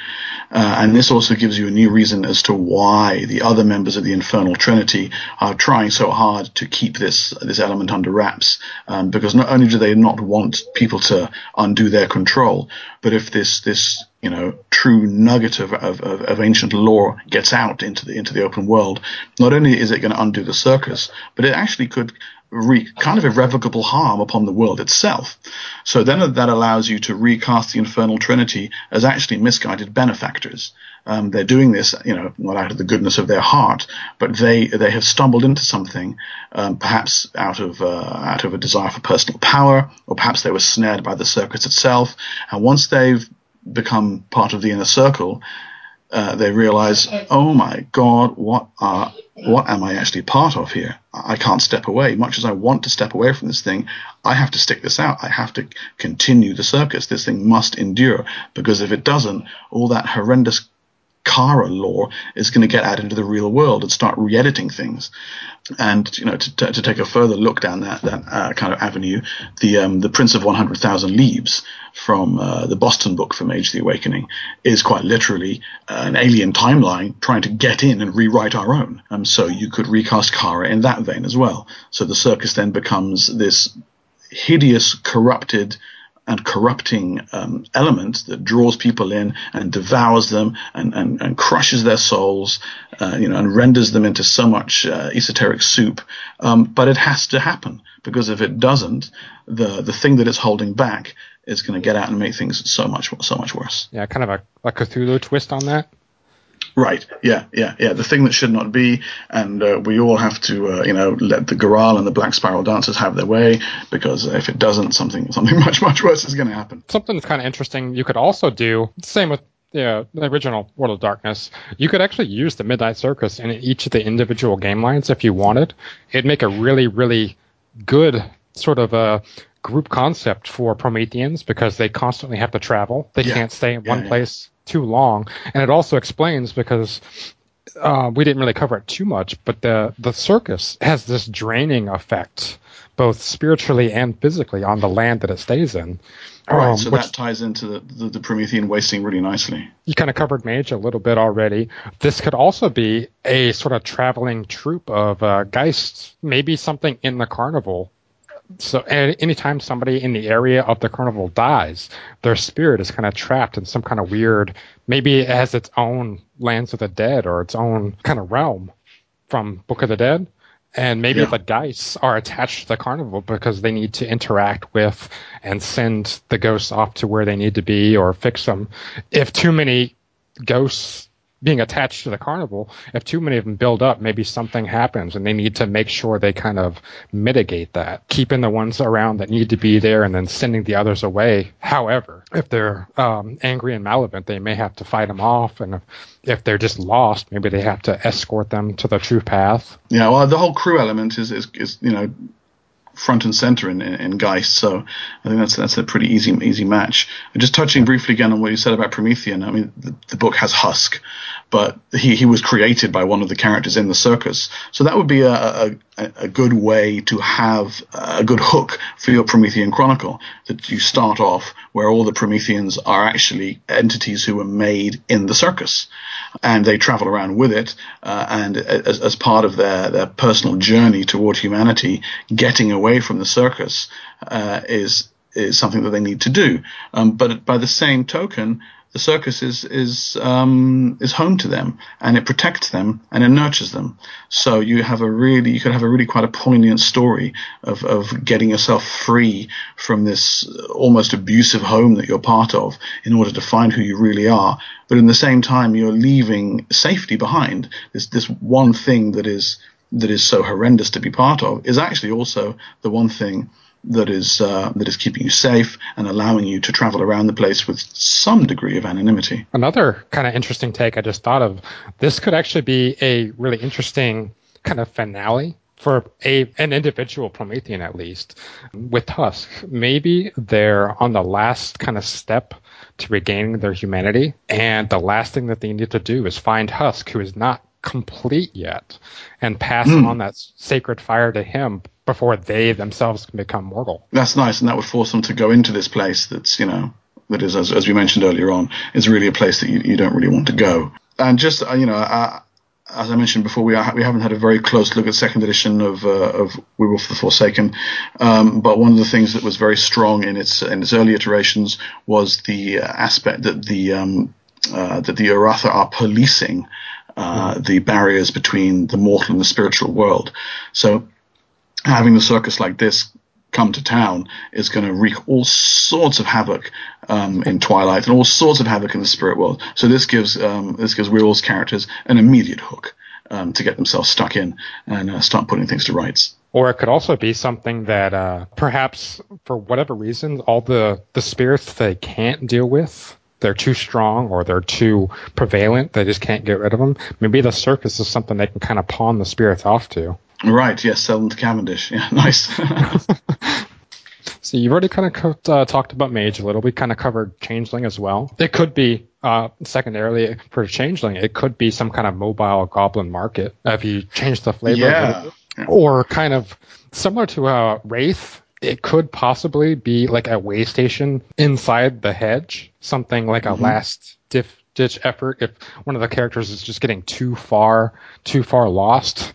Uh, and this also gives you a new reason as to why the other members of the Infernal Trinity are trying so hard to keep this this element under wraps. Um, because not only do they not want people to undo their control, but if this this you know true nugget of, of, of, of ancient lore gets out into the into the open world, not only is it going to undo the circus, but it actually could wreak kind of irrevocable harm upon the world itself. So then that allows you to recast the infernal trinity as actually misguided benefactors. Um, they're doing this, you know, not out of the goodness of their heart, but they they have stumbled into something, um, perhaps out of uh, out of a desire for personal power, or perhaps they were snared by the circus itself. And once they've become part of the inner circle, uh, they realize, oh my God, what are what am I actually part of here? I can't step away. Much as I want to step away from this thing, I have to stick this out. I have to continue the circus. This thing must endure because if it doesn't, all that horrendous Kara lore is going to get out into the real world and start re-editing things. And you know, to, to, to take a further look down that that uh, kind of avenue, the um, the Prince of One Hundred Thousand Leaves from uh, the Boston book from Age of the Awakening is quite literally an alien timeline trying to get in and rewrite our own. Um, so you could recast Kara in that vein as well. So the circus then becomes this hideous, corrupted and corrupting um, element that draws people in and devours them and, and, and crushes their souls, uh, you know, and renders them into so much uh, esoteric soup. Um, but it has to happen because if it doesn't, the the thing that it's holding back is going to get out and make things so much so much worse. Yeah, kind of a, a Cthulhu twist on that. Right. Yeah. Yeah. Yeah. The thing that should not be, and uh, we all have to, uh, you know, let the Goral and the Black Spiral dancers have their way, because if it doesn't, something something much much worse is going to happen. Something that's kind of interesting. You could also do same with the, the original World of Darkness. You could actually use the Midnight Circus in each of the individual game lines if you wanted. It'd make a really really good sort of a group concept for Prometheans because they constantly have to travel. They Yeah. can't stay in Yeah, one yeah. place too long. And it also explains because uh, we didn't really cover it too much, but the the circus has this draining effect, both spiritually and physically, on the land that it stays in. Right. Um, so which that ties into the, the, the Promethean wasting really nicely. you kind of covered Mage a little bit already. This could also be a sort of traveling troupe of uh, geists, maybe something in the carnival. So anytime somebody in the area of the carnival dies, their spirit is kind of trapped in some kind of weird, maybe it has its own lands of the dead or its own kind of realm from Book of the Dead. And maybe Yeah. the geists are attached to the carnival because they need to interact with and send the ghosts off to where they need to be or fix them. If too many ghosts being attached to the carnival, if too many of them build up, maybe something happens and they need to make sure they kind of mitigate that, keeping the ones around that need to be there and then sending the others away. However, if they're um, angry and malevolent, they may have to fight them off. And if, if they're just lost, maybe they have to escort them to the true path. Yeah, well, the whole crew element is, is, is you know, front and center in, in, in Geist. So I think that's that's a pretty easy easy match. And just touching briefly again on what you said about Promethean. I mean, the, the book has Husk, but he, he was created by one of the characters in the circus. So that would be a, a, a good way to have a good hook for your Promethean Chronicle. That you start off where all the Prometheans are actually entities who were made in the circus, and they travel around with it, uh, and as, as part of their, their personal journey toward humanity, getting away from the circus uh, is is something that they need to do. Um, but by the same token, the circus is is um, is home to them, and it protects them and it nurtures them. So you have a really you could have a really quite a poignant story of of getting yourself free from this almost abusive home that you're part of in order to find who you really are. But in the same time, you're leaving safety behind. This this one thing that is that is so horrendous to be part of is actually also the one thing that is uh, that is keeping you safe and allowing you to travel around the place with some degree of anonymity. Another kind of interesting take I just thought of this could actually be a really interesting kind of finale for a an individual Promethean at least with Tusk. Maybe they're on the last kind of step to regaining their humanity, and the last thing that they need to do is find Husk, who is not complete yet, and pass on that sacred fire to him before they themselves can become mortal. That's nice, and that would force them to go into this place that's you know that is, as, as we mentioned earlier on, is really a place that you, you don't really want to go. And just uh, you know, uh, as I mentioned before, we are, we haven't had a very close look at second edition of uh, of Werewolf the Forsaken, um, but one of the things that was very strong in its in its early iterations was the uh, aspect that the um, uh, that the Uratha are policing uh, the barriers between the mortal and the spiritual world. So having the circus like this come to town is going to wreak all sorts of havoc um, in Twilight and all sorts of havoc in the spirit world. So this gives um, this gives Werewolf's characters an immediate hook um, to get themselves stuck in and uh, start putting things to rights. Or it could also be something that uh, perhaps for whatever reason, all the, the spirits they can't deal with, they're too strong or they're too prevalent, they just can't get rid of them. Maybe the circus is something they can kind of pawn the spirits off to. Right, yes, sell them to Cavendish. Yeah, nice. So you've already kind of co- uh, talked about Mage a little. We kind of covered Changeling as well. It could be uh, secondarily for Changeling. It could be some kind of mobile Goblin market if you change the flavor. yeah. Or kind of similar to uh, Wraith. It could possibly be like a way station inside the hedge, something like a last diff, ditch effort. If one of the characters is just getting too far, too far lost,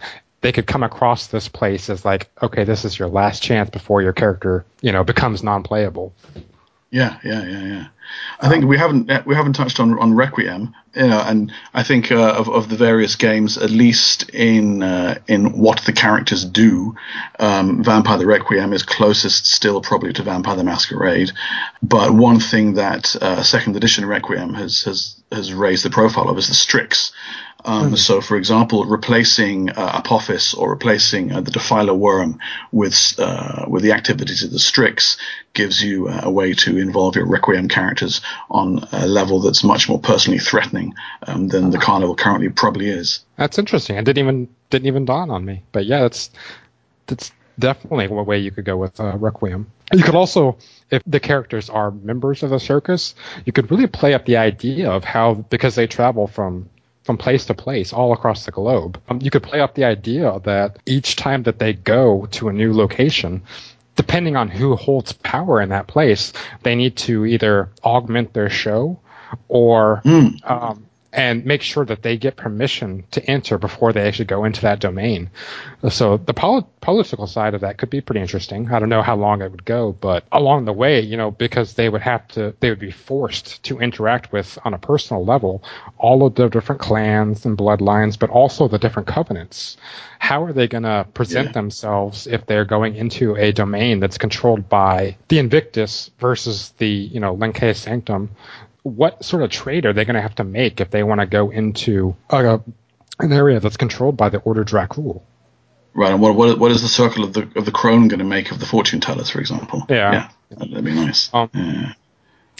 they could come across this place as like, okay, this is your last chance before your character, you know, becomes non-playable. Yeah, yeah, yeah, yeah. I think we haven't we haven't touched on on Requiem, you know, and I think uh, of of the various games, at least in uh, in what the characters do, um, Vampire the Requiem is closest still probably to Vampire the Masquerade. But one thing that uh, Second Edition Requiem has has has raised the profile of is the Strix. Um, So, for example, replacing uh, Apophis or replacing uh, the Defiler Wyrm with uh, with the activities of the Strix gives you uh, a way to involve your Requiem characters on a level that's much more personally threatening um, than the Carnival currently probably is. That's interesting. It didn't even didn't even dawn on me. But yeah, that's that's definitely a way you could go with uh, Requiem. You could also, if the characters are members of the circus, you could really play up the idea of how because they travel from from place to place all across the globe. Um, you could play up the idea that each time that they go to a new location, depending on who holds power in that place, they need to either augment their show or um, and make sure that they get permission to enter before they actually go into that domain. So the poli- political side of that could be pretty interesting. I don't know how long it would go, but along the way, you know, because they would have to, they would be forced to interact with on a personal level all of the different clans and bloodlines, but also the different covenants. How are they going to present Yeah. themselves if they're going into a domain that's controlled by the Invictus versus the, you know, Lancea Sanctum? What sort of trade are they going to have to make if they want to go into a, an area that's controlled by the Ordo Dracul? Right, and what what what is the circle of the of the crone going to make of the fortune tellers, for example? Yeah. yeah, that'd be nice. Um, yeah.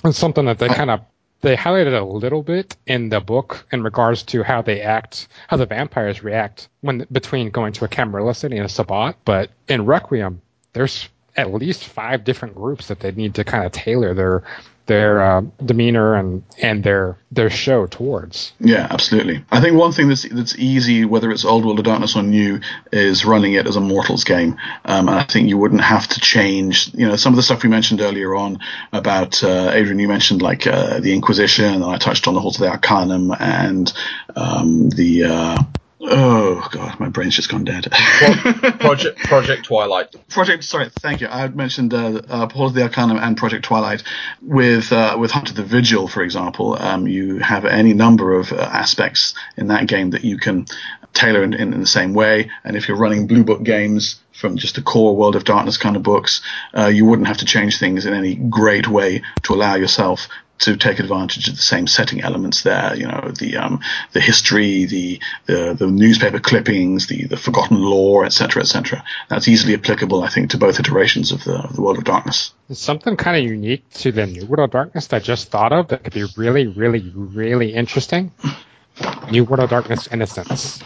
It's something that they kind of they highlighted a little bit in the book in regards to how they act, how the vampires react when between going to a Camarilla city and a Sabbat. But in Requiem, there's at least five different groups that they need to kind of tailor their their uh, demeanor and and their their show towards. Yeah, absolutely. I think one thing that's that's easy, whether it's Old World of Darkness or new, is running it as a Mortals game. Um, and I think you wouldn't have to change, you know, some of the stuff we mentioned earlier on about uh, Adrian. You mentioned like uh, the Inquisition, and I touched on the Halls of the Arcanum and um, the. Oh god, my brain's just gone dead. Project Project Twilight. Project, sorry, thank you. I had mentioned uh, uh, Halls of the Arcanum and Project Twilight. With uh, with Hunter the Vigil, for example, um, you have any number of uh, aspects in that game that you can tailor in, in, in the same way. And if you're running Blue Book games from just the core World of Darkness kind of books, uh, you wouldn't have to change things in any great way to allow yourself to take advantage of the same setting elements there. You know, the um, the history, the, the the newspaper clippings, the the forgotten lore, etc., etc. That's easily applicable, I think, to both iterations of the of the World of Darkness. There's something kind of unique to the New World of Darkness that I just thought of that could be really, really, really interesting. New World of Darkness Innocence.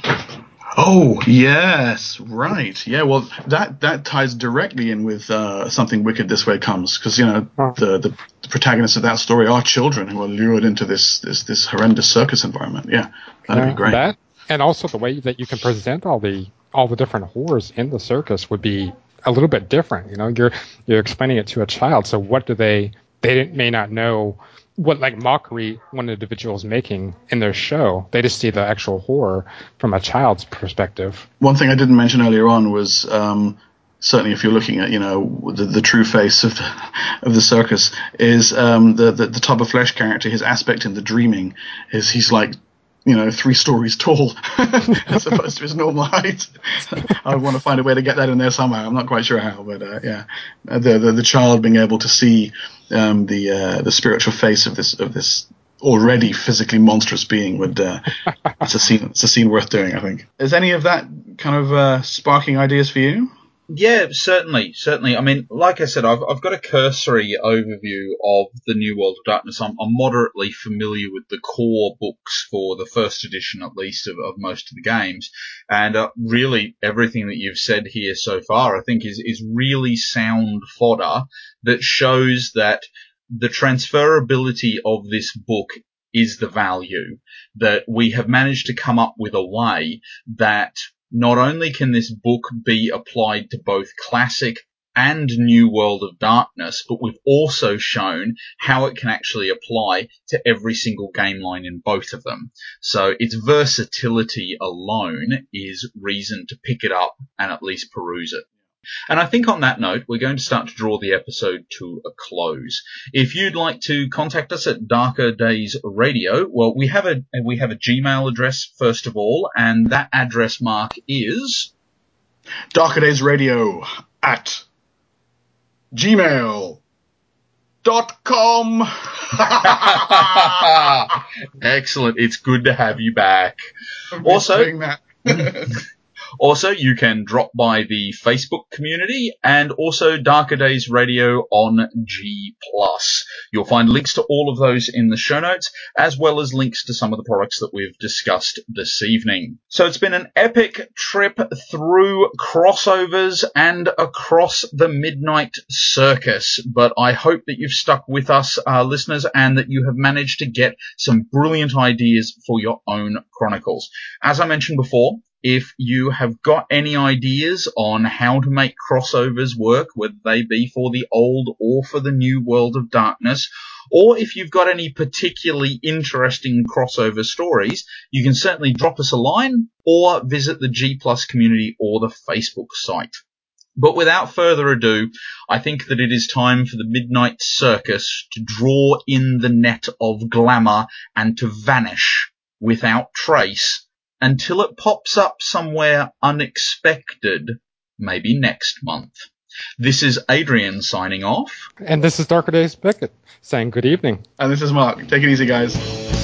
Oh yes, right. Yeah, well, that that ties directly in with uh, something wicked. This way comes because you know the, the the protagonists of that story are children who are lured into this this this horrendous circus environment. Yeah, that'd Uh, be great. That and also the way that you can present all the all the different horrors in the circus would be a little bit different. You know, you're you're explaining it to a child. So what do they they didn't, may not know what like mockery one individual is making in their show. They just see the actual horror from a child's perspective. One thing I didn't mention earlier on was um, certainly if you're looking at you know the, the true face of the, of the circus is um, the, the the Tub of Flesh character. His aspect in the dreaming is he's like you know three stories tall as opposed to his normal height. I want to find a way to get that in there somehow. I'm not quite sure how, but uh, yeah, the, the the child being able to see um, the uh, the spiritual face of this of this already physically monstrous being would uh, it's a scene it's a scene worth doing. I think. Is any of that kind of uh, sparking ideas for you? Yeah, certainly, certainly. I mean, like I said, I've, I've got a cursory overview of the New World of Darkness. I'm, I'm moderately familiar with the core books for the first edition, at least, of, of most of the games. And uh, really, everything that you've said here so far, I think, is, is really sound fodder that shows that the transferability of this book is the value. That we have managed to come up with a way that not only can this book be applied to both classic and New World of Darkness, but we've also shown how it can actually apply to every single game line in both of them. So its versatility alone is reason to pick it up and at least peruse it. And I think on that note, we're going to start to draw the episode to a close. If you'd like to contact us at Darker Days Radio, well, we have a we have a Gmail address first of all, and that address mark is Darker Days Radio at gmail dot com. excellent. It's good to have you back. Also. Also, you can drop by the Facebook community and also Darker Days Radio on G+. You'll find links to all of those in the show notes, as well as links to some of the products that we've discussed this evening. So it's been an epic trip through crossovers and across the Midnight Circus, but I hope that you've stuck with us, uh, listeners, and that you have managed to get some brilliant ideas for your own chronicles. As I mentioned before, if you have got any ideas on how to make crossovers work, whether they be for the old or for the new world of darkness, or if you've got any particularly interesting crossover stories, you can certainly drop us a line or visit the G Plus community or the Facebook site. But without further ado, I think that it is time for the Midnight Circus to draw in the net of glamour and to vanish without trace until it pops up somewhere unexpected, maybe next month. This is Adrian signing off. And this is Darker Days Beckett saying good evening. and this is Mark. Take it easy, guys.